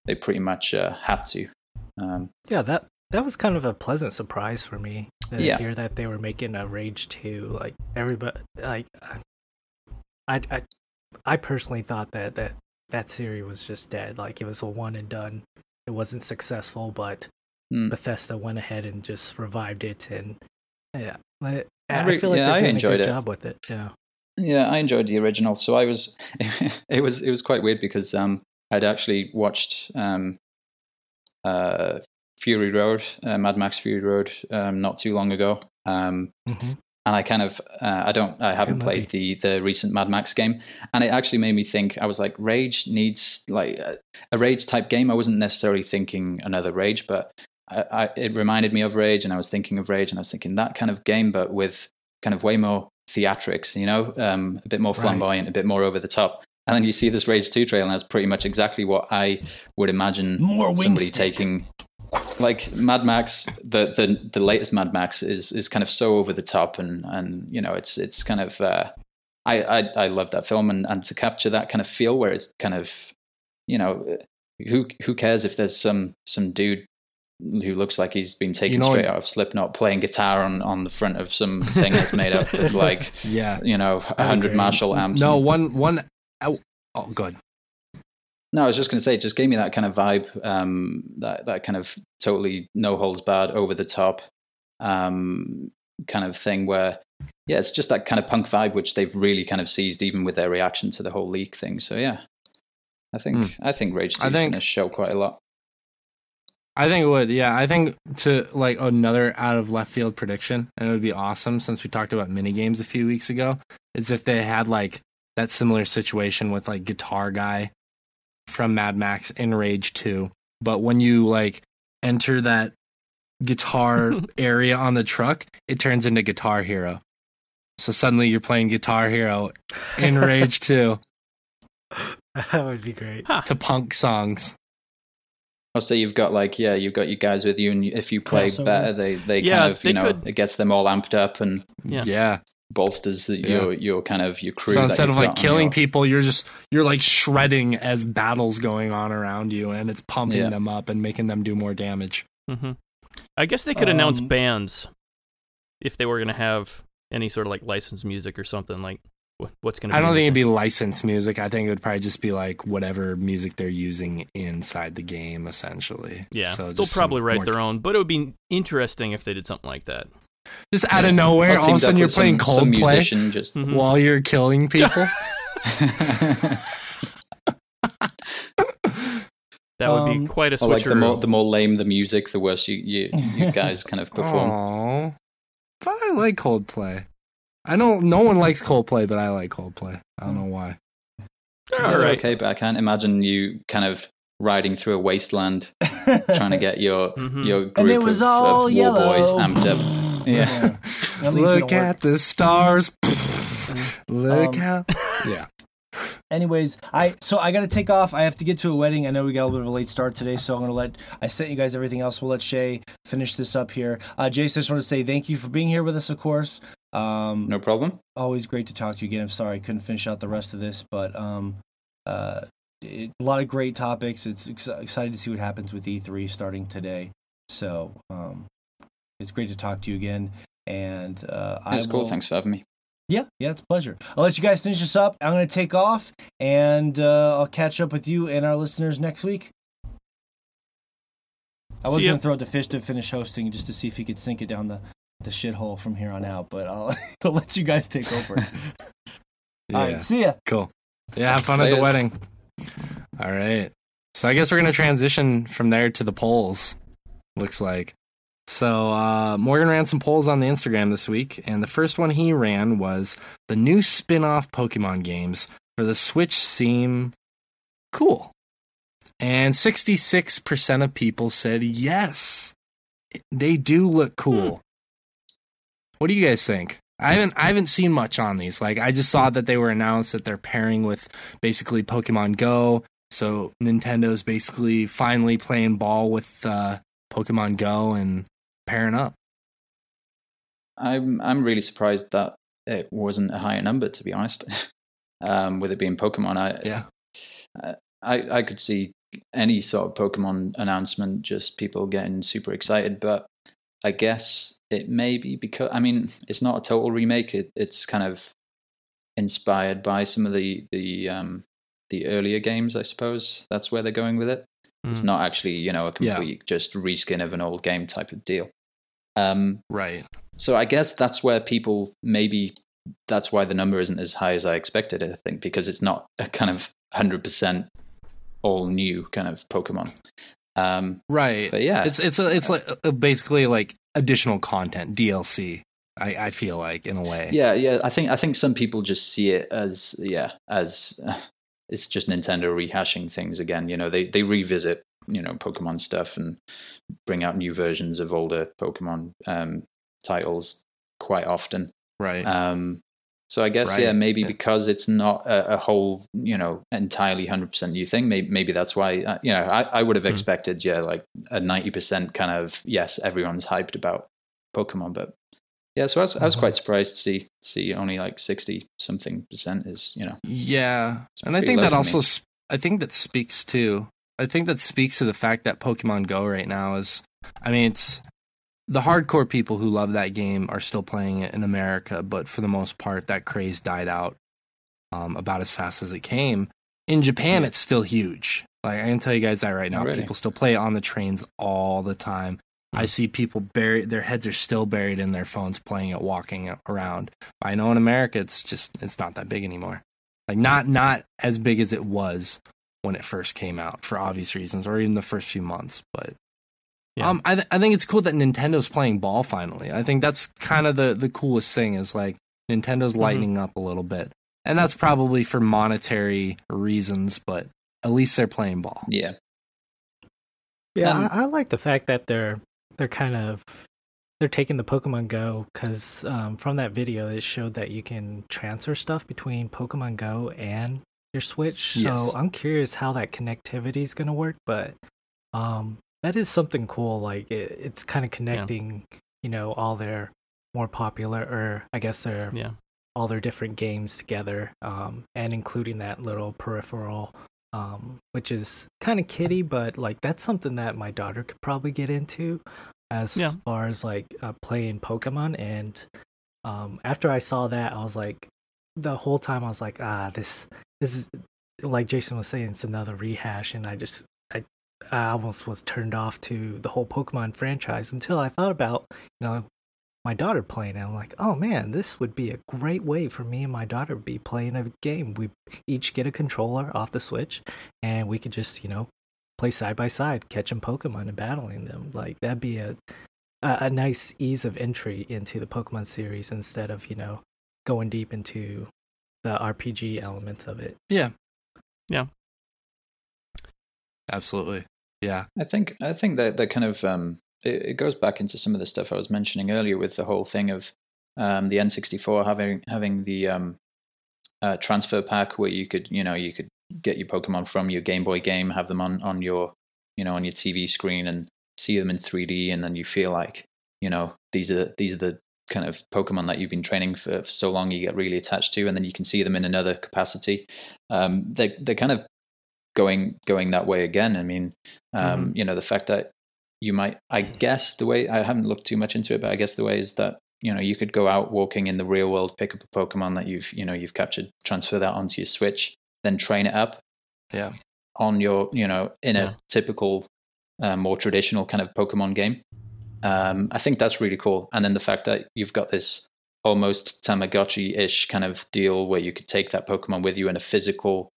they pretty much uh, had to. Um, Yeah, that that was kind of a pleasant surprise for me to Yeah. hear that they were making a Rage 2. Like everybody like I I I personally thought that that that series was just dead. Like it was a one and done. It wasn't successful, but Hmm. Bethesda went ahead and just revived it and yeah. I, I feel like yeah, they're doing a good it. job with it. Yeah. Yeah, I enjoyed the original. So I was, it was it was quite weird because um, I'd actually watched um, uh, Fury Road, uh, Mad Max Fury Road, um, not too long ago. Um, hmm and I kind of uh, I don't I haven't played the the recent Mad Max game, and it actually made me think. I was like, Rage needs like a, a Rage type game. I wasn't necessarily thinking another Rage, but I, I, it reminded me of Rage, and I was thinking of Rage, and I was thinking that kind of game, but with kind of way more theatrics, you know, um, a bit more Right. flamboyant, a bit more over the top. And then you see this Rage Two trailer, and that's pretty much exactly what I would imagine More somebody stick. taking like Mad Max, the, the the latest Mad Max is is kind of so over the top, and and you know it's it's kind of uh, I, I I love that film, and and to capture that kind of feel where it's kind of you know who who cares if there's some some dude who looks like he's been taken You know- straight out of Slipknot playing guitar on on the front of some thing that's made up of like Yeah. you know a hundred. Marshall amps. No, and- one one. Oh, oh good. No, I was just going to say, it just gave me that kind of vibe, um, that that kind of totally no holds barred, over the top, um, kind of thing. Where, yeah, it's just that kind of punk vibe, which they've really kind of seized, even with their reaction to the whole leak thing. So yeah, I think Hmm. I think Rage Two is think- going to show quite a lot. I think it would. Yeah, I think to like another out of left field prediction, and it would be awesome since we talked about mini games a few weeks ago. Is if they had like that similar situation with like Guitar Guy from Mad Max in Rage 2. But when you like enter that guitar area on the truck, it turns into Guitar Hero. So suddenly you're playing Guitar Hero in Rage 2 That would be great. To punk songs. Oh, so you've got like yeah, you've got your guys with you, and if you play Crossover. better, they they Yeah, kind of they you know could- it gets them all amped up and Yeah. yeah. bolsters the, Yeah. your your kind of your crew. So instead of like killing your- people, you're just you're like shredding as battles going on around you, and it's pumping Yeah. them up and making them do more damage. hmm I guess they could announce Um, bands if they were going to have any sort of like licensed music or something. Like wh- what's going to? I don't in think it'd be licensed music. I think it would probably just be like whatever music they're using inside the game, essentially. Yeah, so they'll probably write their own, but it would be interesting if they did something like that. Just out of nowhere, all of a sudden you're playing some, some Coldplay musician just Mhm. while you're killing people. That would Um, be quite a or like the more switcheroo. the more lame the music, the worse you you, you guys kind of perform. Aww. But I like Coldplay. I know no one likes Coldplay, but I like Coldplay. I don't know why. They're Yeah, right. okay, but I can't imagine you kind of riding through a wasteland trying to get your Mhm. your group and it was of, all of yellow. war boys amped up. Yeah. That Look to work. at the stars. Look Um, how. Yeah. Anyways, I so I got to take off. I have to get to a wedding. I know we got a little bit of a late start today, so I'm gonna let I sent you guys everything else. We'll let Shay finish this up here. Uh, Jason, I just want to say thank you for being here with us. Of course, um, No problem. always great to talk to you again. I'm sorry I couldn't finish out the rest of this, but um, uh, it, a lot of great topics. It's ex- excited to see what happens with E3 starting today. So um, it's great to talk to you again. And uh, I That's cool. will- Thanks for having me. Yeah, yeah, it's a pleasure. I'll let you guys finish this up. I'm going to take off, and uh, I'll catch up with you and our listeners next week. I was going to throw it to Fish to finish hosting just to see if he could sink it down the, the shithole from here on out, but I'll, I'll let you guys take over. Yeah. All right, see ya. Cool. Yeah, have fun at the Laters. wedding. All right. So I guess we're gonna transition from there to the polls. Looks like. So uh, Morgan ran some polls on the Instagram this week, and the first one he ran was the new spin-off Pokemon games for the Switch seem cool. And 66% of people said yes. They do look cool. What do you guys think? I haven't I haven't seen much on these. Like I just saw that they were announced that they're pairing with basically Pokemon Go. So Nintendo's basically finally playing ball with uh, Pokemon Go and pairing up. I'm I'm really surprised that it wasn't a higher number. To be honest, um, with it being Pokemon, I Yeah. I I could see any sort of Pokemon announcement, just people getting super excited. But I guess it may be because I mean it's not a total remake. It it's kind of inspired by some of the the um the earlier games. I suppose that's where they're going with it. It's Mm. not actually you know a Yeah. complete just reskin of an old game type of deal. Um, Right. so I guess that's where people maybe that's why the number isn't as high as I expected. I think because it's not a kind of hundred percent all new kind of Pokemon. Um, Right. but yeah, It's it's a, it's like uh, basically like additional content DLC. I, I feel like in a way. yeah, yeah. I think I think some people just see it as yeah as uh, it's just Nintendo rehashing things again. You know, they they revisit you know Pokemon stuff and bring out new versions of older Pokemon um, titles quite often. Right. Um, so I guess yeah, maybe Yeah. because it's not a, a whole you know entirely hundred percent new thing. Maybe maybe that's why uh, you know I, I would have Hmm. expected yeah like a ninety percent kind of yes everyone's hyped about Pokemon, but yeah. So I was I was Mhm. quite surprised to see see only like sixty something percent is you know Yeah, and I think that also, me. I think that speaks to, I think that speaks to the fact that Pokemon Go right now is, I mean, it's the hardcore people who love that game are still playing it in America, but for the most part, that craze died out um, about as fast as it came. In Japan, it's still huge. Like I can tell you guys that right now, really? people still play it on the trains all the time. I see people buried; their heads are still buried in their phones, playing it, walking around. I know in America, it's just it's not that big anymore like not not as big as it was when it first came out for obvious reasons or even the first few months but Yeah. um I, th- I think it's cool that nintendo's playing ball finally i think that's kind of the the coolest thing is like nintendo's lightening up a little bit and that's probably for monetary reasons, but at least they're playing ball. Yeah. Yeah, Um, I, I like the fact that they're they're kind of they're taking the Pokemon Go because um, from that video it showed that you can transfer stuff between Pokemon Go and your Switch. Yes. So I'm curious how that connectivity is going to work, but um, that is something cool. Like it, it's kind of connecting, you know, all their more popular, or I guess their Yeah. all their different games together, um, and including that little peripheral, um, which is kind of kitty, but like that's something that my daughter could probably get into, as Yeah. far as like uh, playing Pokemon. And um, after I saw that, I was like, the whole time I was like, ah, this this is like Jason was saying, it's another rehash, and I just I I almost was turned off to the whole Pokemon franchise until I thought about you know my daughter playing it. I'm like, oh man, this would be a great way for me and my daughter to be playing a game. We each get a controller off the Switch, and we could just, you know, play side by side, catching Pokemon and battling them. Like that'd be a, a nice ease of entry into the Pokemon series instead of you know going deep into the RPG elements of it. Yeah. Yeah. Absolutely. Yeah. I think I think that that kind of um, it, it goes back into some of the stuff I was mentioning earlier with the whole thing of um, the N64 having having the um, uh, transfer pack where you could you know you could get your Pokemon from your Game Boy game, have them on on your you know on your TV screen and see them in 3D, and then you feel like you know these are these are the kind of Pokemon that you've been training for, for so long you get really attached to, and then you can see them in another capacity. Um, they they're kind of going going that way again. I mean, um, you know, the fact that you might, I guess, the way I haven't looked too much into it, but I guess the way is that you know you could go out walking in the real world, pick up a Pokemon that you've you know you've captured, transfer that onto your Switch, then train it up Yeah. on your you know in a Yeah. typical uh, more traditional kind of pokemon game um, i think that's really cool and then the fact that you've got this almost tamagotchi-ish kind of deal where you could take that pokemon with you in a physical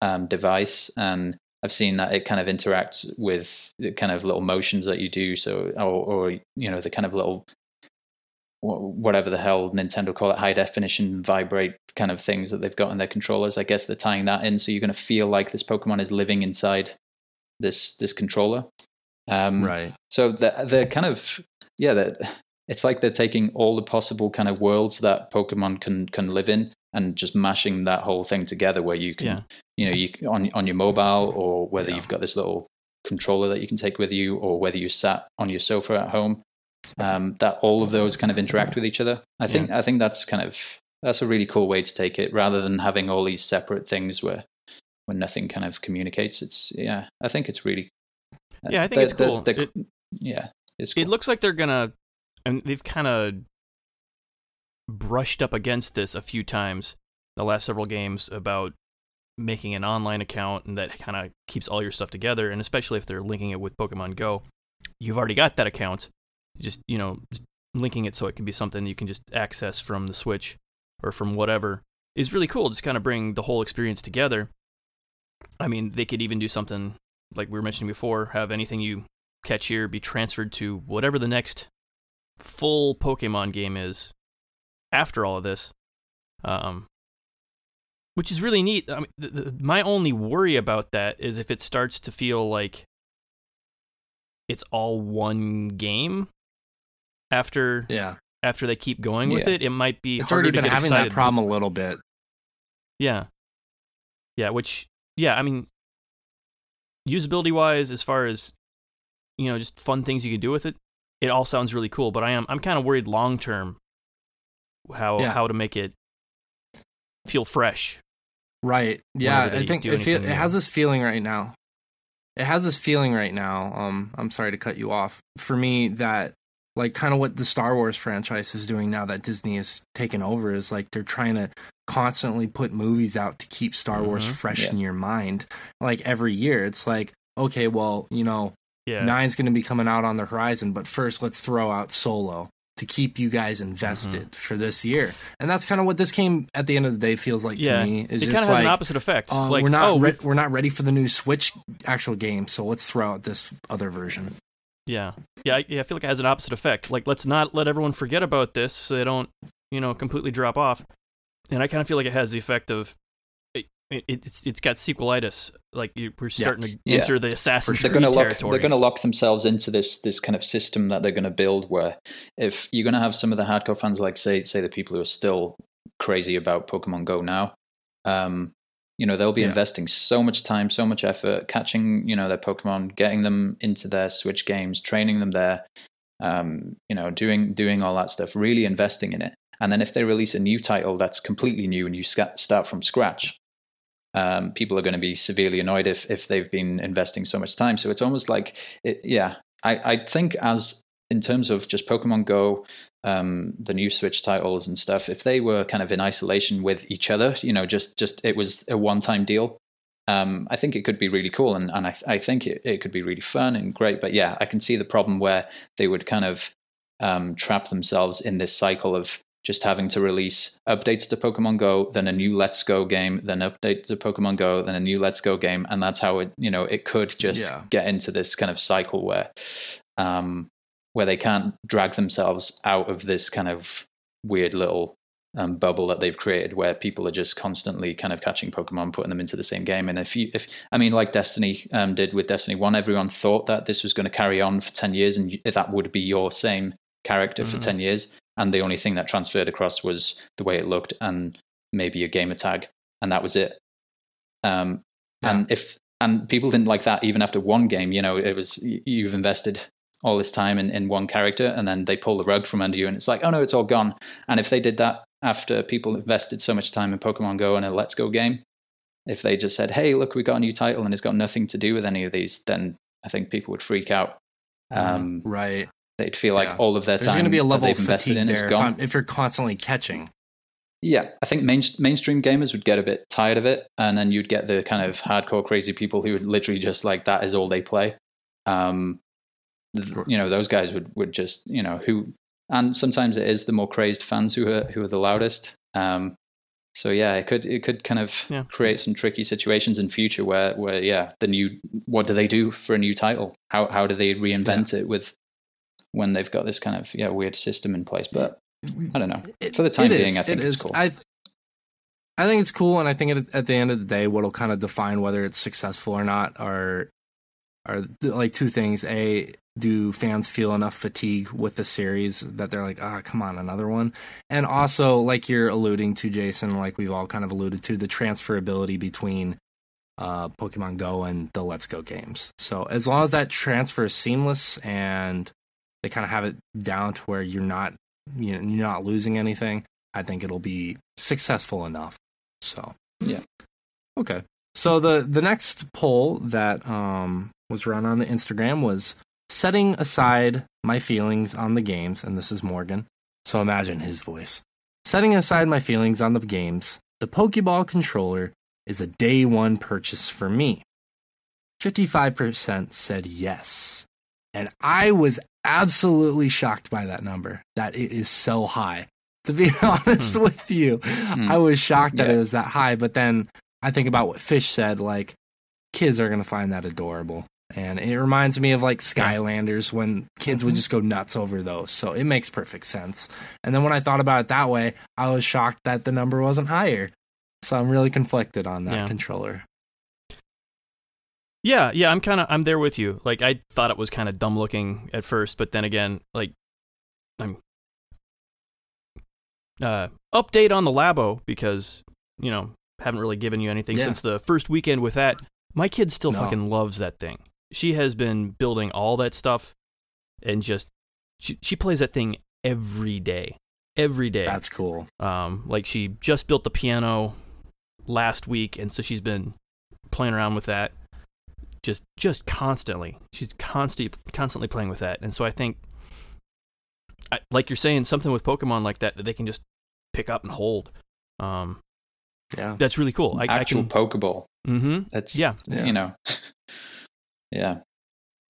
um, device and i've seen that it kind of interacts with the kind of little motions that you do so or, or you know the kind of little whatever the hell Nintendo call it, high definition vibrate kind of things that they've got in their controllers. I guess they're tying that in, so you're going to feel like this Pokemon is living inside this this controller. Um, Right. So they're, they're kind of yeah, that it's like they're taking all the possible kind of worlds that Pokemon can can live in and just mashing that whole thing together, where you can Yeah. you know you on on your mobile or whether Yeah. you've got this little controller that you can take with you or whether you sat on your sofa at home um, that all of those kind of interact with each other i think i think that's kind of that's a really cool way to take it rather than having all these separate things where when nothing kind of communicates it's yeah i think it's really Yeah, I think it's cool. It- yeah it's cool. It looks like they're gonna, and they've kind of brushed up against this a few times the last several games about making an online account and that kind of keeps all your stuff together. And especially if they're linking it with Pokemon Go, you've already got that account. Just you know, just linking it so it can be something you can just access from the Switch or from whatever is really cool. Just kind of bring the whole experience together. I mean, they could even do something like we were mentioning before, have anything you catch here be transferred to whatever the next full Pokemon game is after all of this. Um, which is really neat. I mean, the, the, my only worry about that is if it starts to feel like it's all one game after Yeah. after they keep going with Yeah. it. It might be It's already been having that problem a little bit. Yeah. Yeah, which yeah, I mean usability wise as far as you know, just fun things you can do with it, it all sounds really cool, but I am I'm kind of worried long term how Yeah. how to make it feel fresh. Right. Yeah, I think it, feel, it has this feeling right now. It has this feeling right now. Um, I'm sorry to cut you off. For me, that like kind of what the Star Wars franchise is doing now that Disney has taken over is like they're trying to constantly put movies out to keep Star Wars Mhm. fresh Yeah. in your mind. Like every year, it's like okay, well, you know, Yeah. nine's going to be coming out on the horizon, but first let's throw out Solo to keep you guys invested Mm-hmm. for this year. And that's kind of what this game at the end of the day feels like yeah. to me. Is it kind of has like an opposite effect. uh, like we're not oh, re- we're not ready for the new Switch actual game, so let's throw out this other version. Yeah, yeah, I, yeah. I feel like it has an opposite effect. Like, let's not let everyone forget about this, so they don't, you know, completely drop off. and I kind of feel like it has the effect of it, it, it's it's got sequelitis. Like you, we're starting to Yeah. enter the Assassin's they're to lock territory. they're going to lock themselves into this this kind of system that they're going to build where if you're going to have some of the hardcore fans like say say the people who are still crazy about Pokemon Go now um you know they'll be Yeah. investing so much time so much effort catching you know their Pokemon getting them into their Switch games training them there um you know doing doing all that stuff really investing in it and then if they release a new title that's completely new and you sca- start from scratch um, people are going to be severely annoyed if if they've been investing so much time. So it's almost like, it, yeah, I, I think as in terms of just Pokemon Go, um, the new Switch titles and stuff, if they were kind of in isolation with each other, you know, just just it was a one time deal. Um, I think it could be really cool, and, and I, I think it, it could be really fun and great. But yeah, I can see the problem where they would kind of um, trap themselves in this cycle of just having to release updates to Pokemon Go, then a new Let's Go game, then update to Pokemon Go, then a new Let's Go game, and that's how it you know it could just Yeah. get into this kind of cycle where um, where they can't drag themselves out of this kind of weird little um, bubble that they've created where people are just constantly kind of catching Pokemon, putting them into the same game. And if you, if I mean, like Destiny um, did with Destiny One, everyone thought that this was going to carry on for ten years, and that would be your same character for Mhm. ten years. And the only thing that transferred across was the way it looked and maybe a gamer tag, and that was it. Um, And if and people didn't like that even after one game, you know, it was you've invested all this time in, in one character and then they pull the rug from under you and it's like, oh no, it's all gone. And if they did that after people invested so much time in Pokemon Go and a Let's Go game, if they just said, hey, look, we got a new title and it's got nothing to do with any of these, then I think people would freak out. Um, Right. they'd feel like Yeah. all of their There's time going to be a that level they've invested in is there if, gone. If you're constantly catching. Yeah, I think main, mainstream gamers would get a bit tired of it, and then you'd get the kind of hardcore crazy people who would literally just like that is all they play. Um, th- you know, those guys would would just you know who, and sometimes it is the more crazed fans who are who are the loudest. Um, so yeah, it could it could kind of Yeah. create some tricky situations in future where where yeah the new what do they do for a new title? How how do they reinvent it with when they've got this kind of yeah weird system in place? But I don't know. It- For the time being, is, I think it it's is. cool. I, I think it's cool, and I think at, at the end of the day, what'll kind of define whether it's successful or not are are like two things. A, do fans feel enough fatigue with the series that they're like, ah, come on, another one? And also, like you're alluding to, Jason, like we've all kind of alluded to, the transferability between uh, Pokemon Go and the Let's Go games. So as long as that transfer is seamless and they kind of have it down to where you're not you know you're not losing anything, I think it'll be successful enough. So Yeah. Okay. So the the next poll that um was run on the Instagram was setting aside my feelings on the games, and this is Morgan. So imagine his voice. Setting aside my feelings on the games, the Pokeball controller is a day one purchase for me. 55% said yes. And I was absolutely shocked by that number, that it is so high. To be honest with you, I was shocked that Yeah. it was that high. But then I think about what Fish said, like, kids are going to find that adorable. And it reminds me of like Skylanders when kids would just go nuts over those. So it makes perfect sense. And then when I thought about it that way, I was shocked that the number wasn't higher. So I'm really conflicted on that Yeah. controller. Yeah, yeah, I'm kind of I'm there with you. Like I thought it was kind of dumb looking at first, but then again, like I'm uh update on the Labo because, you know, haven't really given you anything Yeah. since the first weekend with that. My kid still No. fucking loves that thing. She has been building all that stuff and just she she plays that thing every day. Every day. That's cool. Um, like she just built the piano last week, and so she's been playing around with that just just constantly. She's constantly constantly playing with that, and so I think, I, like you're saying, something with Pokemon like that that they can just pick up and hold. Um, Yeah. that's really cool. I, I Actual can. Pokeball. hmm That's Yeah. Yeah. you know, yeah.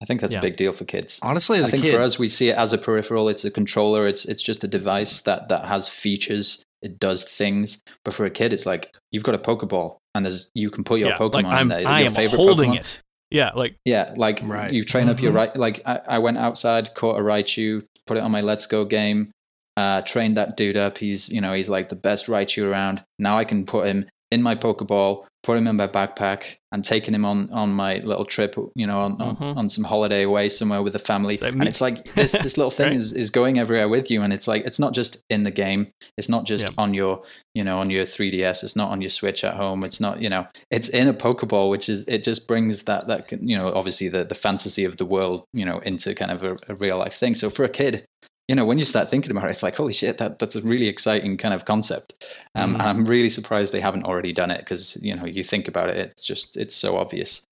I think that's Yeah. a big deal for kids. Honestly, as I a think kid, for us, we see it as a peripheral. It's a controller. It's it's just a device that that has features. It does things. But for a kid, it's like you've got a Pokeball, and there's you can put your yeah, Pokemon like I'm, in there. I your am favorite holding Pokemon. it. Yeah, like Yeah, like Right. you train up your Mhm. right. Like I, I went outside, caught a Raichu, put it on my Let's Go game. Uh, trained that dude up. He's, you know, he's like the best Raichu around. Now I can put him in my Pokeball, put him in my backpack, and taking him on on my little trip, you know, on, Mhm. on, on some holiday away somewhere with the family. And it's like this this little thing Right. is is going everywhere with you, and it's like it's not just in the game. It's not just Yeah. on your you know on your 3ds. It's not on your Switch at home. It's not you know it's in a Pokeball, which is it just brings that that you know obviously the the fantasy of the world you know into kind of a, a real life thing. So for a kid, you know, when you start thinking about it, it's like, holy shit, that, that's a really exciting kind of concept. Um, Mhm. and I'm really surprised they haven't already done it because, you know, you think about it, it's just, it's so obvious.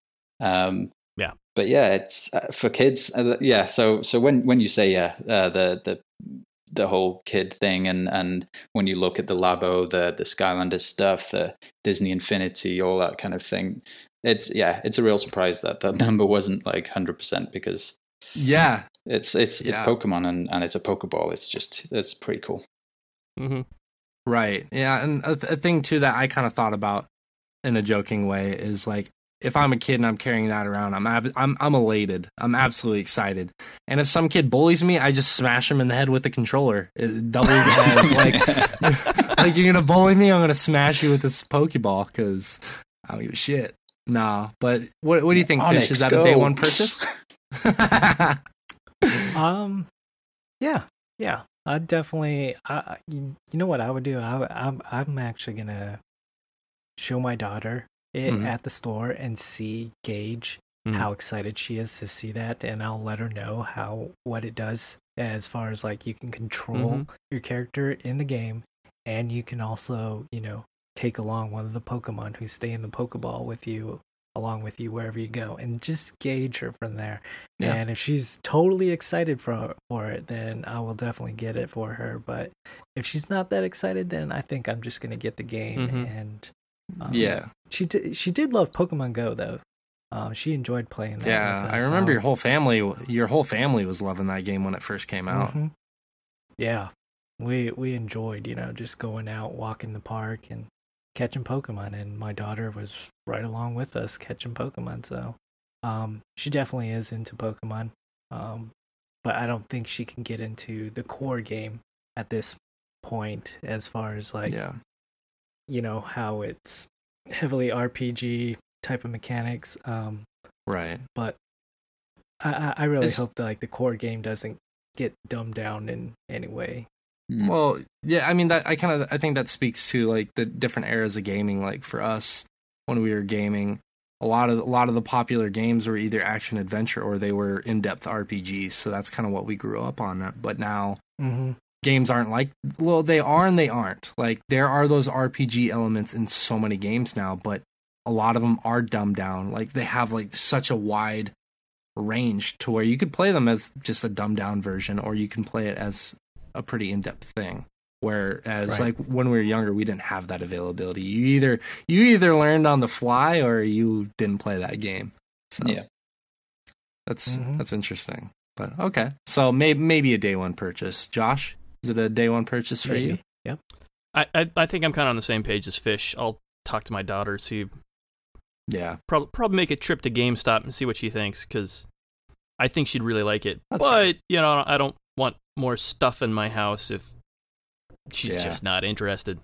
Um, Yeah. But yeah, it's uh, for kids. Uh, yeah. So, so when, when you say, yeah, uh, the, the, the whole kid thing and, and when you look at the Labo, the, the Skylanders stuff, the Disney Infinity, all that kind of thing, it's, yeah, it's a real surprise that that number wasn't like 100% because Yeah, it's it's it's Yeah. Pokemon and, and it's a Pokeball. It's just it's pretty cool. Mm-hmm. Right. Yeah, and a, a thing too that I kind of thought about in a joking way is like if I'm a kid and I'm carrying that around, I'm ab- I'm I'm elated. I'm absolutely excited. And if some kid bullies me, I just smash him in the head with the controller. It doubles as like like you're gonna bully me, I'm gonna smash you with this Pokeball because I don't give a shit. Nah, but what what do you think, Fish? Is that go. a day one purchase? Um, yeah, yeah. I definitely. I I- you you know what I would do? I I'm I'm actually gonna show my daughter it Mhm. at the store and see gauge Mhm. how excited she is to see that, and I'll let her know how what it does as far as like you can control Mhm. your character in the game, and you can also you know take along one of the Pokemon who stay in the Pokeball with you along with you wherever you go and just gauge her from there Yeah. and if she's totally excited for for it then i will definitely get it for her but if she's not that excited then i think i'm just gonna get the game Mhm. and um, yeah. she did she did love pokemon go though um, she enjoyed playing that Yeah, I remember your Um, whole family. Your whole family was loving that game when it first came out. mhm. yeah we we enjoyed you know just going out walking the park and catching pokemon and my daughter was right along with us catching pokemon so um she definitely is into pokemon um but i don't think she can get into the core game at this point as far as like yeah, you know how it's heavily rpg type of mechanics um right. but i i, really It's- hope that like the core game doesn't get dumbed down in any way. Well, yeah, I mean that I kind of I think that speaks to like the different eras of gaming. Like for us, when we were gaming, a lot of a lot of the popular games were either action adventure or they were in depth RPGs. So that's kind of what we grew up on. But now mm-hmm. games aren't like well, they are and they aren't. Like there are those RPG elements in so many games now, but a lot of them are dumbed down. Like they have like such a wide range to where you could play them as just a dumbed down version, or you can play it as a pretty in depth thing. Whereas Right. like when we were younger, we didn't have that availability. You either you either learned on the fly or you didn't play that game. So Yeah. that's Mhm. that's interesting. But okay, so maybe maybe a day one purchase. Josh, is it a day one purchase for you? Maybe. Yep. I, I I think I'm kind of on the same page as Fish. I'll talk to my daughter, see Yeah, probably probably make a trip to GameStop and see what she thinks because I think she'd really like it. That's but fair. you know, I don't want more stuff in my house if she's Yeah. just not interested.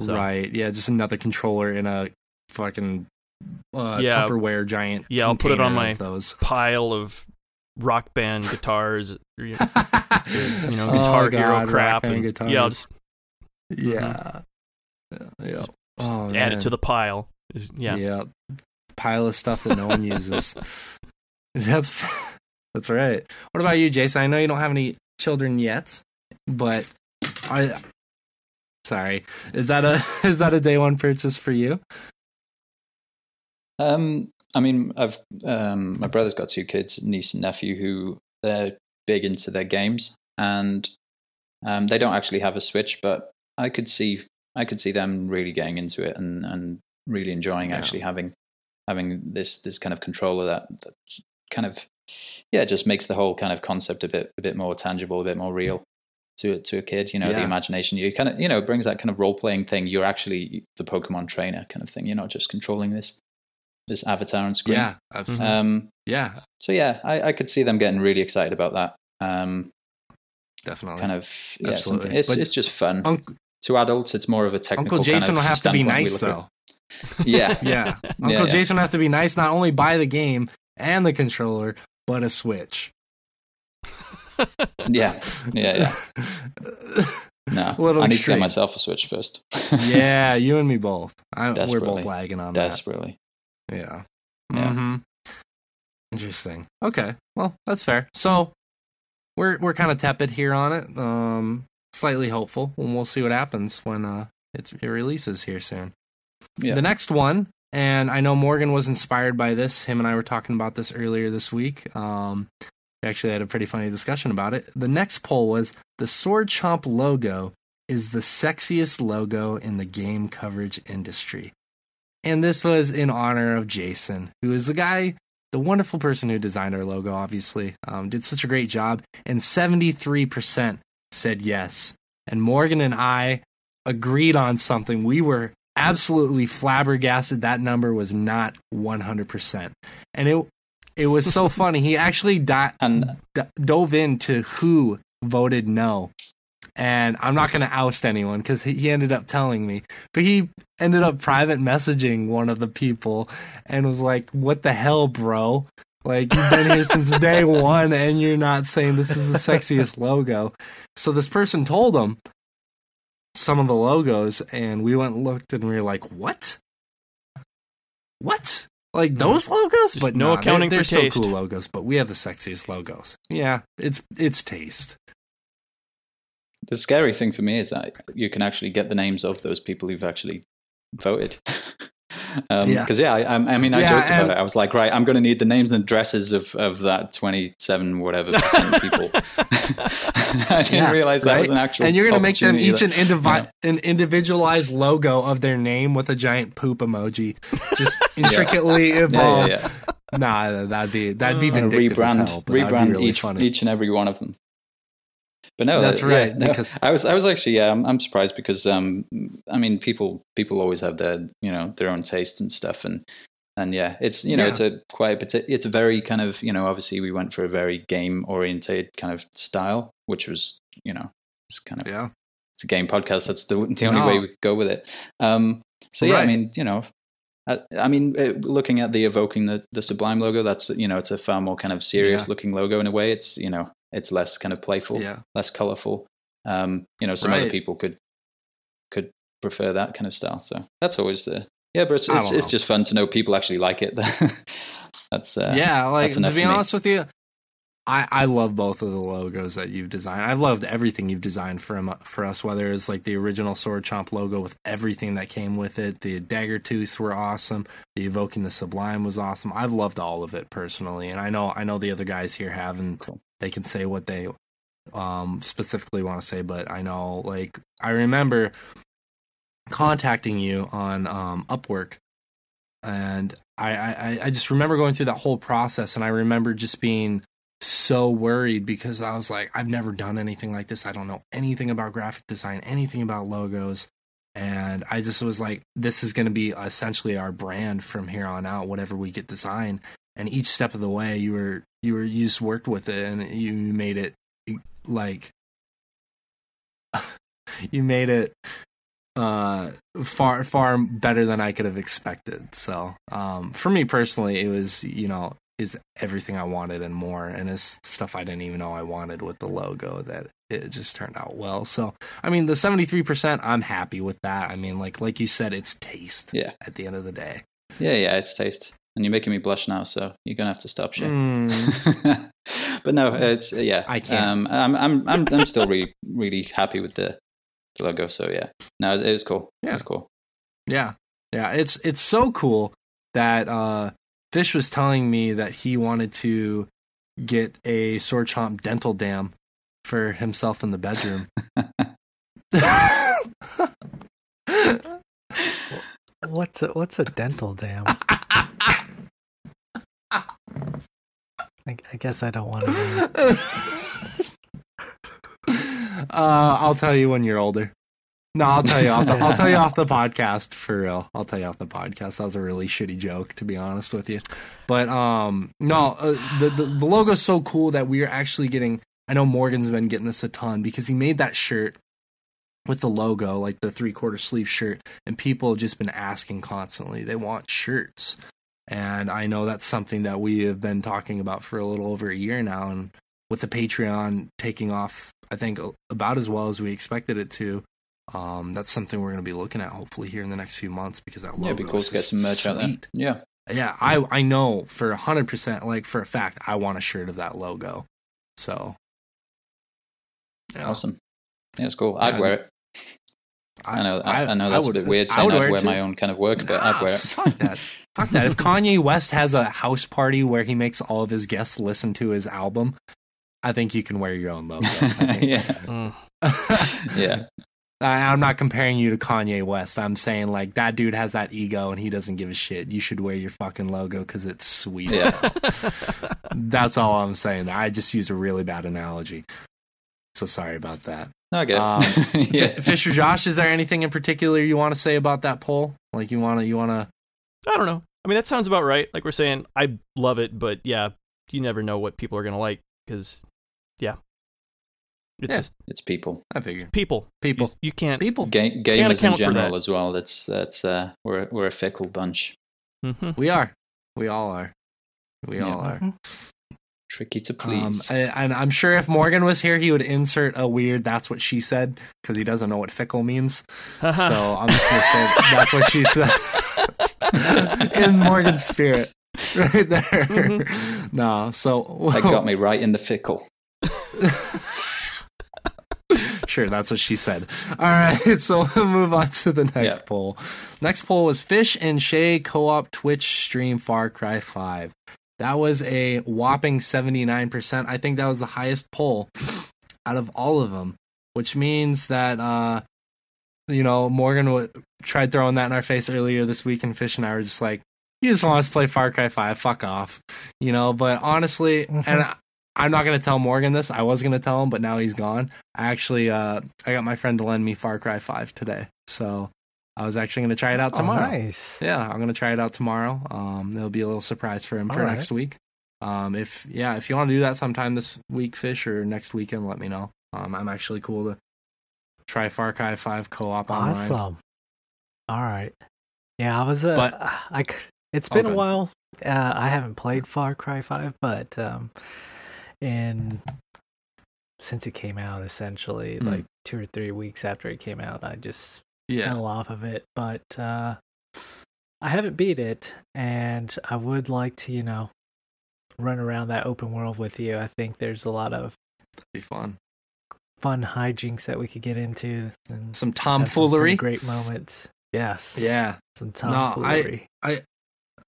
So- right. Yeah, just another controller in a fucking uh, Yeah. Tupperware giant. Yeah, I'll put it on my- those. Pile of rock band guitars, you know, know, Guitar Hero crap, and yeah, I'll just yeah, yeah, yeah. Oh, add it to the pile. Yeah, yeah pile of stuff that no one uses. That's that's right. What about you, Jason? I know you don't have any children yet, but I. Sorry, is that a is that a day one purchase for you? Um, I mean, I've um, my brother's got two kids, niece and nephew, who they're big into their games, and um, they don't actually have a Switch, but I could see I could see them really getting into it and, and really enjoying Yeah. actually having having this this kind of controller that, that kind of yeah it just makes the whole kind of concept a bit a bit more tangible, a bit more real to to a kid. You know, the imagination. You kind of you know it brings that kind of role playing thing. You're actually the Pokemon trainer kind of thing. You're not just controlling this this avatar on screen. Yeah, absolutely. Um, yeah, so yeah, I, I could see them getting really excited about that. Um, definitely. kind of yeah, Absolutely. It's But- it's just fun. Unc- to adults, it's more of a technical. Uncle Jason kind will of have to be nice though. at. Yeah, Yeah, Uncle yeah. Jason will have to be nice. Not only buy the game and the controller, but a Switch. yeah, yeah, yeah. No, Little I need to get myself a Switch first. yeah, you and me both. I, we're both lagging on that. desperately. Yeah. Yeah. hmm Interesting. Okay. Well, that's fair. So we're we're kind of tepid here on it. Um, slightly hopeful, and we'll see what happens when uh it's, it releases here soon. Yeah. The next one, and I know Morgan was inspired by this. Him and I were talking about this earlier this week. Um, we actually had a pretty funny discussion about it. The next poll was the Sword Chomp logo is the sexiest logo in the game coverage industry. And this was in honor of Jason, who is the guy, the wonderful person who designed our logo, obviously. Um, did such a great job. And 73% said yes. And Morgan and I agreed on something. We were absolutely flabbergasted that number was not 100%. And it it was so funny. He actually di- And d- dove into who voted no. And I'm not going to oust anyone because he, he ended up telling me. But he ended up private messaging one of the people and was like, What the hell, bro? Like, you've been here since day one and you're not saying this is the sexiest logo. So this person told him some of the logos, and we went and looked and we were like, What? What? Like hmm. those logos? Just but no nah, accounting they're, for they're taste. still cool logos, but we have the sexiest logos. Yeah, it's it's taste. the scary thing for me is that you can actually get the names of those people who've actually voted. Because Yeah. yeah, I, I mean, I Yeah, joked about it. I was like, right, I'm going to need the names and addresses of, of that 27 whatever percent people. I didn't Yeah, realize that was right? an actual. and you're gonna make them each that- an, indivi- yeah. an individualized logo of their name with a giant poop emoji, just intricately evolved. yeah, yeah. Nah, that'd be that'd be gonna vindictive as rebrand hell, but that'd be rebrand really each funny. each and every one of them. But no, That's that- yeah, right, no, because- I was I was actually yeah, I'm, I'm surprised because um I mean people people always have their you know their own tastes and stuff and and yeah it's you know Yeah. it's a quite it's a very kind of you know obviously we went for a very game oriented kind of style which was you know it's kind of Yeah, it's a game podcast. That's the, the only No. way we could go with it. Um, so yeah, I mean, you know, I, mean, uh, looking at the evoking the, the Sublime logo, that's you know, it's a far more kind of serious Yeah. looking logo in a way. It's you know, it's less kind of playful, yeah, less colorful. Um, you know, some other people could could prefer that kind of style. So that's always the yeah, but it's it's, it's just fun to know people actually like it. that's uh, yeah. Like that's to be honest with you, I I love both of the logos that you've designed. I've loved everything you've designed for for us. Whether it's like the original Sword Chomp logo with everything that came with it, the dagger tooths were awesome. The evoking the sublime was awesome. I've loved all of it personally, and I know I know the other guys here have, and they can say what they um specifically want to say. But I know, like, I remember contacting you on um Upwork and I, I I just remember going through that whole process, and I remember just being so worried because I was like, I've never done anything like this. I don't know anything about graphic design, anything about logos, and I just was like, this is going to be essentially our brand from here on out. Whatever we get designed. and each step of the way, you were you were you just worked with it, and you made it like you made it uh far far better than I could have expected. So, um for me personally, it was, you know, is everything I wanted and more and it's stuff I didn't even know I wanted with the logo that it just turned out well. So, I mean, the 73%, I'm happy with that. I mean, like like you said, it's taste yeah, at the end of the day. yeah, yeah. It's taste, and you're making me blush now, so you're gonna have to stop shit. Mm, but no, it's uh, yeah. I can't. Um, I'm I'm I'm I'm still really really happy with the, the logo. So yeah, no, it was cool. It Yeah. was cool. yeah. Yeah, it's it's so cool that uh Fish was telling me that he wanted to get a sword chomp dental dam for himself in the bedroom. What's a, what's a dental dam? I, I guess I don't want to uh, I'll tell you when you're older. No, I'll tell you off the, I'll tell you off the podcast for real. I'll tell you off the podcast. That was a really shitty joke, to be honest with you. But um, no, uh, the, the the logo's so cool that we are actually getting I know Morgan's been getting this a ton because he made that shirt with the logo, like the three quarter sleeve shirt, and people have just been asking constantly. They want shirts. And I know that's something that we have been talking about for a little over a year now. And with the Patreon taking off, I think about as well as we expected it to, um, that's something we're going to be looking at hopefully here in the next few months because that logo Yeah, it'd be cool is to get some merch out there. Yeah. Yeah, I I know for a hundred percent, like for a fact, I want a shirt of that logo. So, yeah. Awesome. Yeah, it's cool. I'd Yeah, wear it. I know. I, I know I that's would- a bit weird I saying would I'd wear wear, my own kind of work, but I'd wear it. Fuck that. Fuck that. If Kanye West has a house party where he makes all of his guests listen to his album, I think you can wear your own logo. Yeah. Mm. Yeah. I, I'm not comparing you to Kanye West. I'm saying like that dude has that ego and he doesn't give a shit. You should wear your fucking logo because it's sweet. Yeah. That's all I'm saying. I just used a really bad analogy. So sorry about that. No, I get it. Um, yeah. F- Fisher Josh, is there anything in particular you want to say about that poll? Like you want to you want to I don't know. I mean, that sounds about right. Like we're saying, I love it, but yeah, you never know what people are gonna like because, yeah, it's Yeah. just It's people. I figure people. people You, you can't. people Ga- gamers in account for general as well. That's that's uh, we're we're a fickle bunch. Mm-hmm. we are we all are we Yeah. all are. Mhm. Tricky to Um, please. and, and I'm sure if Morgan was here, he would insert a weird "that's what she said" because he doesn't know what fickle means. So I'm just gonna say that's what she said in Morgan's spirit, right there. Mm-hmm. No, so that got me right in the fickle. Sure, that's what she said. All right, so we'll move on to the next Yeah. poll. Next poll was Fish and Shay co-op Twitch stream Far Cry 5. That was a whopping 79%. I think that was the highest poll out of all of them, which means that uh you know, Morgan w- tried throwing that in our face earlier this week and Fish and I were just like, "You just want us to play Far Cry 5, fuck off." You know, but honestly, and I, I'm not going to tell Morgan this. I was going to tell him, but now he's gone. I actually uh I got my friend to lend me Far Cry 5 today. So I was actually going to try it out Oh, tomorrow. nice. Yeah, I'm gonna try it out tomorrow. Um, it'll be a little surprise for him for All right. next week. Um, if yeah, if you want to do that sometime this week, Fish, or next weekend, let me know. Um, I'm actually cool to try Far Cry Five co-op online. Awesome. All right. Yeah, I was. Uh, But- I it's Oh, been a while. Uh, I haven't played Far Cry Five, but um, and since it came out, essentially Hmm. like two or three weeks after it came out, I just Yeah, fell off of it. But uh, I haven't beat it, and I would like to, you know, run around that open world with you. I think there's a lot of be fun. fun hijinks that we could get into, and Some have some tomfoolery. great moments. Yes. Yeah, Some No, I- tomfoolery.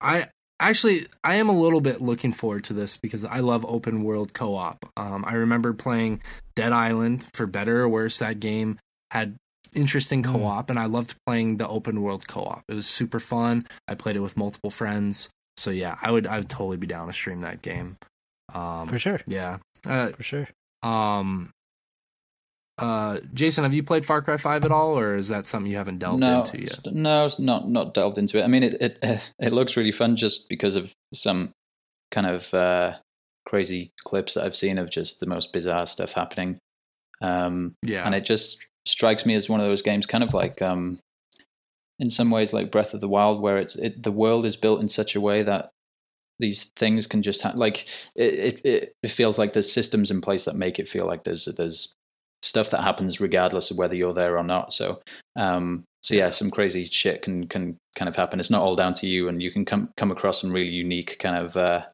I actually I am a little bit looking forward to this because I love open world co-op. Um, I remember playing Dead Island for better or worse. That game had interesting Mm. co-op, and I loved playing the open world co-op. It was super fun. I played it with multiple friends. So yeah, I would I would totally be down to stream that game. Um, for sure. yeah. Uh, For sure. um. Uh, Jason, have you played Far Cry Five at all, or is that something you haven't delved no, into yet? s- no, it's not not delved into it. I mean, it it it looks really fun just because of some kind of uh, crazy clips that I've seen of just the most bizarre stuff happening. Um, Yeah, and it just strikes me as one of those games, kind of like um, in some ways like Breath of the Wild, where it's it, the world is built in such a way that these things can just ha- like it, it it it feels like there's systems in place that make it feel like there's there's stuff that happens regardless of whether you're there or not. So um so yeah, some crazy shit can can kind of happen. It's not all down to you, and you can come come across some really unique kind of uh,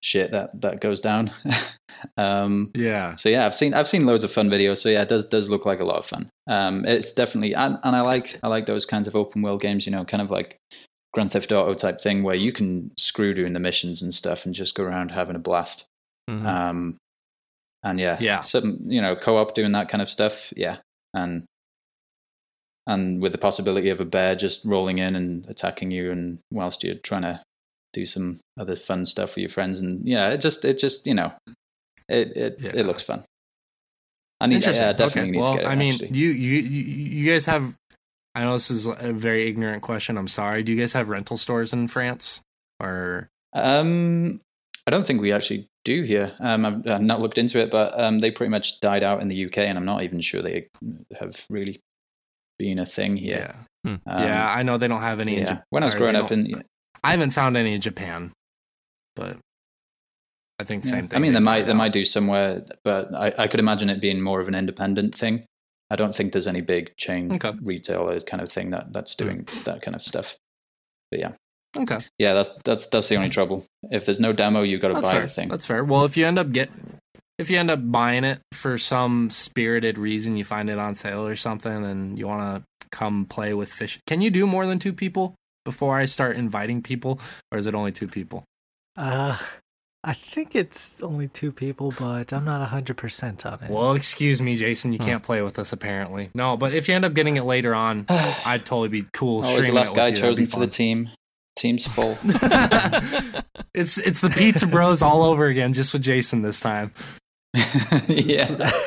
shit that that goes down. um, yeah, so yeah, I've seen I've seen loads of fun videos. So yeah, it does does look like a lot of fun. Um, it's definitely and, and I like I like those kinds of open world games. You know, kind of like Grand Theft Auto type thing where you can screw doing the missions and stuff and just go around having a blast. Mhm. Um, and yeah, Yeah. some you know co-op doing that kind of stuff. Yeah, and and with the possibility of a bear just rolling in and attacking you, and whilst you're trying to do some other fun stuff with your friends, and yeah, it just it just you know, it it Yeah. it looks fun. I need, yeah, I definitely okay. need well, to get it. I mean, actually. you you you guys have. I know this is a very ignorant question. I'm sorry. Do you guys have rental stores in France? Or Um, I don't think we actually do here. Um, I've, I've not looked into it, but um, they pretty much died out in the UK, and I'm not even sure they have really been a thing here. Yeah. Hmm. Um, yeah, I know they don't have any. in yeah. Jap- When I was growing up in, I haven't found any in Japan, but I think Yeah. same thing. I mean, they They might died they might do somewhere, but I, I could imagine it being more of an independent thing. I don't think there's any big chain Okay. retailer kind of thing that that's doing that kind of stuff. But yeah, Okay, yeah, that's that's that's the only trouble. If there's no demo, you've got to that's buy fair. the thing. That's fair. Well, if you end up get if you end up buying it for some spirited reason, you find it on sale or something, and you want to come play with fish. Can you do more than two people before I start inviting people, or is it only two people? Uh, I think it's only two people, but I'm not hundred percent on it. Well, excuse me, Jason, you Huh. can't play with us apparently. No, but if you end up getting it later on, I'd totally be cool. Oh, the last it with guy you. Chosen for the team? Team's full. it's it's the Pizza Bros all over again, just with Jason this time. yeah.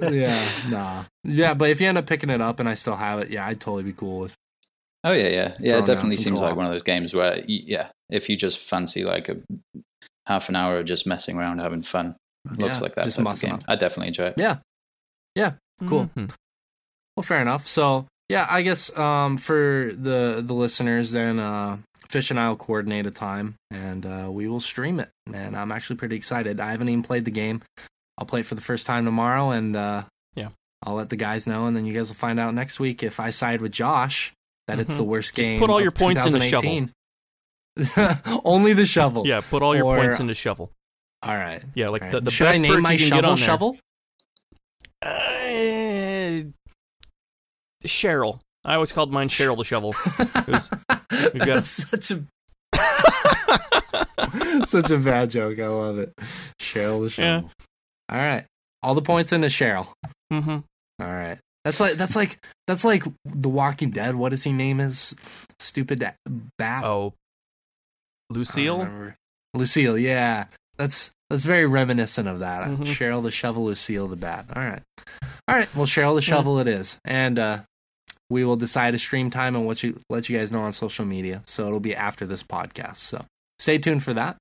Yeah, nah, yeah. But if you end up picking it up and I still have it, yeah, I'd totally be cool with. Oh yeah, yeah, yeah. It definitely seems like co-op. one of those games where, y- yeah, if you just fancy like a half an hour of just messing around, having fun, looks Yeah, like that just type of game. up. I definitely enjoy it. Yeah, yeah, Cool. Mhm. Well, fair enough. So yeah, I guess um, for the the listeners, then uh, Fish and I will coordinate a time and uh, we will stream it. And I'm actually pretty excited. I haven't even played the game. I'll play it for the first time tomorrow, and uh, Yeah. I'll let the guys know, and then you guys will find out next week if I side with Josh that it's Mhm. the worst Just game. put all your points in the shovel. Only the shovel. Yeah, put all your Or- points the shovel. All right. Yeah, like right. the, the Should best I name my you can get shovel shovel? Uh, Cheryl. I always called mine Cheryl the shovel. we've got- That's such a such a bad joke. I love it. Cheryl the Yeah. shovel. All right, all the points into Cheryl. hmm All right, that's like that's like that's like The Walking Dead. What is does he name Is stupid bat? Oh, Lucille. Lucille. Yeah, that's that's very reminiscent of that. Mhm. Cheryl the shovel, Lucille the bat. All right, all right. Well, Cheryl the shovel it is, and uh, we will decide a stream time and what you let you guys know on social media. So it'll be after this podcast. So stay tuned for that.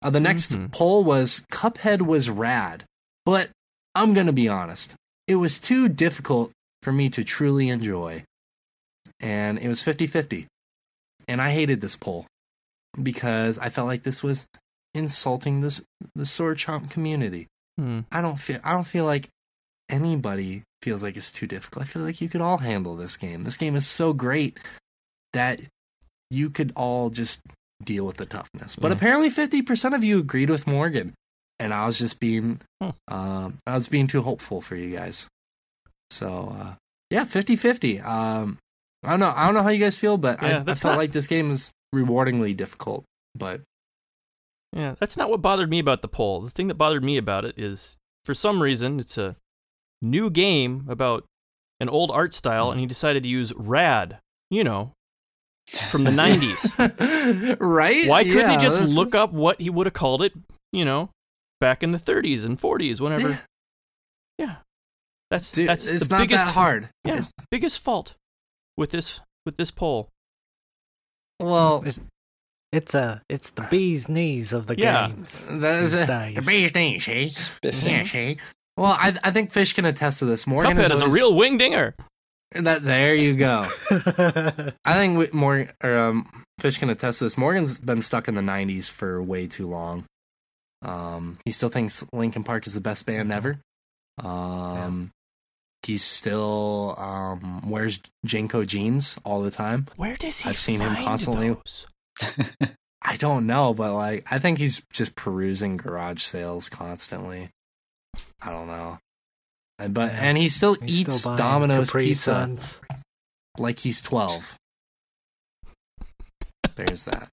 Uh, the next Mhm. poll was Cuphead was rad, but I'm gonna be honest, it was too difficult for me to truly enjoy, and it was 50-50. and I hated this poll because I felt like this was insulting this the sword chomp community. Hmm. I don't feel I don't feel like anybody feels like it's too difficult. I feel like you could all handle this game. This game is so great that you could all just deal with the toughness. But Yeah. apparently 50% of you agreed with Morgan. And I was just being Hmm. um I was being too hopeful for you guys. So uh yeah, 50-50. Um I don't know. I don't know how you guys feel, but Yeah, I, I felt not- like this game is rewardingly difficult. But Yeah, that's not what bothered me about the poll. The thing that bothered me about it is, for some reason, it's a new game about an old art style, and he mm-hmm. decided to use rad. You know, from the '90s. right? Why couldn't Yeah, he just that's- look up what he would have called it? You know, back in the 30s and 40s, whenever. Yeah, that's Dude, that's it's the not biggest that hard. Yeah, biggest fault with this with this poll. Well, It's, it's a it's the bee's knees of the Yeah. games. that is these a, days. the bee's knees, see? Spiffing. Yeah, see? Well, I I think Fish can attest to this. Morgan Cuphead is a real wing dinger. That there you go. I think we- Morgan or um, Fish can attest to this. Morgan's been stuck in the '90s for way too long. Um, he still thinks Linkin Park is the best band ever. Um, he still um wears JNCO jeans all the time. Where does he? I've seen him find constantly- those? I don't know, but like I think he's just perusing garage sales constantly. I don't know. And- But Yeah. and he still He's eats still Domino's Capri pizza Suns. like he's 12. There's that.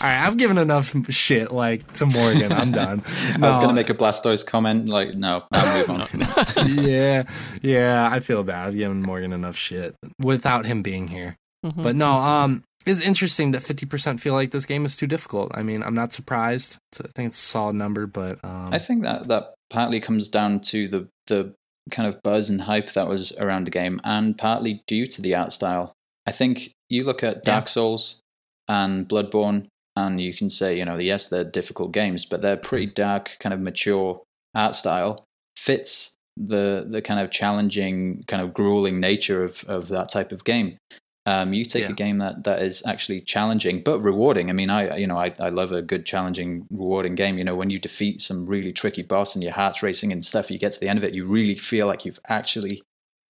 All right, I've given enough shit like to Morgan. I'm done. I was going to make a Blastoise comment. Like, no, I'll move on. yeah, yeah. I feel bad. I've given Morgan enough shit without him being here. Mhm. But no, um, it's interesting that 50% feel like this game is too difficult. I mean, I'm not surprised. It's- I think it's a solid number, but um, I think that that partly comes down to the the kind of buzz and hype that was around the game, and partly due to the art style. I think you look at Dark Souls and Bloodborne, and you can say, you know, yes, they're difficult games, but they're pretty dark, kind of mature art style. Fits the the kind of challenging, kind of grueling nature of of that type of game. Um, you take Yeah. a game that that is actually challenging but rewarding. I mean, I you know I I love a good challenging, rewarding game. You know, when you defeat some really tricky boss and your heart's racing and stuff, you get to the end of it, you really feel like you've actually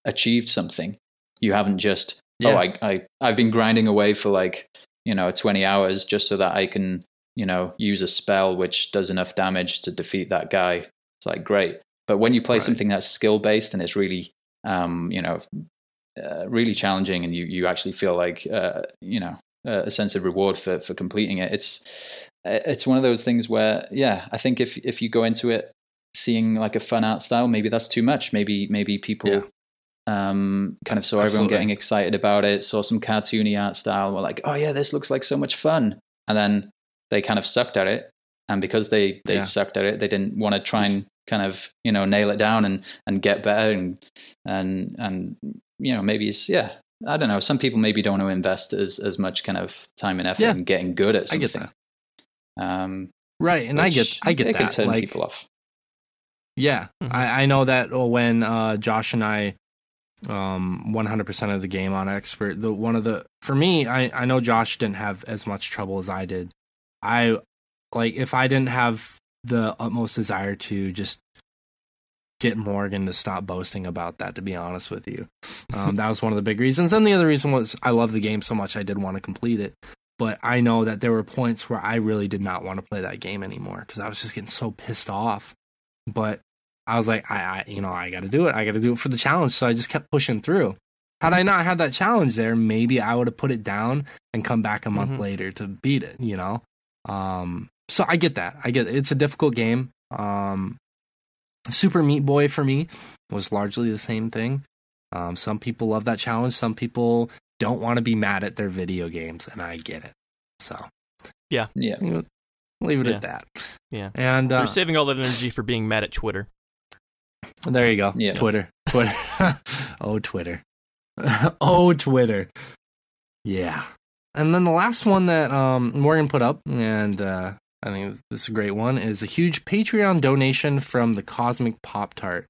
achieved something. You haven't just Yeah. oh I I I've been grinding away for like you know 20 hours just so that I can you know use a spell which does enough damage to defeat that guy. It's like great. But when you play Right. something that's skill based and it's really um, you know uh, really challenging and you you actually feel like uh, you know a sense of reward for for completing it. It's it's one of those things where yeah i think if if you go into it seeing like a fun art style maybe that's too much. Maybe maybe people Yeah. um kind of saw everyone getting excited about it saw some cartoony art style were like oh yeah this looks like so much fun. And then they kind of sucked at it. And because they they Yeah. sucked at it they didn't want to try and kind of you know nail it down and and get better and and and you know maybe it's yeah i don't know some people maybe don't want to invest as as much kind of time and effort Yeah. in getting good at something. I get that. um Right, and I get I get it that. can turn like, people off Yeah, Mhm. I, I know that when uh, Josh and I, um, 100% of the game on expert, the one of the for me, I I know Josh didn't have as much trouble as I did. I like if I didn't have the utmost desire to just get Morgan to stop boasting about that. To be honest with you, um, that was one of the big reasons. And the other reason was I love the game so much I did want to complete it. But I know that there were points where I really did not want to play that game anymore because I was just getting so pissed off but I was like, I, I you know, I got to do it. I got to do it for the challenge. So I just kept pushing through. Had I not had that challenge there, maybe I would have put it down and come back a month Mhm. later to beat it. You know, um, so I get that. I get it's a difficult game. Um, Super Meat Boy for me was largely the same thing. Um, some people love that challenge. Some people don't want to be mad at their video games, and I get it. So yeah you know, leave it Yeah. at that. Yeah. and uh, They're saving all that energy for being mad at Twitter. There you go. Yeah. Twitter. Twitter. oh, Twitter. oh, Twitter. Yeah. And then the last one that um, Morgan put up, and uh, I think this is a great one, is a huge Patreon donation from the Cosmic Pop Tart.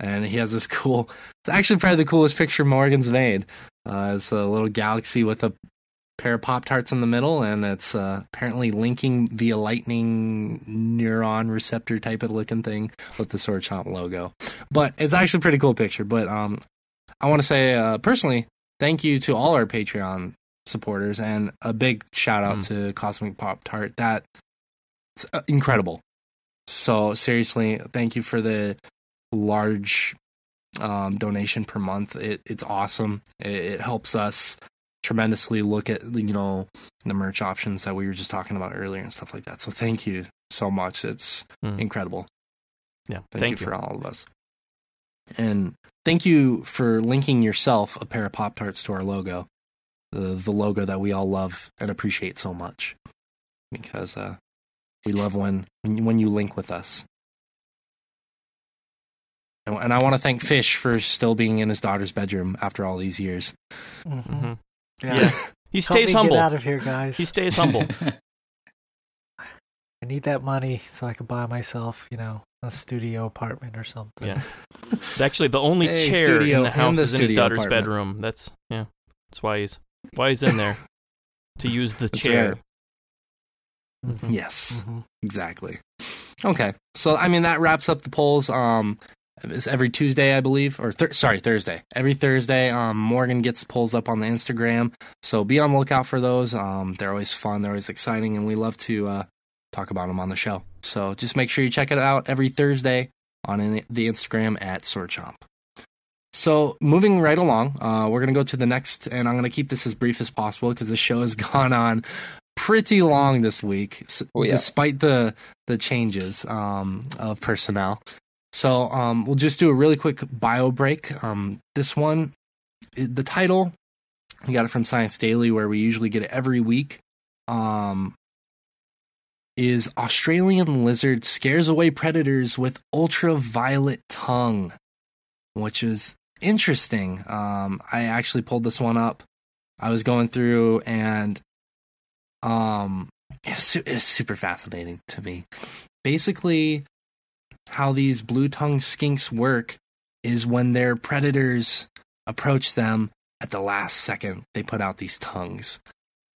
And he has this cool, it's actually probably the coolest picture Morgan's made. Uh, it's a little galaxy with a pair of Pop Tarts in the middle, and it's uh, apparently linking via lightning neuron receptor type of looking thing with the Sword Chomp logo. But it's actually a pretty cool picture. But um, I want to say uh, personally, thank you to all our Patreon supporters, and a big shout out Mm. to Cosmic Pop Tart. That incredible. So seriously, thank you for the large um, donation per month. It, it's awesome. It, it helps us tremendously look at you know the merch options that we were just talking about earlier and stuff like that. So thank you so much. It's Mm. incredible. Yeah. Thank, Thank, you, for all of us. And thank you for linking yourself a pair of Pop Tarts to our logo, the the logo that we all love and appreciate so much, because uh, we love when when you, link with us. And, and I want to thank Fish for still being in his daughter's bedroom after all these years. Mhm. hmm Yeah. Yeah. He Help stays me humble. Get out of here, guys. He stays humble. I need that money so I can buy myself, you know, a studio apartment or something. Yeah. Actually, the only Hey, chair studio in the house the is in his daughter's apartment. bedroom. That's yeah. That's why he's why he's in there to use the That's chair. Mhm. Yes. Mhm. Exactly. Okay. So I mean that wraps up the polls. Um it's every Tuesday, I believe, or thir- sorry, Thursday. Every Thursday, um, Morgan gets polls up on the Instagram, so be on the lookout for those. Um, they're always fun, they're always exciting, and we love to uh, talk about them on the show. So just make sure you check it out every Thursday on in- the Instagram at Swordchomp. So moving right along, uh, we're gonna go to the next, and I'm gonna keep this as brief as possible because the show has gone on pretty long this week, Oh, yeah. despite the the changes um, of personnel. So um, we'll just do a really quick bio break. Um, this one, the title, we got it from Science Daily, where we usually get it every week. Um, is Australian lizard scares away predators with ultraviolet tongue, which is interesting. Um, I actually pulled this one up. I was going through and um it's, it's super fascinating to me. Basically, how these blue tongue skinks work is when their predators approach them at the last second, they put out these tongues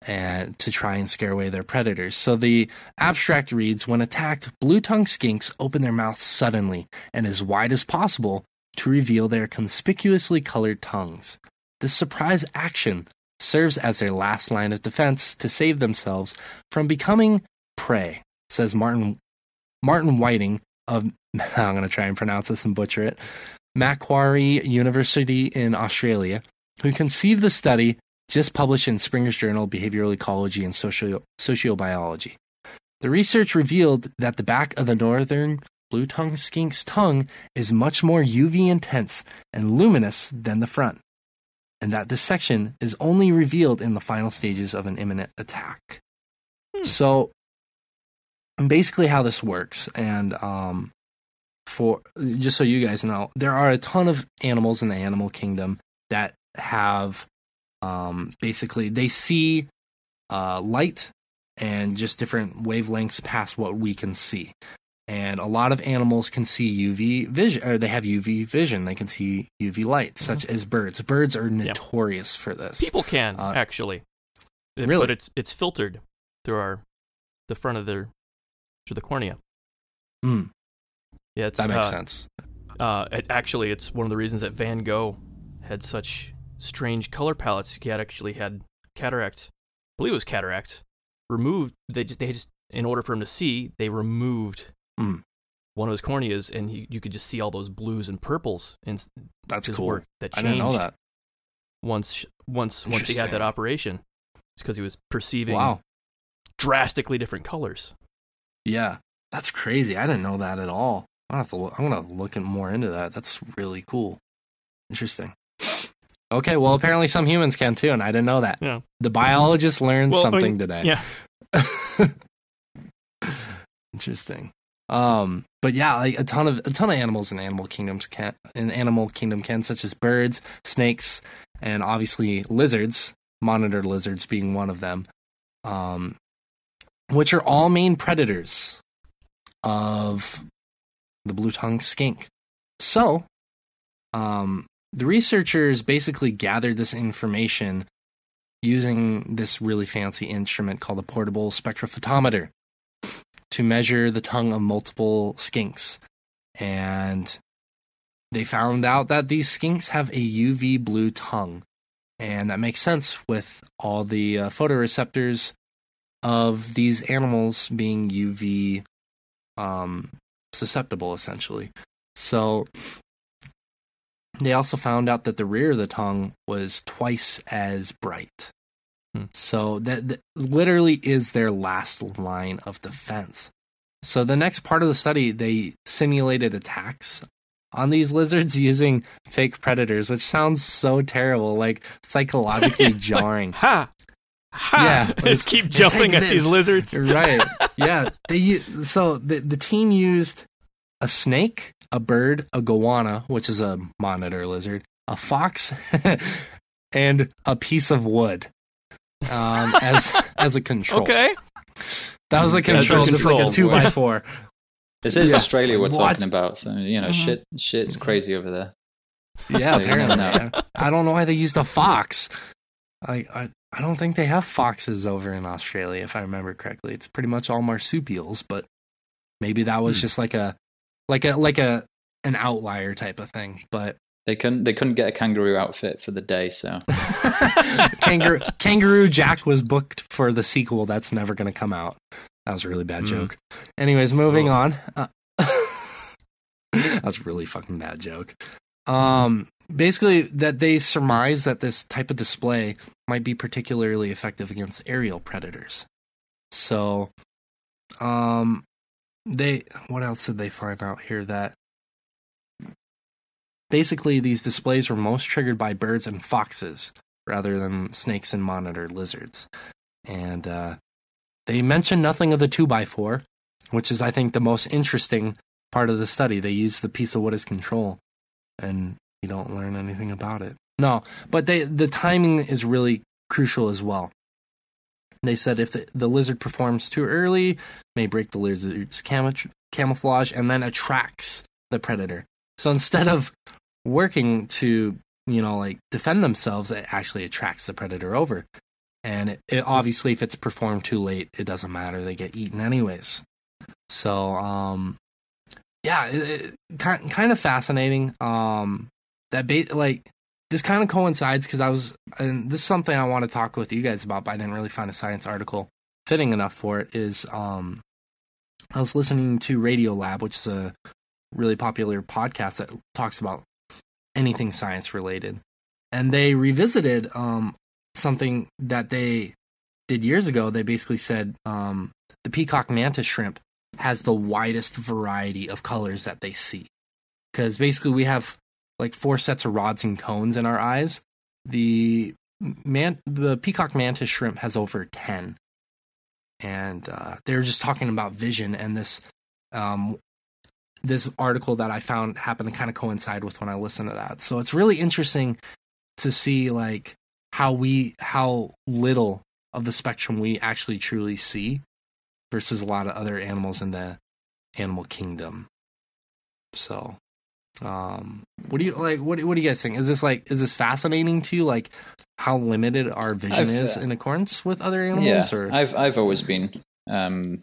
and to try and scare away their predators. So the abstract reads when attacked, blue tongue skinks open their mouths suddenly and as wide as possible to reveal their conspicuously colored tongues. This surprise action serves as their last line of defense to save themselves from becoming prey, says Martin Martin Whiting of I'm going to try and pronounce this and butcher it. Macquarie University in Australia, who conceived the study just published in Springer's Journal of Behavioral Ecology and Socio- Sociobiology. The research revealed that the back of the northern blue tongue skink's tongue is much more UV intense and luminous than the front, and that this section is only revealed in the final stages of an imminent attack. Hmm. So, basically, how this works, and um, for just so you guys know, there are a ton of animals in the animal kingdom that have um, basically they see uh, light and just different wavelengths past what we can see. And a lot of animals can see UV vision, or they have UV vision. They can see UV light, such as birds. Birds are notorious for this. People can Uh, actually, really? but it's it's filtered through our the front of their through the cornea. Hmm. Yeah, it's that makes uh, sense. Uh, it, actually, it's one of the reasons that Van Gogh had such strange color palettes. He had actually had cataracts. I believe it was cataracts removed. They just, they just in order for him to see, they removed Mm. one of his corneas, and he, you could just see all those blues and purples And That's his cool. work that I changed didn't know that. once once once he had that operation. It's because he was perceiving Wow. drastically different colors. Yeah, that's crazy. I didn't know that at all. I have to. Look, I'm gonna look more into that. That's really cool. Interesting. Okay, well, apparently some humans can too, and I didn't know that. Yeah. The biologist learned Well, I mean, something today. Yeah. Interesting. Um, but yeah, like a ton of a ton of animals in animal kingdoms can in animal kingdom can, such as birds, snakes, and obviously lizards. Monitor lizards being one of them, um, which are all main predators of the blue tongue skink. So, um, the researchers basically gathered this information using this really fancy instrument called a portable spectrophotometer to measure the tongue of multiple skinks. And they found out that these skinks have a UV blue tongue. And that makes sense with all the uh, photoreceptors of these animals being UV um, susceptible, essentially. So they also found out that the rear of the tongue was twice as bright. Hmm. So that, that literally is their last line of defense. So the next part of the study, they simulated attacks on these lizards using fake predators, which sounds so terrible, like psychologically jarring. Ha! Ha! Yeah, Just keep jumping at these lizards. right. Yeah. They so the the team used a snake, a bird, a goanna, which is a monitor lizard, a fox, and a piece of wood um, as as a control. Okay. That was the As the control, just like a control two wood. by four. This is Yeah. Australia we're What? talking about, so you know, Mhm. shit, shit's crazy over there. Yeah, So you apparently. know. I, I don't know why they used a fox. I, I I don't think they have foxes over in Australia, if I remember correctly. It's pretty much all marsupials, but maybe that was Hmm. just like a like a like a an outlier type of thing. But They couldn't, they couldn't get a kangaroo outfit for the day, so Kangaroo Kangaroo Jack was booked for the sequel that's never going to come out. That was a really bad Mm. joke. Anyways, moving Oh. on. Uh, that was a really fucking bad joke. Um, basically, that they surmise that this type of display might be particularly effective against aerial predators. So, um, they what else did they find out here that basically these displays were most triggered by birds and foxes rather than snakes and monitor lizards. And uh, they mention nothing of the 2x4, which is, I think, the most interesting part of the study. They use the piece of wood as control, and you don't learn anything about it. No, but they, the timing is really crucial as well. They said if the, the lizard performs too early, may break the lizard's camo- camouflage and then attracts the predator. So instead of working to, you know, like defend themselves, it actually attracts the predator over. And it, it obviously, if it's performed too late, it doesn't matter. They get eaten anyways. So, um, yeah, it, it, kind kind of fascinating. Um, that ba- like this kind of coincides because I was, and this is something I want to talk with you guys about, but I didn't really find a science article fitting enough for it. Is um, I was listening to Radio Lab, which is a really popular podcast that talks about anything science related, and they revisited um something that they did years ago. They basically said um the peacock mantis shrimp has the widest variety of colors that they see. Because basically, we have like four sets of rods and cones in our eyes. The man, the peacock mantis shrimp has over ten, and uh, they're just talking about vision. And this, um, this article that I found happened to kind of coincide with when I listened to that. So it's really interesting to see like how we how little of the spectrum we actually truly see versus a lot of other animals in the animal kingdom. So, um, what do you like? What what do you guys think? Is this like is this fascinating to you? Like how limited our vision I've, is uh, in accordance with other animals? yeah, or I've I've always been um,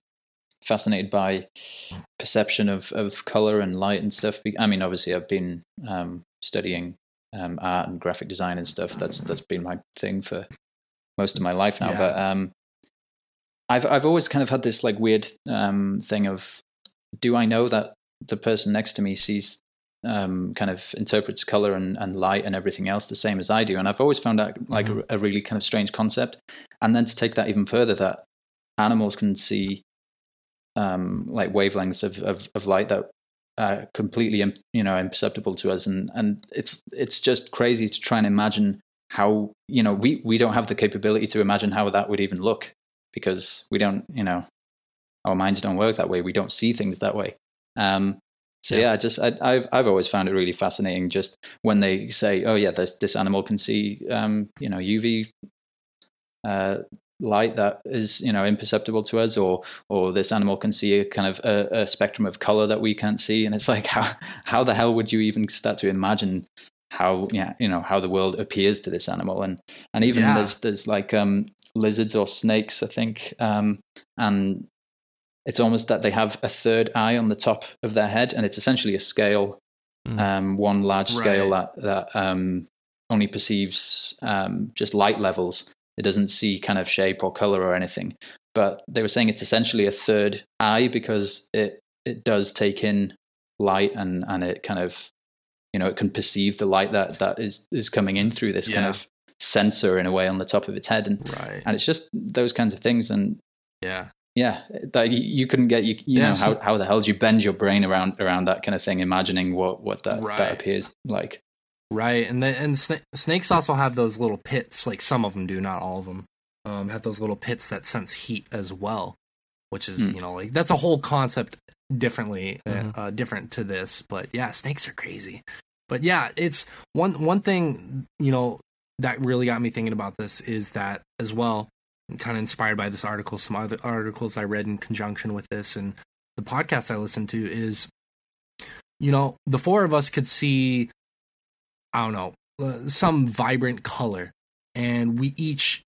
fascinated by perception of of color and light and stuff. I mean, obviously, I've been um, studying um, art and graphic design and stuff. That's that's been my thing for most of my life now. Yeah. But um, I've I've always kind of had this like weird um, thing of, do I know that the person next to me sees um, kind of interprets color and, and light and everything else the same as I do? And I've always found that like Mhm. a, a really kind of strange concept. And then to take that even further, that animals can see um, like wavelengths of, of, of light that are completely you know imperceptible to us, and and it's it's just crazy to try and imagine how you know we we don't have the capability to imagine how that would even look because we don't you know our minds don't work that way. We don't see things that way. Um, so Yeah. yeah, just I, I've I've always found it really fascinating. Just when they say, "Oh yeah, this this animal can see um, you know UV uh, light that is you know imperceptible to us, or or this animal can see a kind of a, a spectrum of color that we can't see," and it's like how how the hell would you even start to imagine how yeah you know how the world appears to this animal and and even Yeah. there's there's like um lizards or snakes i think um and it's almost that they have a third eye on the top of their head and it's essentially a scale Mm. um one large scale Right. that that um only perceives um just light levels it doesn't see kind of shape or color or anything. But they were saying it's essentially a third eye because it it does take in light and and it kind of you know it can perceive the light that that is is coming in through this kind of sensor in a way on the top of its head. And right, and it's just those kinds of things. And yeah, yeah that you, you couldn't get you, you Yeah, know so- how, how the hell do you bend your brain around around that kind of thing imagining what what that, Right. that appears like right. And then and sna- snakes also have those little pits. Like some of them do, not all of them. Um, have those little pits that sense heat as well, which is Hmm. you know like that's a whole concept differently uh, Mhm. uh, different to this. But yeah, snakes are crazy. But yeah, it's one one thing you know that really got me thinking about this is that as well, kind of inspired by this article, some other articles I read in conjunction with this, and the podcast I listened to is, you know, the four of us could see, I don't know, uh, some vibrant color, and we each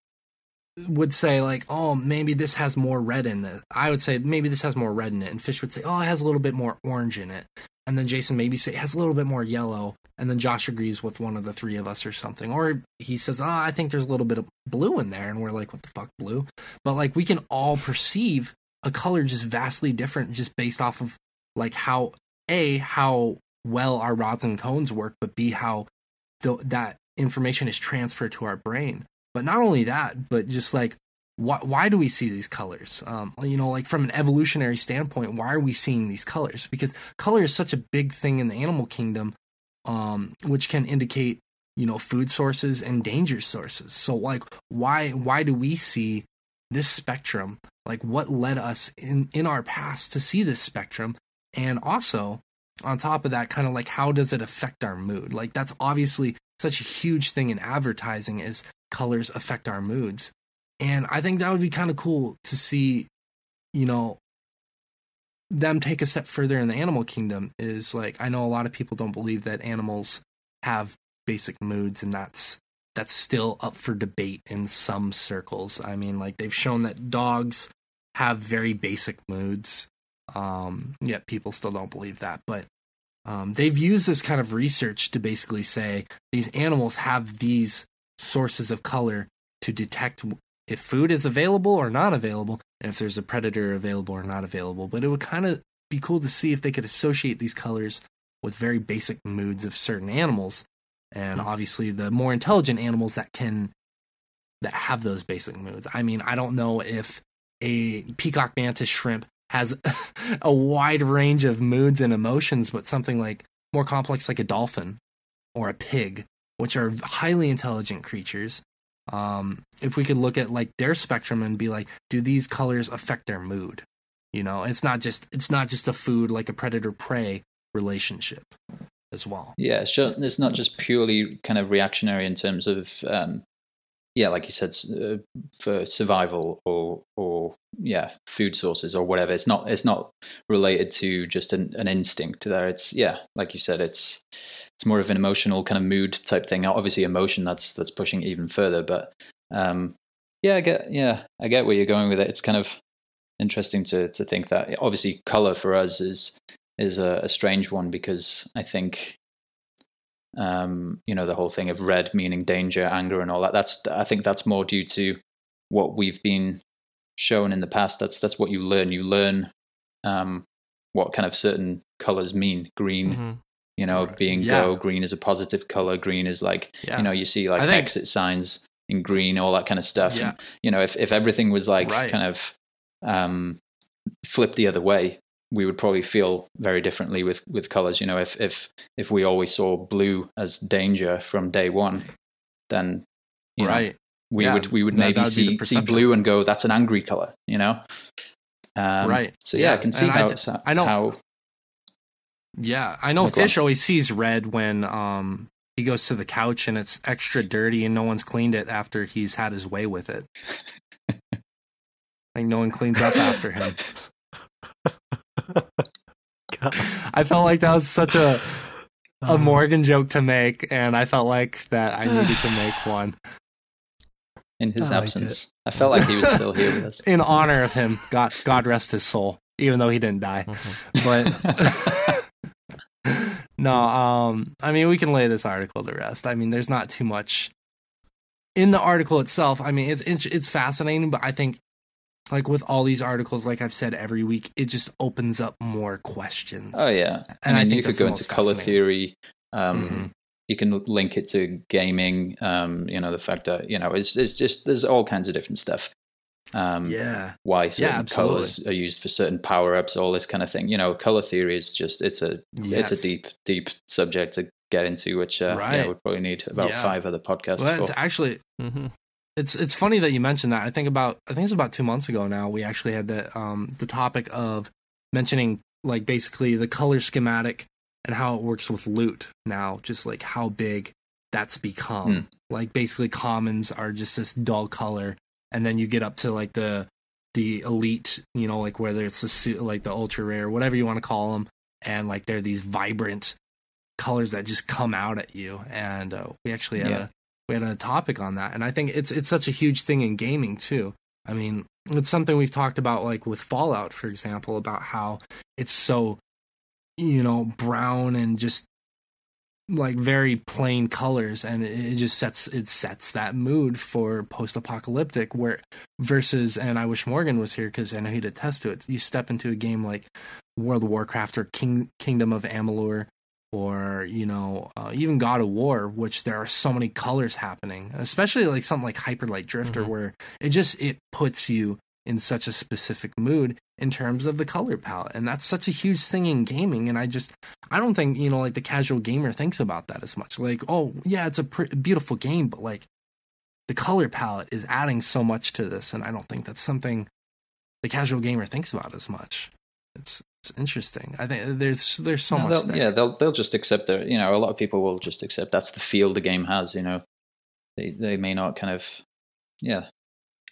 would say like, oh, maybe this has more red in it. I would say maybe this has more red in it, and Fish would say, oh, it has a little bit more orange in it, and then Jason maybe say it has a little bit more yellow, and then Josh agrees with one of the three of us or something, or he says, oh, I think there's a little bit of blue in there, and we're like, what the fuck, blue? But like we can all perceive a color just vastly different, just based off of like how a how well our rods and cones work, but b how th- that information is transferred to our brain. But not only that, but just like why why do we see these colors? Um, you know, like from an evolutionary standpoint, why are we seeing these colors? Because color is such a big thing in the animal kingdom, um, which can indicate you know food sources and danger sources. So like why why do we see this spectrum? Like what led us in in our past to see this spectrum? And also on top of that, kind of like how does it affect our mood? Like that's obviously such a huge thing in advertising is colors affect our moods. And I think that would be kind of cool to see, you know, them take a step further in the animal kingdom is like I know a lot of people don't believe that animals have basic moods and that's that's still up for debate in some circles. I mean, like they've shown that dogs have very basic moods. Um, yet people still don't believe that. But um, they've used this kind of research to basically say these animals have these sources of color to detect if food is available or not available, and if there's a predator available or not available. But it would kind of be cool to see if they could associate these colors with very basic moods of certain animals and Hmm. obviously the more intelligent animals that can that have those basic moods. I mean, I don't know if a peacock mantis shrimp has a wide range of moods and emotions, but something like more complex like a dolphin or a pig, which are highly intelligent creatures. Um, if we could look at like their spectrum and be like, do these colors affect their mood? You know, it's not just it's not just a food like a predator prey relationship as well. Yeah, it's it's not just purely kind of reactionary in terms of um, yeah, like you said, uh, for survival or or yeah, food sources or whatever. It's not it's not related to just an, an instinct there. It's yeah, like you said, it's it's more of an emotional kind of mood type thing. Obviously, emotion that's that's pushing it even further. But um, yeah, I get yeah, I get where you're going with it. It's kind of interesting to to think that obviously color for us is is a, a strange one because I think um, you know the whole thing of red meaning danger, anger, and all that. That's I think that's more due to what we've been shown in the past. That's that's what you learn. You learn um, what kind of certain colors mean. Green, Mhm. you know, Right. being Yeah. go. Green is a positive color. Green is like Yeah. you know you see like think- exit signs in green, all that kind of stuff. Yeah. And, you know, if if everything was like Right. kind of um, flipped the other way, we would probably feel very differently with with colors. You know, if if if we always saw blue as danger from day one, then you know, right. we Yeah, would we would maybe that would be the see see blue and go, that's an angry color. You know. Um, Right. So yeah, I can see and I how th- uh, I know- how Yeah, I know go on. Fish always sees red when um he goes to the couch and it's extra dirty and no one's cleaned it after he's had his way with it. like no one cleans up after him. God. I felt like that was such a a Morgan joke to make, and I felt like that I needed to make one in his I absence. I felt like he was still here with us. in honor of him. God, God rest his soul, even though he didn't die. Mhm. But no, um, I mean, we can lay this article to rest. I mean, there's not too much in the article itself. I mean, it's it's, it's fascinating, but I think like with all these articles, like I've said every week, it just opens up more questions. Oh yeah, And I I mean, think you could go into color theory. Um, Mhm. You can link it to gaming. Um, you know, the fact that you know it's it's just there's all kinds of different stuff. Um, yeah, why certain absolutely. colors are used for certain power ups, all this kind of thing. You know, color theory is just it's a yes. it's a deep deep subject to get into, which uh, yeah, Right. would probably need about Yeah. five other podcasts. Well, it's for. actually Mhm. It's it's funny that you mentioned that. I think about I think it's about two months ago now. We actually had the um the topic of mentioning like basically the color schematic and how it works with loot now, just like how big that's become. Hmm. Like basically commons are just this dull color, and then you get up to like the the elite, you know, like whether it's the su- like the ultra rare, whatever you want to call them, and like they're these vibrant colors that just come out at you. And uh, we actually had Yeah. a we had a topic on that, and I think it's it's such a huge thing in gaming too. I mean, it's something we've talked about, like with Fallout, for example, about how it's so you know brown and just like very plain colors and it, just sets it sets that mood for post-apocalyptic where versus and i wish morgan was here because i know he'd attest to it you step into a game like world of warcraft or King, kingdom of amalur or you know uh, even god of war which there are so many colors happening especially like something like hyperlight drifter Mhm. where it just it puts you in such a specific mood in terms of the color palette. And that's such a huge thing in gaming. And i just i don't think you know like the casual gamer thinks about that as much. Like oh yeah it's a pr- beautiful game but like the color palette is adding so much to this. And i don't think that's something the casual gamer thinks about as much. It's it's interesting i think there's there's so No, much they'll- yeah, they'll they'll just accept their. You know, a lot of people will just accept that's the feel the game has. You know, they they may not kind of, yeah.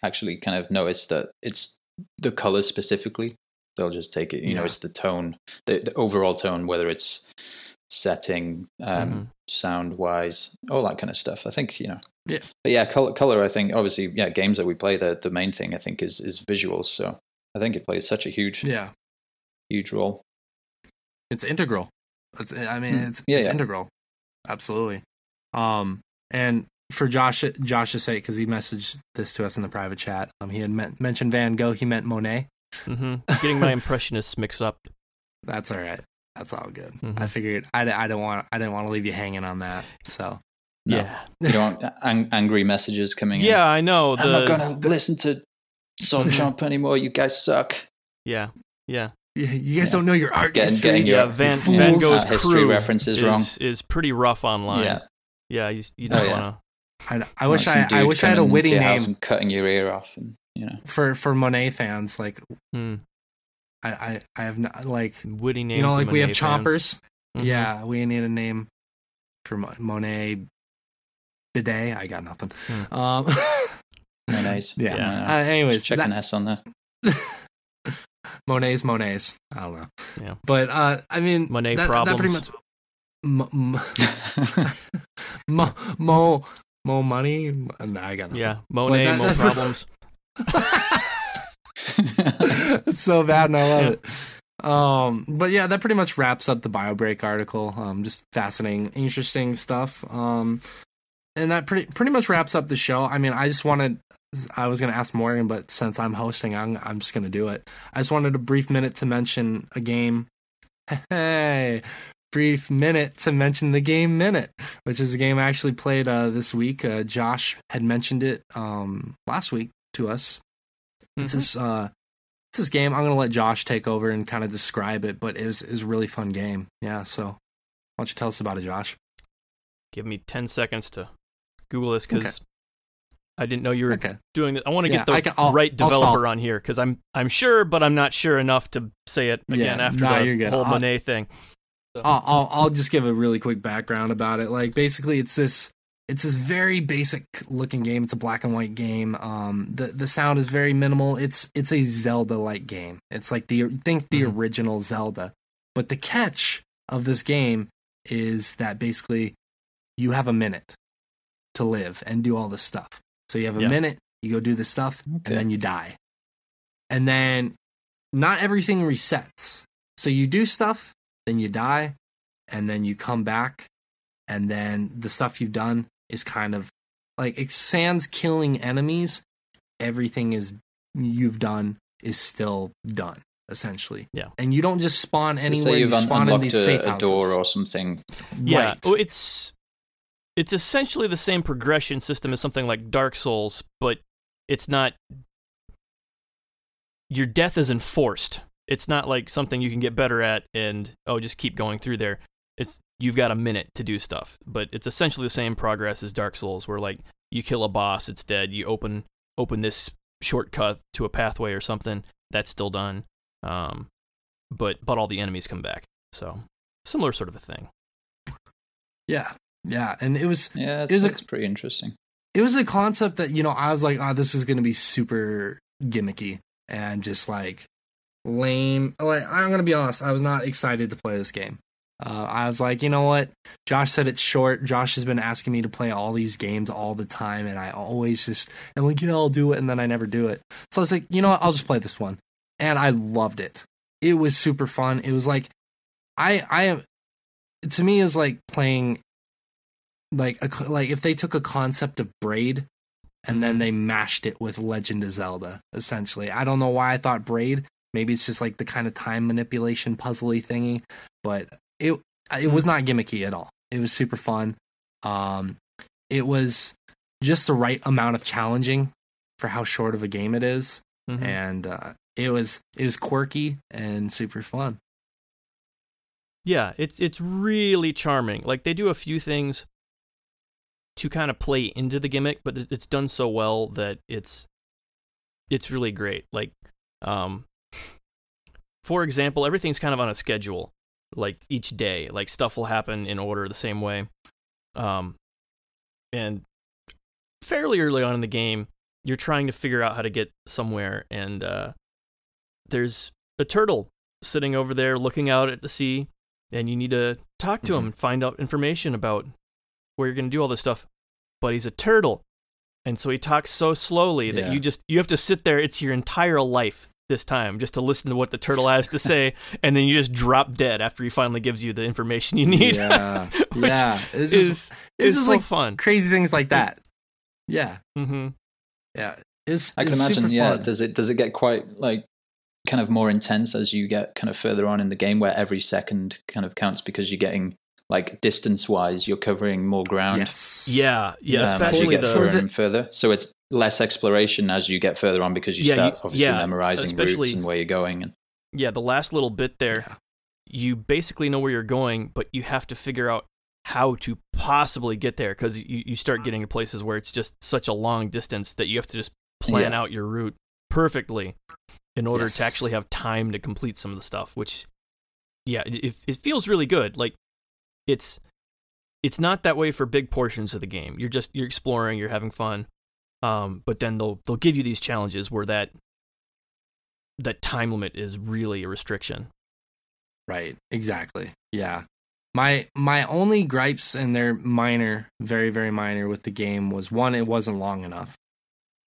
actually kind of notice that it's the colors specifically. They'll just take it. You know, it's the tone, the, the overall tone, whether it's setting, um, Mhm. sound wise, all that kind of stuff. I think you know. Yeah. But yeah, color. Color. I think obviously, yeah, games that we play, the the main thing I think is is visuals. So I think it plays such a huge Yeah, huge role. it's integral. It's, I mean, Hmm. it's Yeah, it's yeah. integral. Absolutely. Um, and for Josh, Josh's sake, because he messaged this to us in the private chat, um, he had men- mentioned Van Gogh. He meant Monet. hmm Getting my impressionists mixed up. That's all right. That's all good. Mhm. I figured I, I don't want I didn't want to leave you hanging on that. So No. Yeah. You don't want ang- angry messages coming in. Yeah, I know. The, I'm not gonna listen to Sword Chomp anymore. You guys suck. Yeah. Yeah. Yeah, you guys Yeah. don't know your art Getting- history. getting your- Yeah. Van, fools. Van Gogh's Uh, history references is, wrong. is pretty rough online. Yeah. Yeah. You, you Oh, don't yeah. want to. I, I wish I I wish I had a witty your house name and cutting your ear off, and you know. for for Monet fans. Like Hmm. I I, I have not like Witty name. you know for like we have Monet fans. chompers. Mhm. Yeah, we need a name for Monet bidet. I got nothing. Hmm. Um, Mayonnaise. yeah. Yeah. Uh, anyways, check an that, S on there. Monet's Monet's. I don't know. Yeah. But uh, I mean, Monet that, that pretty much. problems. Mo, mo, mo, mo money. Nah, I got nothing. Yeah. Monet, that- more problems. it's so bad and I love it. Um, but yeah, that pretty much wraps up the BioBreak article. Um, just fascinating, interesting stuff. Um, and that pretty pretty much wraps up the show. I mean, I just wanted, I was gonna ask Morgan, but since I'm hosting, I'm I'm just gonna do it. I just wanted a brief minute to mention a game. Hey, brief minute to mention the game Minit, which is a game I actually played uh, this week. Uh, Josh had mentioned it um, last week to us. Mhm. this is uh this game. I'm gonna let Josh take over and kind of describe it, but it was it was a really fun game. Yeah, so why don't you tell us about it, Josh? Give me 10 seconds to Google this because Okay. I didn't know you were Okay. doing this. I want to Yeah, get the can- right developer on here because I'm I'm sure, but I'm not sure enough to say it again Yeah, after nah, the whole I'll- Monet thing. So- I'll, I'll I'll just give a really quick background about it. Like basically, it's this it's this very basic looking game. It's a black and white game. Um, the the sound is very minimal. It's it's a Zelda like game. It's like the think the Mhm. original Zelda. But the catch of this game is that basically you have a minute to live and do all this stuff. So you have a Yeah. minute, you go do this stuff, Okay. and then you die. And then not everything resets. So you do stuff, then you die, and then you come back, and then the stuff you've done is kind of like it sans killing enemies. Everything is you've done is still done essentially. Yeah. and you don't just spawn anywhere. say you've you un- spawn in unlocked these a, safe a houses. door or something. Yeah, Right. oh, it's it's essentially the same progression system as something like Dark Souls, but it's not. Your death is enforced. It's not like something you can get better at and oh, just keep going through there. It's you've got a minute to do stuff, but it's essentially the same progress as Dark Souls, where like you kill a boss, it's dead. You open open this shortcut to a pathway or something, that's still done. Um, but but all the enemies come back. So similar sort of a thing. Yeah, yeah, and it was Yeah, Is it's, it- it's pretty interesting. it was a concept that you know I was like, oh, this is gonna be super gimmicky and just like lame. Like I'm gonna be honest, I was not excited to play this game. Uh, I was like, you know what? Josh said it's short. Josh has been asking me to play all these games all the time, and I always just I'm like, yeah, I'll do it, and then I never do it. So I was like, you know what? I'll just play this one, and I loved it. It was super fun. It was like, I I am to me it was like playing like a, like if they took a concept of braid and then they mashed it with Legend of Zelda. Essentially, I don't know why I thought braid. Maybe it's just like the kind of time manipulation puzzly thingy, but it it was not gimmicky at all. It was super fun. Um, it was just the right amount of challenging for how short of a game it is, Mhm. and uh, it was it was quirky and super fun. Yeah, it's it's really charming. Like they do a few things to kind of play into the gimmick, but it's done so well that it's it's really great. Like um for example, everything's kind of on a schedule. Like each day, like stuff will happen in order the same way. Um and fairly early on in the game, you're trying to figure out how to get somewhere, and uh, there's a turtle sitting over there looking out at the sea, and you need to talk to him Mhm. and find out information about where you're going to do all this stuff. But he's a turtle, and so he talks so slowly that Yeah. you just you have to sit there. It's your entire life this time just to listen to what the turtle has to say, and then you just drop dead after he finally gives you the information you need. Yeah, Which yeah. It's just, is it's is just so like fun. crazy things like that. Yeah, Mm-hmm. yeah. It's I can it's imagine. super Yeah. fun. Does it does it get quite like kind of more intense as you get kind of further on in the game, where every second kind of counts because you're getting like distance wise, you're covering more ground. Yes. Yeah, yeah, um, as especially you get the further it- and further. So it's less exploration as you get further on because you Yeah, start you- obviously yeah, memorizing especially- routes and where you're going. And yeah the last little bit there. You basically know where you're going, but you have to figure out how to possibly get there because you, you start getting to places where it's just such a long distance that you have to just plan Yeah. out your route perfectly in order Yes. to actually have time to complete some of the stuff. Which, yeah, it, it, it feels really good. Like it's it's not that way for big portions of the game. You're just you're exploring, you're having fun. Um, but then they'll they'll give you these challenges where that that time limit is really a restriction. Right. Exactly. Yeah. My my only gripes, and they're minor, very very minor, with the game was one, it wasn't long enough.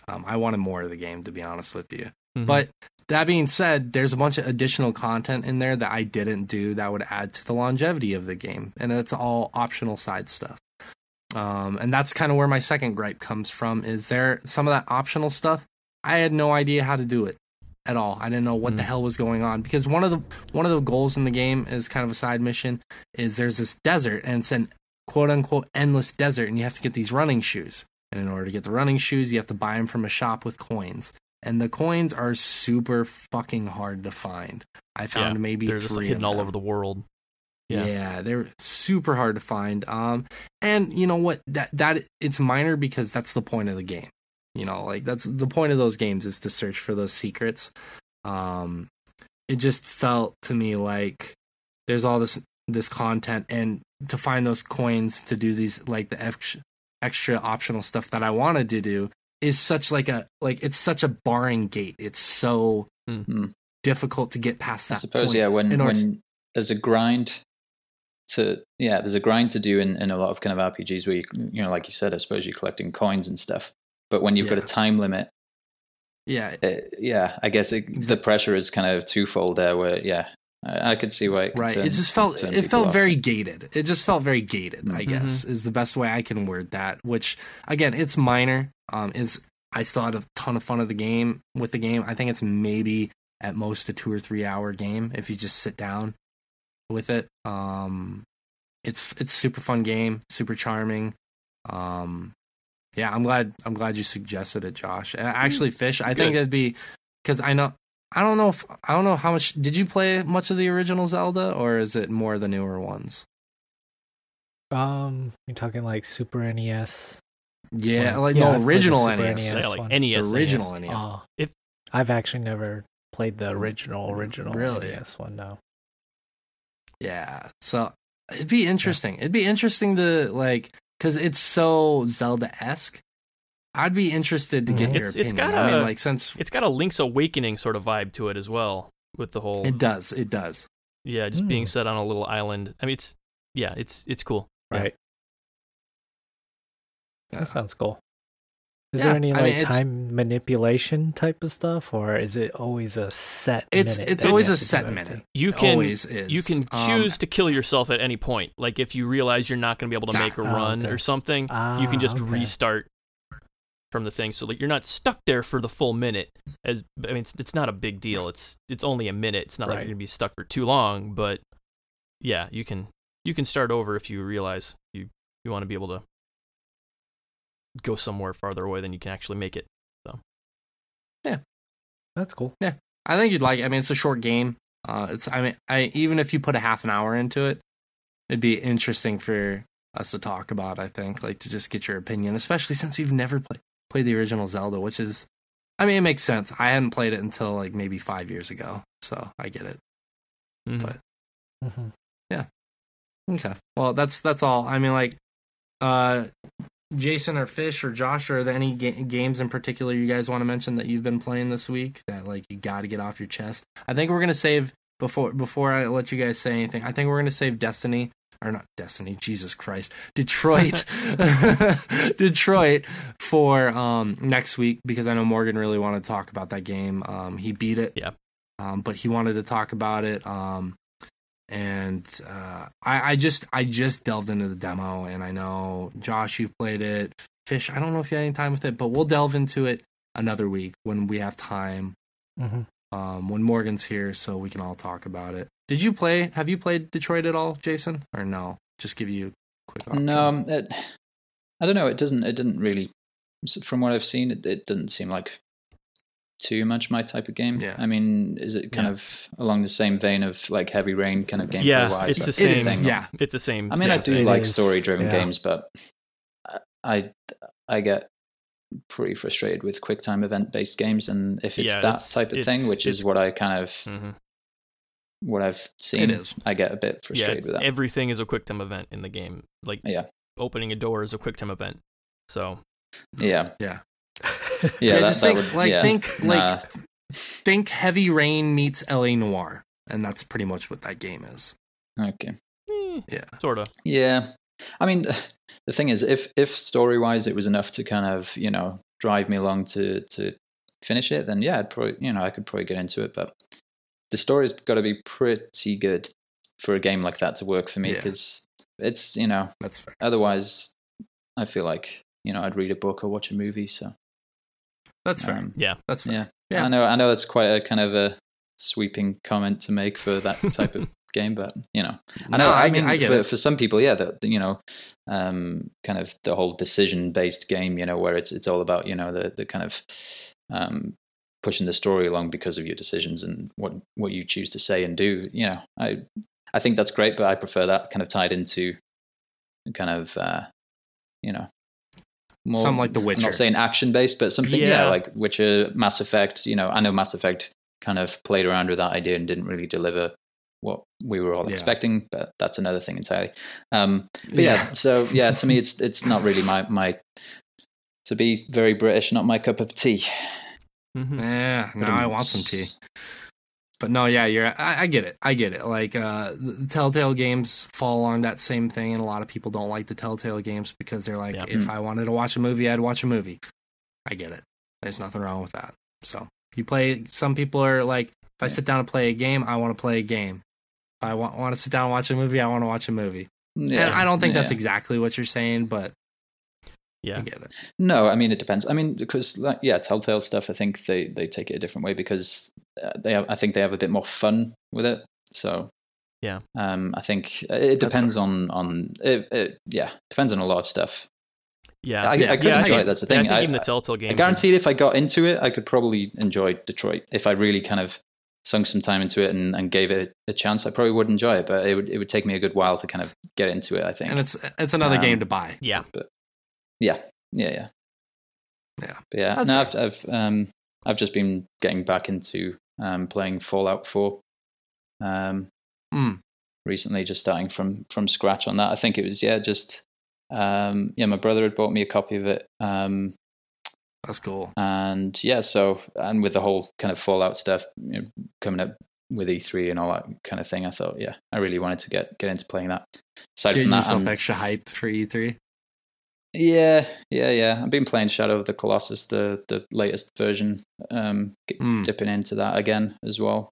Um, I wanted more of the game, to be honest with you. Mhm. But that being said, there's a bunch of additional content in there that I didn't do that would add to the longevity of the game, and it's all optional side stuff. Um, and that's kind of where my second gripe comes from. Is there some of that optional stuff? I had no idea how to do it at all. I didn't know what the Mm. hell was going on because one of the one of the goals in the game is kind of a side mission. Is there's this desert and it's an quote unquote endless desert, and you have to get these running shoes. And in order to get the running shoes, you have to buy them from a shop with coins and the coins are super fucking hard to find. I found Yeah, maybe they're three just like hidden all over the world. Yeah. Yeah. they're super hard to find. Um, and you know what? That that it's minor because that's the point of the game. You know, like that's the point of those games is to search for those secrets. Um, it just felt to me like there's all this this content, and to find those coins to do these like the extra, extra optional stuff that I wanted to do is such like a like it's such a barring gate. It's so Mm. difficult to get past that. I suppose, point. yeah, when in order to- when there's a grind to yeah, there's a grind to do in, in a lot of kind of RPGs where you you know, like you said, I suppose you're collecting coins and stuff. But when you've got a time limit, yeah, it, yeah, I guess it, the pressure is kind of twofold there. Where yeah, I, I could see why it right turn- it just felt it felt off. very gated it just felt very gated i Mhm. guess is the best way i can word that which again it's minor um is i still had a ton of fun of the game with the game. I think it's maybe at most a two or three hour game if you just sit down with it. Um it's it's super fun game super charming. Um yeah i'm glad i'm glad you suggested it josh. Uh, actually fish i think it'd be because i know I don't know if I don't know how much did you play much of the original Zelda or is it more the newer ones? Um, you're talking like Super NES. Yeah, Well, like yeah, no I've played the original Super NES. NES. Yeah, like one. NES, the original NES. NES. Oh, If- I've actually never played the original original Really? NES one. No. Yeah. So it'd be interesting. It'd be interesting to like because it's so Zelda esque. I'd be interested to get Mhm. your It's- it's opinion. got I mean, a- like since It's got a Link's Awakening sort of vibe to it as well, with the whole it does, it does. yeah, just being Hmm. set on a little island. I mean, it's yeah, it's it's cool. Right. That sounds cool. Is Yeah, there any I like mean, time manipulation type of stuff, or is it always a set? It's minute it's always a set minute. You can always is. you can Um, choose to kill yourself at any point. Like if you realize you're not going to be able to make a Ah, run okay. or something, you Ah, can just okay. restart from the thing. So like you're not stuck there for the full minute. As I mean, it's, it's not a big deal. It's it's only a minute. It's not like you're going to be stuck for too long. But yeah, you can you can start over if you realize you you want to be able to go somewhere farther away than you can actually make it. So, yeah, that's cool. Yeah, I think you'd like. it. I mean, it's a short game. Uh, it's. I mean, I even if you put a half an hour into it, it'd be interesting for us to talk about. I think, like, to just get your opinion, especially since you've never played played the original Zelda, which is. I mean, it makes sense. I hadn't played it until like maybe five years ago, so I get it. Mhm. But- Mhm. Okay. Well, that's that's all. I mean, like, uh, Jason or Fish or Josh, are there any ga- games in particular you guys want to mention that you've been playing this week that like you got to get off your chest? I think we're gonna save before before I let you guys say anything. I think we're gonna save Destiny or not Destiny. Jesus Christ, Detroit, Detroit for um next week because I know Morgan really wanted to talk about that game. Um, he beat it. Yeah. Um, but he wanted to talk about it. Um, and uh, I, I just I just delved into the demo, and I know Josh, you've played it. Fish, I don't know if you had any time with it, but we'll delve into it another week when we have time. hmm Um, when Morgan's here, so we can all talk about it. Did you play? Have you played Detroit at all, Jason, or no? Just give you a quick. option. No, um, it, I don't know. It doesn't. It didn't really. From what I've seen, it, it didn't seem like too much my type of game. Yeah. I mean, is it kind Yeah. of along the same vein of like Heavy Rain kind of game? Yeah, wise? it's the same. is, yeah. It's the same. I mean, I do thing. Like story-driven yeah. games, but I I get pretty frustrated with quick time event-based games, and if it's Yeah, that it's- type of thing, which is what I kind of Mhm. what I've seen, is. I get a bit frustrated it's- with that. everything is a quick time event in the game. Like yeah, opening a door is a quick time event. So yeah, Yeah. Yeah. Yeah, that, just think would, like yeah, think like nah. think Heavy Rain meets LA Noire, and that's pretty much what that game is. okay. eh, Yeah. sort of. Yeah, I mean, the thing is, if if story wise it was enough to kind of you know drive me along to to finish it, then yeah, I'd probably you know I could probably get into it. But the story's got to be pretty good for a game like that to work for me Yeah. because it's you know That's fair. otherwise I feel like you know I'd read a book or watch a movie. So That's fair. um, Yeah. that's fair. yeah. Yeah. I know I know that's quite a kind of a sweeping comment to make for that type of game, but you know. I know. No, I, I, mean, I get for, it. for some people, yeah, that you know, um, kind of the whole decision-based game, you know, where it's it's all about you know the the kind of um, pushing the story along because of your decisions and what what you choose to say and do. You know, I I think that's great, but I prefer that kind of tied into kind of uh, you know. More, Something like The I'm not saying action-based, but something, yeah, Yeah. like Witcher, Mass Effect. You know, I know Mass Effect kind of played around with that idea and didn't really deliver what we were all Yeah. expecting, but that's another thing entirely. Um, but yeah. so yeah, to me, it's it's not really my my to be very British, not my cup of tea. Mhm. Yeah, now I want some tea. But no, yeah, you're. I, I get it. I get it. Like uh, the the Telltale games fall along that same thing, and a lot of people don't like the Telltale games because they're like, Yeah. if. I wanted to watch a movie, I'd watch a movie. I get it. There's nothing wrong with that. So you play. Some people are like, if I sit down and play a game, I want to play a game. If I want, want to sit down and watch a movie, I want to watch a movie. Yeah, and I don't think yeah. that's exactly what you're saying, but I Yeah. get it. No, I mean it depends. I mean because like, yeah, Telltale stuff. I think they they take it a different way because uh, they have, I think they have a bit more fun with it. So Yeah. um, I think it depends fair. on on it, it, yeah depends on a lot of stuff. Yeah. I, Yeah. I could Yeah, enjoy think- it. That's the and I thing. think I, even the Telltale games. I are- if I got into it, I could probably enjoy Detroit if I really kind of sunk some time into it and, and gave it a chance. I probably would enjoy it, but it would it would take me a good while to kind of get into it. I think. And it's it's another Um, game to buy. Yeah. Yeah, yeah, yeah, Yeah. But yeah. That's no, I've, I've um I've just been getting back into um playing Fallout Four, um, Mm. recently, just starting from from scratch on that. I think it was yeah, just um yeah, my brother had bought me a copy of it, um, That's cool. and yeah, so and with the whole kind of Fallout stuff you know, coming up with E3 and all that kind of thing, I thought yeah, I really wanted to get get into playing that. Aside Get from that, yourself I'm- extra hyped for E E3. Yeah, yeah, yeah. I've been playing Shadow of the Colossus, the the latest version. Um, Mm. dipping into that again as well.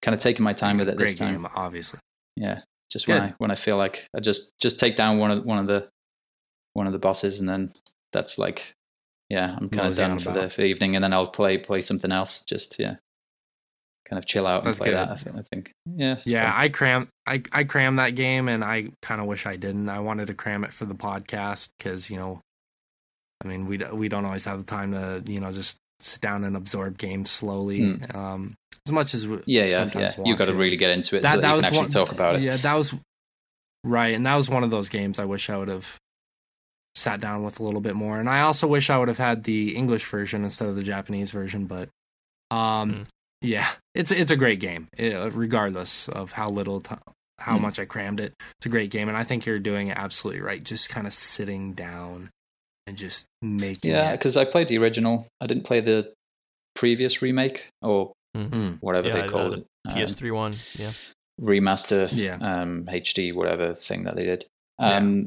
Kind of taking my time with it Great this time. game, obviously. Yeah, just when I when I feel like I just just take down one of one of the one of the bosses, and then that's like, yeah, I'm kind of done for the for the evening, and then I'll play play something else. Just yeah, kind of chill out and That's play that. I think. I think. Yeah. Yeah, fun. I cram I I crammed that game, and I kind of wish I didn't. I wanted to cram it for the podcast because you know, I mean, we we don't always have the time to you know just sit down and absorb games slowly. Mm. Um, as much as we yeah, yeah, yeah. sometimes You got to to. really get into it that so that, that you was actually one, talk about it. Yeah, that was right, and that was one of those games I wish I would have sat down with a little bit more. And I also wish I would have had the English version instead of the Japanese version. But um, Mm. yeah, it's it's a great game, eh, regardless of how little t- how Hmm. much I crammed it. It's a great game, and I think you're doing it absolutely right. Just kind of sitting down and just making Yeah, because I played the original. I didn't play the previous remake or Mm. whatever Yeah, they called it. Um, PS3 one. Yeah. remaster, Yeah. um, HD, whatever thing that they did. Yeah. Um,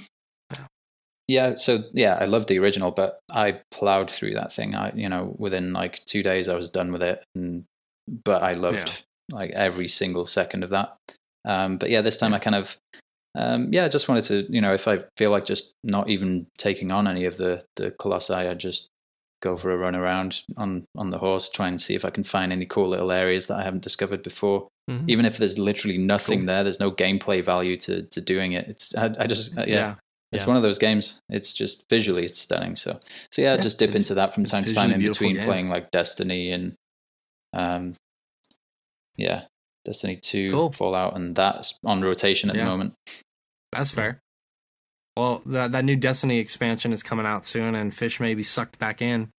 yeah. So yeah, I loved the original, but I plowed through that thing. I, you know, within like two days, I was done with it. And but I loved Yeah. like every single second of that. Um, but yeah, this time. I kind of, um, yeah, I just wanted to, you know, if I feel like just not even taking on any of the the colossi, I just go for a run around on on the horse, try and see if I can find any cool little areas that I haven't discovered before Mhm. even if there's literally nothing Cool. there there's no gameplay value to to doing it it's i, I just uh, yeah, yeah. it's Yeah. one of those games it's just visually it's stunning so so yeah, Yeah, just dip into that from time to time in between game. playing like destiny and um yeah destiny 2 Cool. fallout and that's on rotation at Yeah. the moment That's fair. Well, that that new Destiny expansion is coming out soon, and Fish may be sucked back in.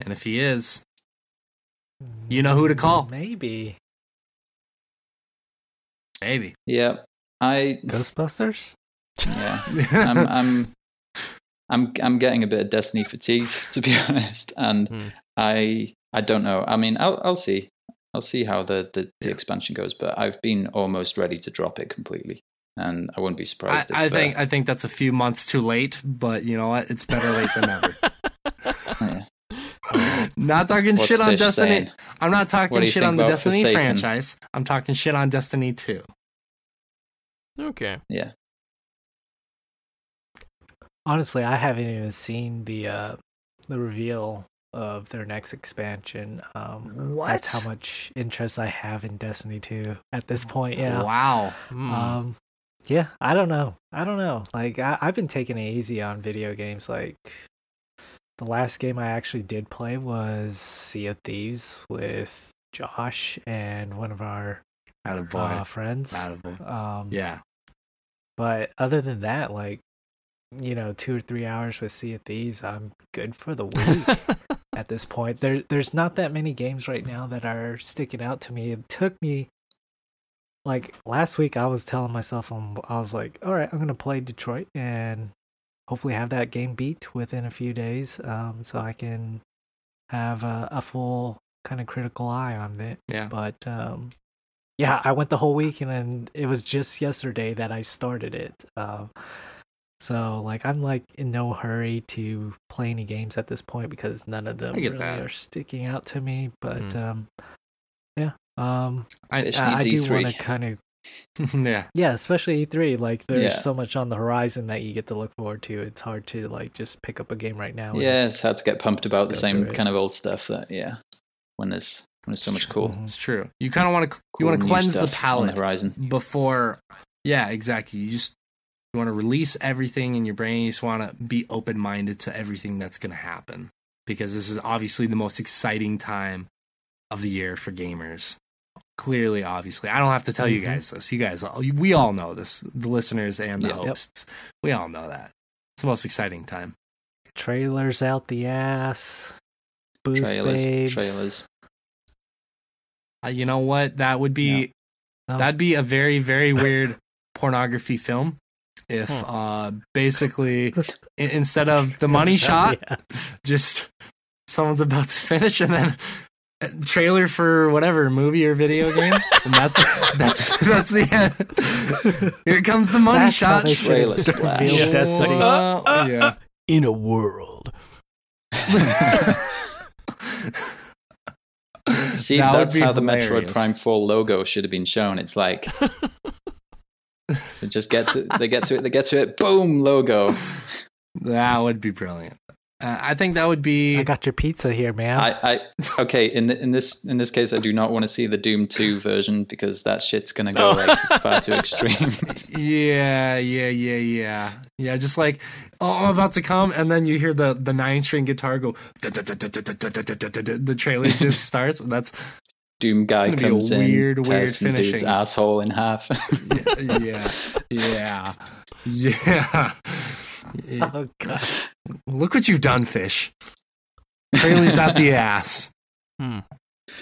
And if he is, You know who to call. Maybe maybe. yeah i Ghostbusters. yeah I'm, I'm I'm I'm getting a bit of Destiny fatigue, to be honest, and Hmm. I I don't know. I mean, I'll I'll see. I'll see how the, the, the Yeah. expansion goes, but I've been almost ready to drop it completely, and I wounn't be surprised. I if, uh, think I think that's a few months too late, but you know what? It's better late than never. yeah. not talking What's shit on Destiny. saying? I'm not talking shit on the Destiny Forsaken? franchise. I'm talking shit on Destiny 2. Okay. Yeah, Honestly, I haven't even seen the uh the reveal of their next expansion. Um that's how much interest I have in Destiny 2 at this point, yeah. Wow. Hmm. Um yeah, I don't know. I don't know. Like I, I've been taking it easy on video games. Like the last game I actually did play was Sea of Thieves with Josh and one of our Attaboy. uh, friends. Attaboy. Um Yeah. But other than that, like, you know, two or three hours with Sea of Thieves, I'm good for the week at this point. There, there's not that many games right now that are sticking out to me. It took me, like, last week I was telling myself, um, I was like, all right, I'm going to play Detroit and hopefully have that game beat within a few days um, so I can have a, a full kind of critical eye on it. Yeah. But um, yeah, I went the whole week, and then it was just yesterday that I started it. Um, so like, I'm like in no hurry to play any games at this point because none of them really that. are sticking out to me. But Mhm. um, yeah, um, I, I, I do want to kind of yeah. yeah, especially E3. Like, there's Yeah. so much on the horizon that you get to look forward to. It's hard to like just pick up a game right now. yeah. It's hard to get pumped about the same kind of old stuff. That yeah, when there's when there's so much cool, Mhm. It's true. You kind of want to you want to cleanse the stuff on palate the horizon. before yeah exactly you just you want to release everything in your brain you just want to be open-minded to everything that's going to happen because this is obviously the most exciting time of the year for gamers clearly obviously i don't have to tell you Mhm. guys this you guys we all know this the listeners and the Yep. hosts we all know that it's the most exciting time Trailers out the ass. Booth Trailers, babes. trailers. uh, you know what that would be Oh. that'd be a very very weird pornography film if Hmm. uh basically i- instead of the money shot Yes. just someone's about to finish and then trailer for whatever movie or video game and that's that's that's the end here comes the money That's shot they Trailer have splash. Yeah. Destiny. Uh, yeah In a world. See, That would that's be how the. Metroid Prime 4 logo should have been shown. It's like they just get to they get to it, they get to it, boom, logo. that would be brilliant uh, i think that would be I got your pizza here, man. I, I okay, in the, in this in this case I do not want to see the Doom 2 version because that shit's gonna go like far too extreme. Yeah, yeah, yeah, yeah, yeah. Just like, oh, I'm about to come, and then you hear the the nine string guitar go. The trailer just starts. and That's Doom guy gonna be a comes in, weird, weird tears some dude's asshole in half. yeah, yeah, yeah. yeah. oh god. Look what you've done, fish. Trailer's out the ass. Hmm.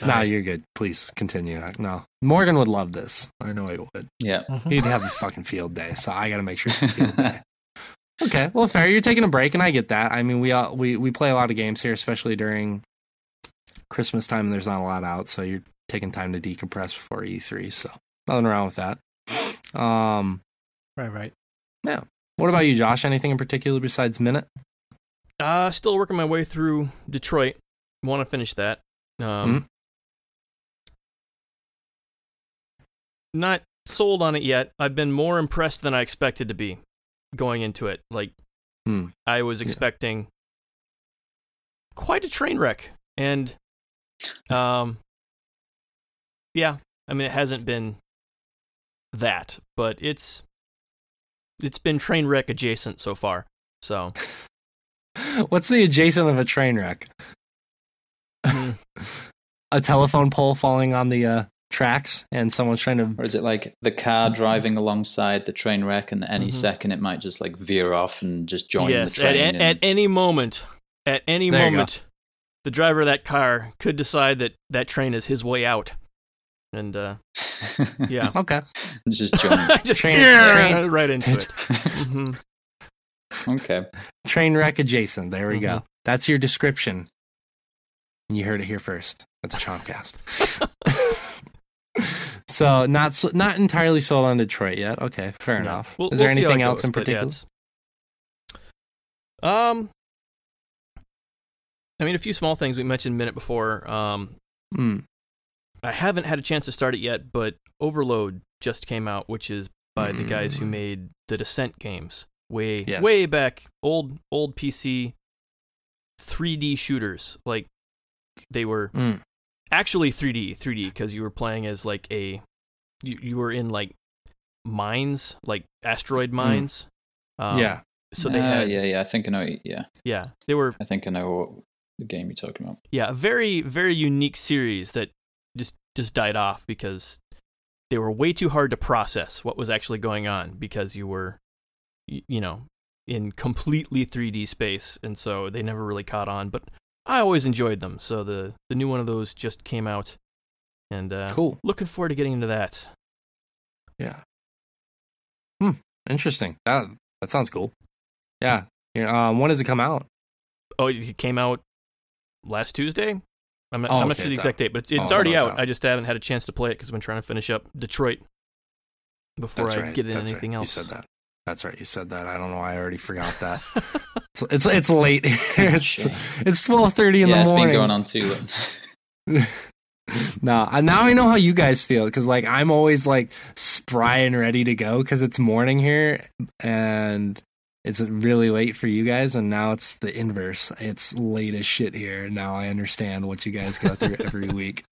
No, you're good. Please continue. No, Morgan would love this. I know he would. Yeah. Mhm. He'd have a fucking field day, so I got to make sure it's a field day. Okay, well, fair. You're taking a break, and I get that. I mean, we all, we we play a lot of games here, especially during Christmas time. And there's not a lot out, so you're taking time to decompress before E3. So nothing wrong with that. Um, Right, right. Yeah. What about you, Josh? Anything in particular besides Minit? Uh, still working my way through Detroit. Want to finish that. Um, Not sold on it yet. I've been more impressed than I expected to be going into it. Like, Hmm. I was Yeah. expecting quite a train wreck. And, um, yeah, I mean, it hasn't been that, but it's it's been train wreck adjacent so far. So, What's the adjacent of a train wreck? Hmm. a telephone pole falling on the uh, tracks, and someone's trying to Or is it like the car driving alongside the train wreck, and any Mhm. second it might just like veer off and just join yes, the at, train? at, and- at any moment, at any There you go. moment, the driver of that car could decide that that train is his way out. And, uh, yeah. okay. just join. Just Train- yeah, train- right into it. hmm okay. Train wreck adjacent. There we Mm-hmm. go. That's your description. You heard it here first. That's a Chompcast. so not so- not entirely sold on Detroit yet. Okay, fair No. enough. We'll- Is there we'll anything else goes, in but yeah, particular? um, I mean, a few small things we mentioned a minute before. Um, Mm. I haven't had a chance to start it yet, but Overload just came out, which is by the guys who Mm. made the Descent games way Yes. way back, old old PC 3D shooters. Like they were Mm. actually 3D, 3D because you were playing as like a you, you were in like mines, like asteroid mines. Um, Mm. yeah. So they Ah, had yeah, yeah. I think I know. Yeah, yeah, they were I think I know what the game you're talking about. yeah, a very very unique series that just just died off because they were way too hard to process what was actually going on because you were y- you know in completely 3D space and so they never really caught on but I always enjoyed them so the the new one of those just came out and uh Cool. looking forward to getting into that Yeah. Hmm. Interesting. That that sounds cool. Yeah. Yeah, Um, when does it come out? oh it came out last Tuesday I'm not, Oh, I'm not okay, sure the it's exact date but it's, oh, it's Oh, so already it's out. out. I just haven't had a chance to play it because I've been trying to finish up Detroit before That's I right. get into That's anything right. else You said that. That's right. You said that. I don't know. why I already forgot that. it's, it's it's late. Oh, it's it's twelve thirty in yeah, the It's been going on too long. no, I- now I know how you guys feel because like I'm always like spry and ready to go because it's morning here and it's really late for you guys, and now it's the inverse. It's late as shit here. Now I understand what you guys go through every week.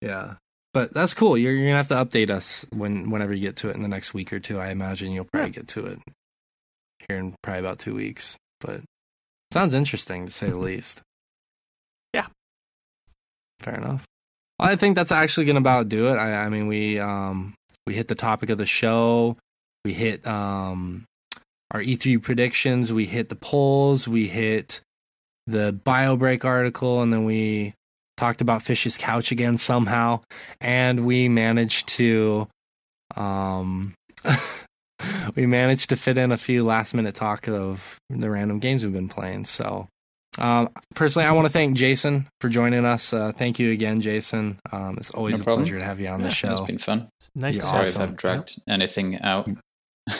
Yeah, but that's cool. You're you're gonna have to update us when whenever you get to it in the next week or two. I imagine you'll probably get to it here in probably about two weeks. But sounds interesting to say the least. Yeah. Fair enough. Well, I think that's actually gonna about do it. I, I mean, we um we hit the topic of the show. We hit um our E3 predictions. We hit the polls. We hit the BioBreak article, and then we talked about Fish's couch again somehow, and we managed to um we managed to fit in a few last minute talk of the random games we've been playing. So um, personally, I want to thank Jason for joining us. Uh, thank you again, Jason. Um, it's always No a problem. pleasure to have you on Yeah, the show. It's been fun. nice You're to Sorry if. I've dragged anything out.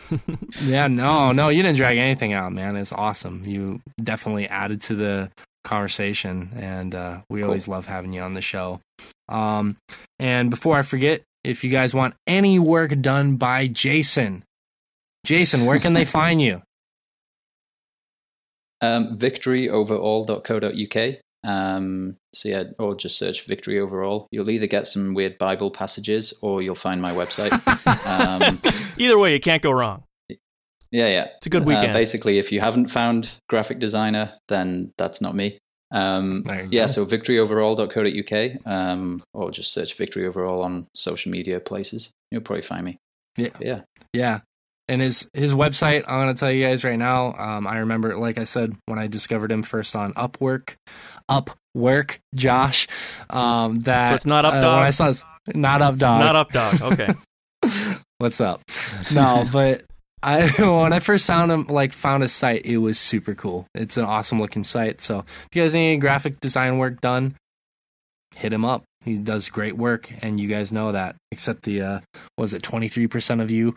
Yeah, no, no, you didn't drag anything out, man. It's awesome. You definitely added to the conversation, and uh, we Cool. always love having you on the show. Um, and before I forget, if you guys want any work done by Jason, Jason, where can they find you? Um, victoryoverall.co.uk. Um, so yeah, or just search victory overall. You'll either get some weird Bible passages or you'll find my website. um, Either way, you can't go wrong. yeah, yeah. It's a good Uh, weekend. basically, if you haven't found graphic designer, then that's not me. Um, There you yeah, go. so victoryoverall.co.uk, um, or just search victory overall on social media places. You'll probably find me. Yeah. Yeah. Yeah. And his his website, I'm gonna tell you guys right now. Um, I remember, like I said, when I discovered him first on Upwork, Upwork, Josh. Um, that So it's not up uh, dog? when I saw, Not up dog. Not up dog. Okay. What's up? No, but I when I first found him, like found his site, it was super cool. It's an awesome looking site. So if you guys need any graphic design work done, hit him up. He does great work, and you guys know that. Except the uh, was it twenty three percent of you,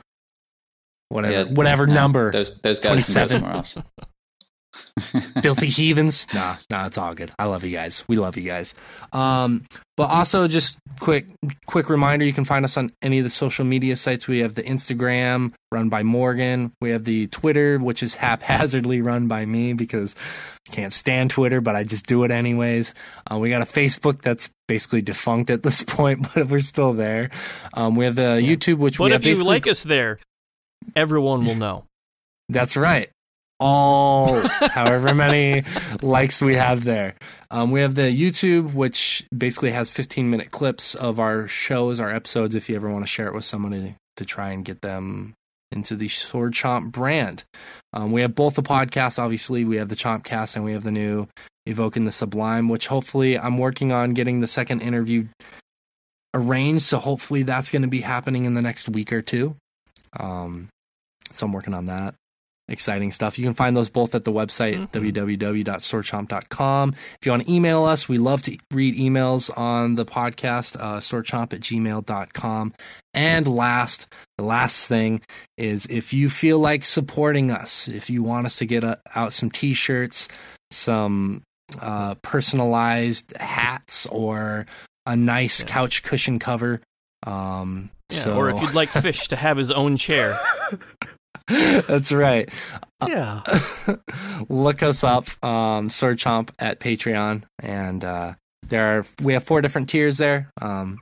whatever, Yeah, whatever yeah, number, Those those guys can 27. go somewhere else. filthy heathens. Nah, nah, it's all good. I love you guys. We love you guys. Um, but also just quick, quick reminder: you can find us on any of the social media sites. We have the Instagram run by Morgan. We have the Twitter, which is haphazardly run by me because I can't stand Twitter, but I just do it anyways. Uh, we got a Facebook that's basically defunct at this point, but we're still there. Um, we have the YouTube, which But we if you like us there, everyone will know. That's right. All however many likes we have there. Um, we have the YouTube, which basically has 15 minute clips of our shows, our episodes, if you ever want to share it with somebody to try and get them into the Sword Chomp brand. Um, we have both the podcasts, obviously. We have the Chompcast and we have the new Evoking the Sublime, which hopefully I'm working on getting the second interview arranged. So hopefully that's going to be happening in the next week or two. Um, so I'm working on that. Exciting stuff. You can find those both at the website, Mhm. www.swordchomp.com. If you want to email us, we love to read emails on the podcast, uh, swordchomp at gmail.com. And last, the last thing is if you feel like supporting us, if you want us to get uh out some t shirts, some uh, personalized hats, or a nice Yeah. couch cushion cover. Um, Yeah, so, Or if you'd like Fish to have his own chair. That's right. Yeah. Look us up, um, Sword Chomp at Patreon, and uh, there are we have four different tiers there. Um,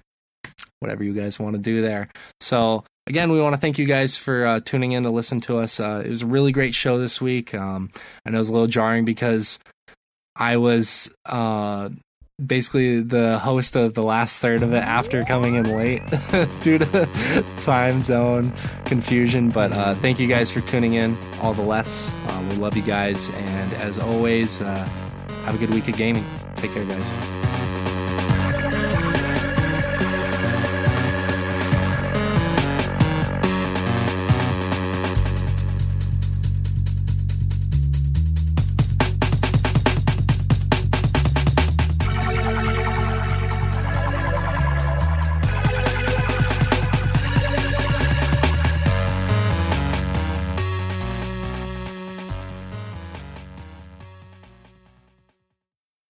whatever you guys want to do there. So again, we want to thank you guys for uh, tuning in to listen to us. Uh, it was a really great show this week. Um, I know it was a little jarring because I was uh, basically the host of the last third of it after coming in late due to time zone confusion. But uh, thank you guys for tuning in. All the less. Um, we love you guys. And as always, uh, have a good week of gaming. Take care, guys.